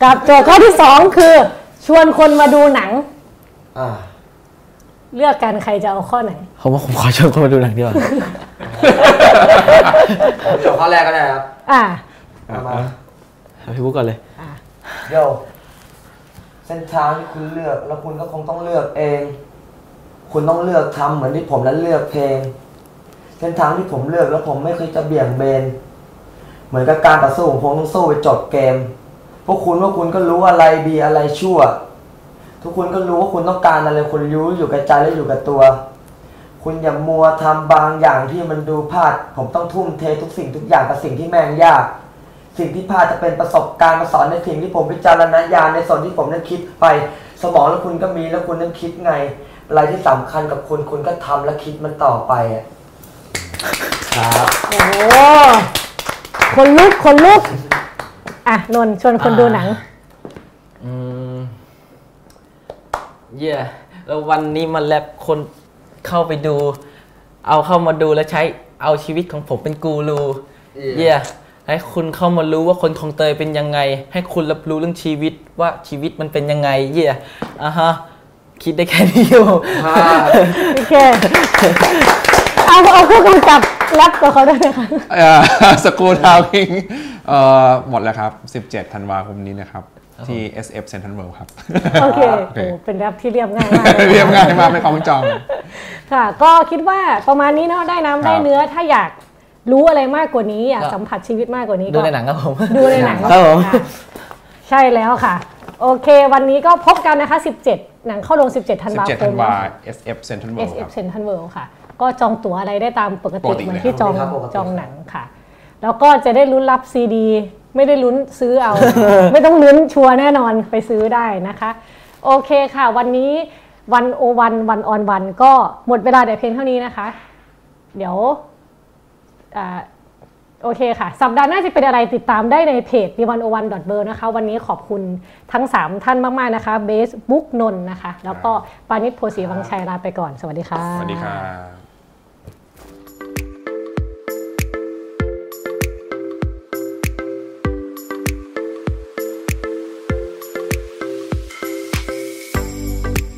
กับโจทย์ข้อที่สองคือ ชวนคนมาดูหนังอ่าเลือกกันใครจะเอาข้อไหนผมว่าผมขอชวนคนมาดูหนังดีกว่าผมจบข้อแรกก็ได้ครับ อ่าเอามาเอาพี่บุ๊กก่อนเลยโยเส้นทางที่คุณเลือกแล้วคุณก็คงต้องเลือกเอง คุณต้องเลือกทำเหมือนที่ผมนั้นเลือกเพลง เส้นทางที่ผมเลือกแล้วผมไม่เคยจะเบี่ยงเบน เหมือนกับการต่อสู้ผมต้องสู้ไปจบเกม พวกคุณว่าคุณก็รู้อะไรดีอะไรชั่ว ทุกคนก็รู้ว่าคุณต้องการอะไรคุณรู้อยู่กับใจและอยู่กับตัว คุณอย่ามัวทำบางอย่างที่มันดูพลาด ผมต้องทุ่มเททุกสิ่งทุกอย่างกับสิ่งที่แม่งยาก สิ่งที่พลาดจะเป็นประสบการณ์มาสอนในสิ่งที่ผมพิจารณญาณในส่วนที่ผมนั้นคิดไป สมองแล้วคุณก็มีแล้วคุณนั้นคิดไง อะไรที่สำคัญกับคุณคุณก็ทำและคิดมันต่อไปอะครับโอ้โหคนลุกคนลุกอะนนท์ชวนคนดูหนังอืมเย่แล้ววันนี้มันแลบคนเข้าไปดู เอาเข้ามาดูแล้วใช้เอาชีวิตของผมเป็นกูรูเย่เย่ให้คุณเข้ามารู้ว่าคนของเตยเป็นยังไง ให้คุณรับรู้เรื่องชีวิตว่าชีวิตมันเป็นยังไง เย่อะฮะ คิดได้แค่นี้อยู่โอเคเอาเอาผู้กำกับแรปกับเขาด้วยนะคะสกูทาวคิงเอ่อหมดแล้วครับ 17 ธันวาคมนี้นะครับ ที่ SF Central World ครับ โอเคโอเคโอ้เป็นแรปที่เรียบง่ายมากลเรียบง่ายมากไม่ของจอง ค่ะ ก็คิดว่าประมาณนี้เนาะได้น้ำได้เนื้อถ้าอยากรู้อะไรมากกว่านี้อยากก็สัมผัสชีวิตมากกว่านี้ ดูก็ในหนังครับผม ดูในหนังครับผมค่ะใช่แล้วค่ะ โอเค วันนี้ก็พบกันนะคะ 17 หนังเข้าโรง 17 ธันวา17คธัมนวา SF Central World ค SF รับ Central World ค่ะ ก็จองตั๋วอะไรได้ตามปกปติกติเหมือนเลยที่จองครับปกติจองหนังค่ะ แล้วก็จะได้ลุ้นรับซีดี ไม่ได้ลุ้นซื้อเอา ไม่ต้องลุ้นชัวร์แน่นอนไปซื้อได้นะคะ โอเคค่ะ วันนี้วันโอวันวันออนวันก็หมดเวลาแต่เพียงเท่านี้นะคะ เดี๋ยวอ่า โอเคค่ะ สัปดาห์หน้าจะเป็นอะไรติดตามได้ในเพจ d 1 0 1 b e r นะคะ วันนี้ขอบคุณทั้ง 3 ท่านมาก ๆ นะคะ เบสบุ๊กนนท์นะคะ แล้วก็ปานิชโพสีวังชัยลาไปก่อน สวัสดีค่ะ สวัสดีครับ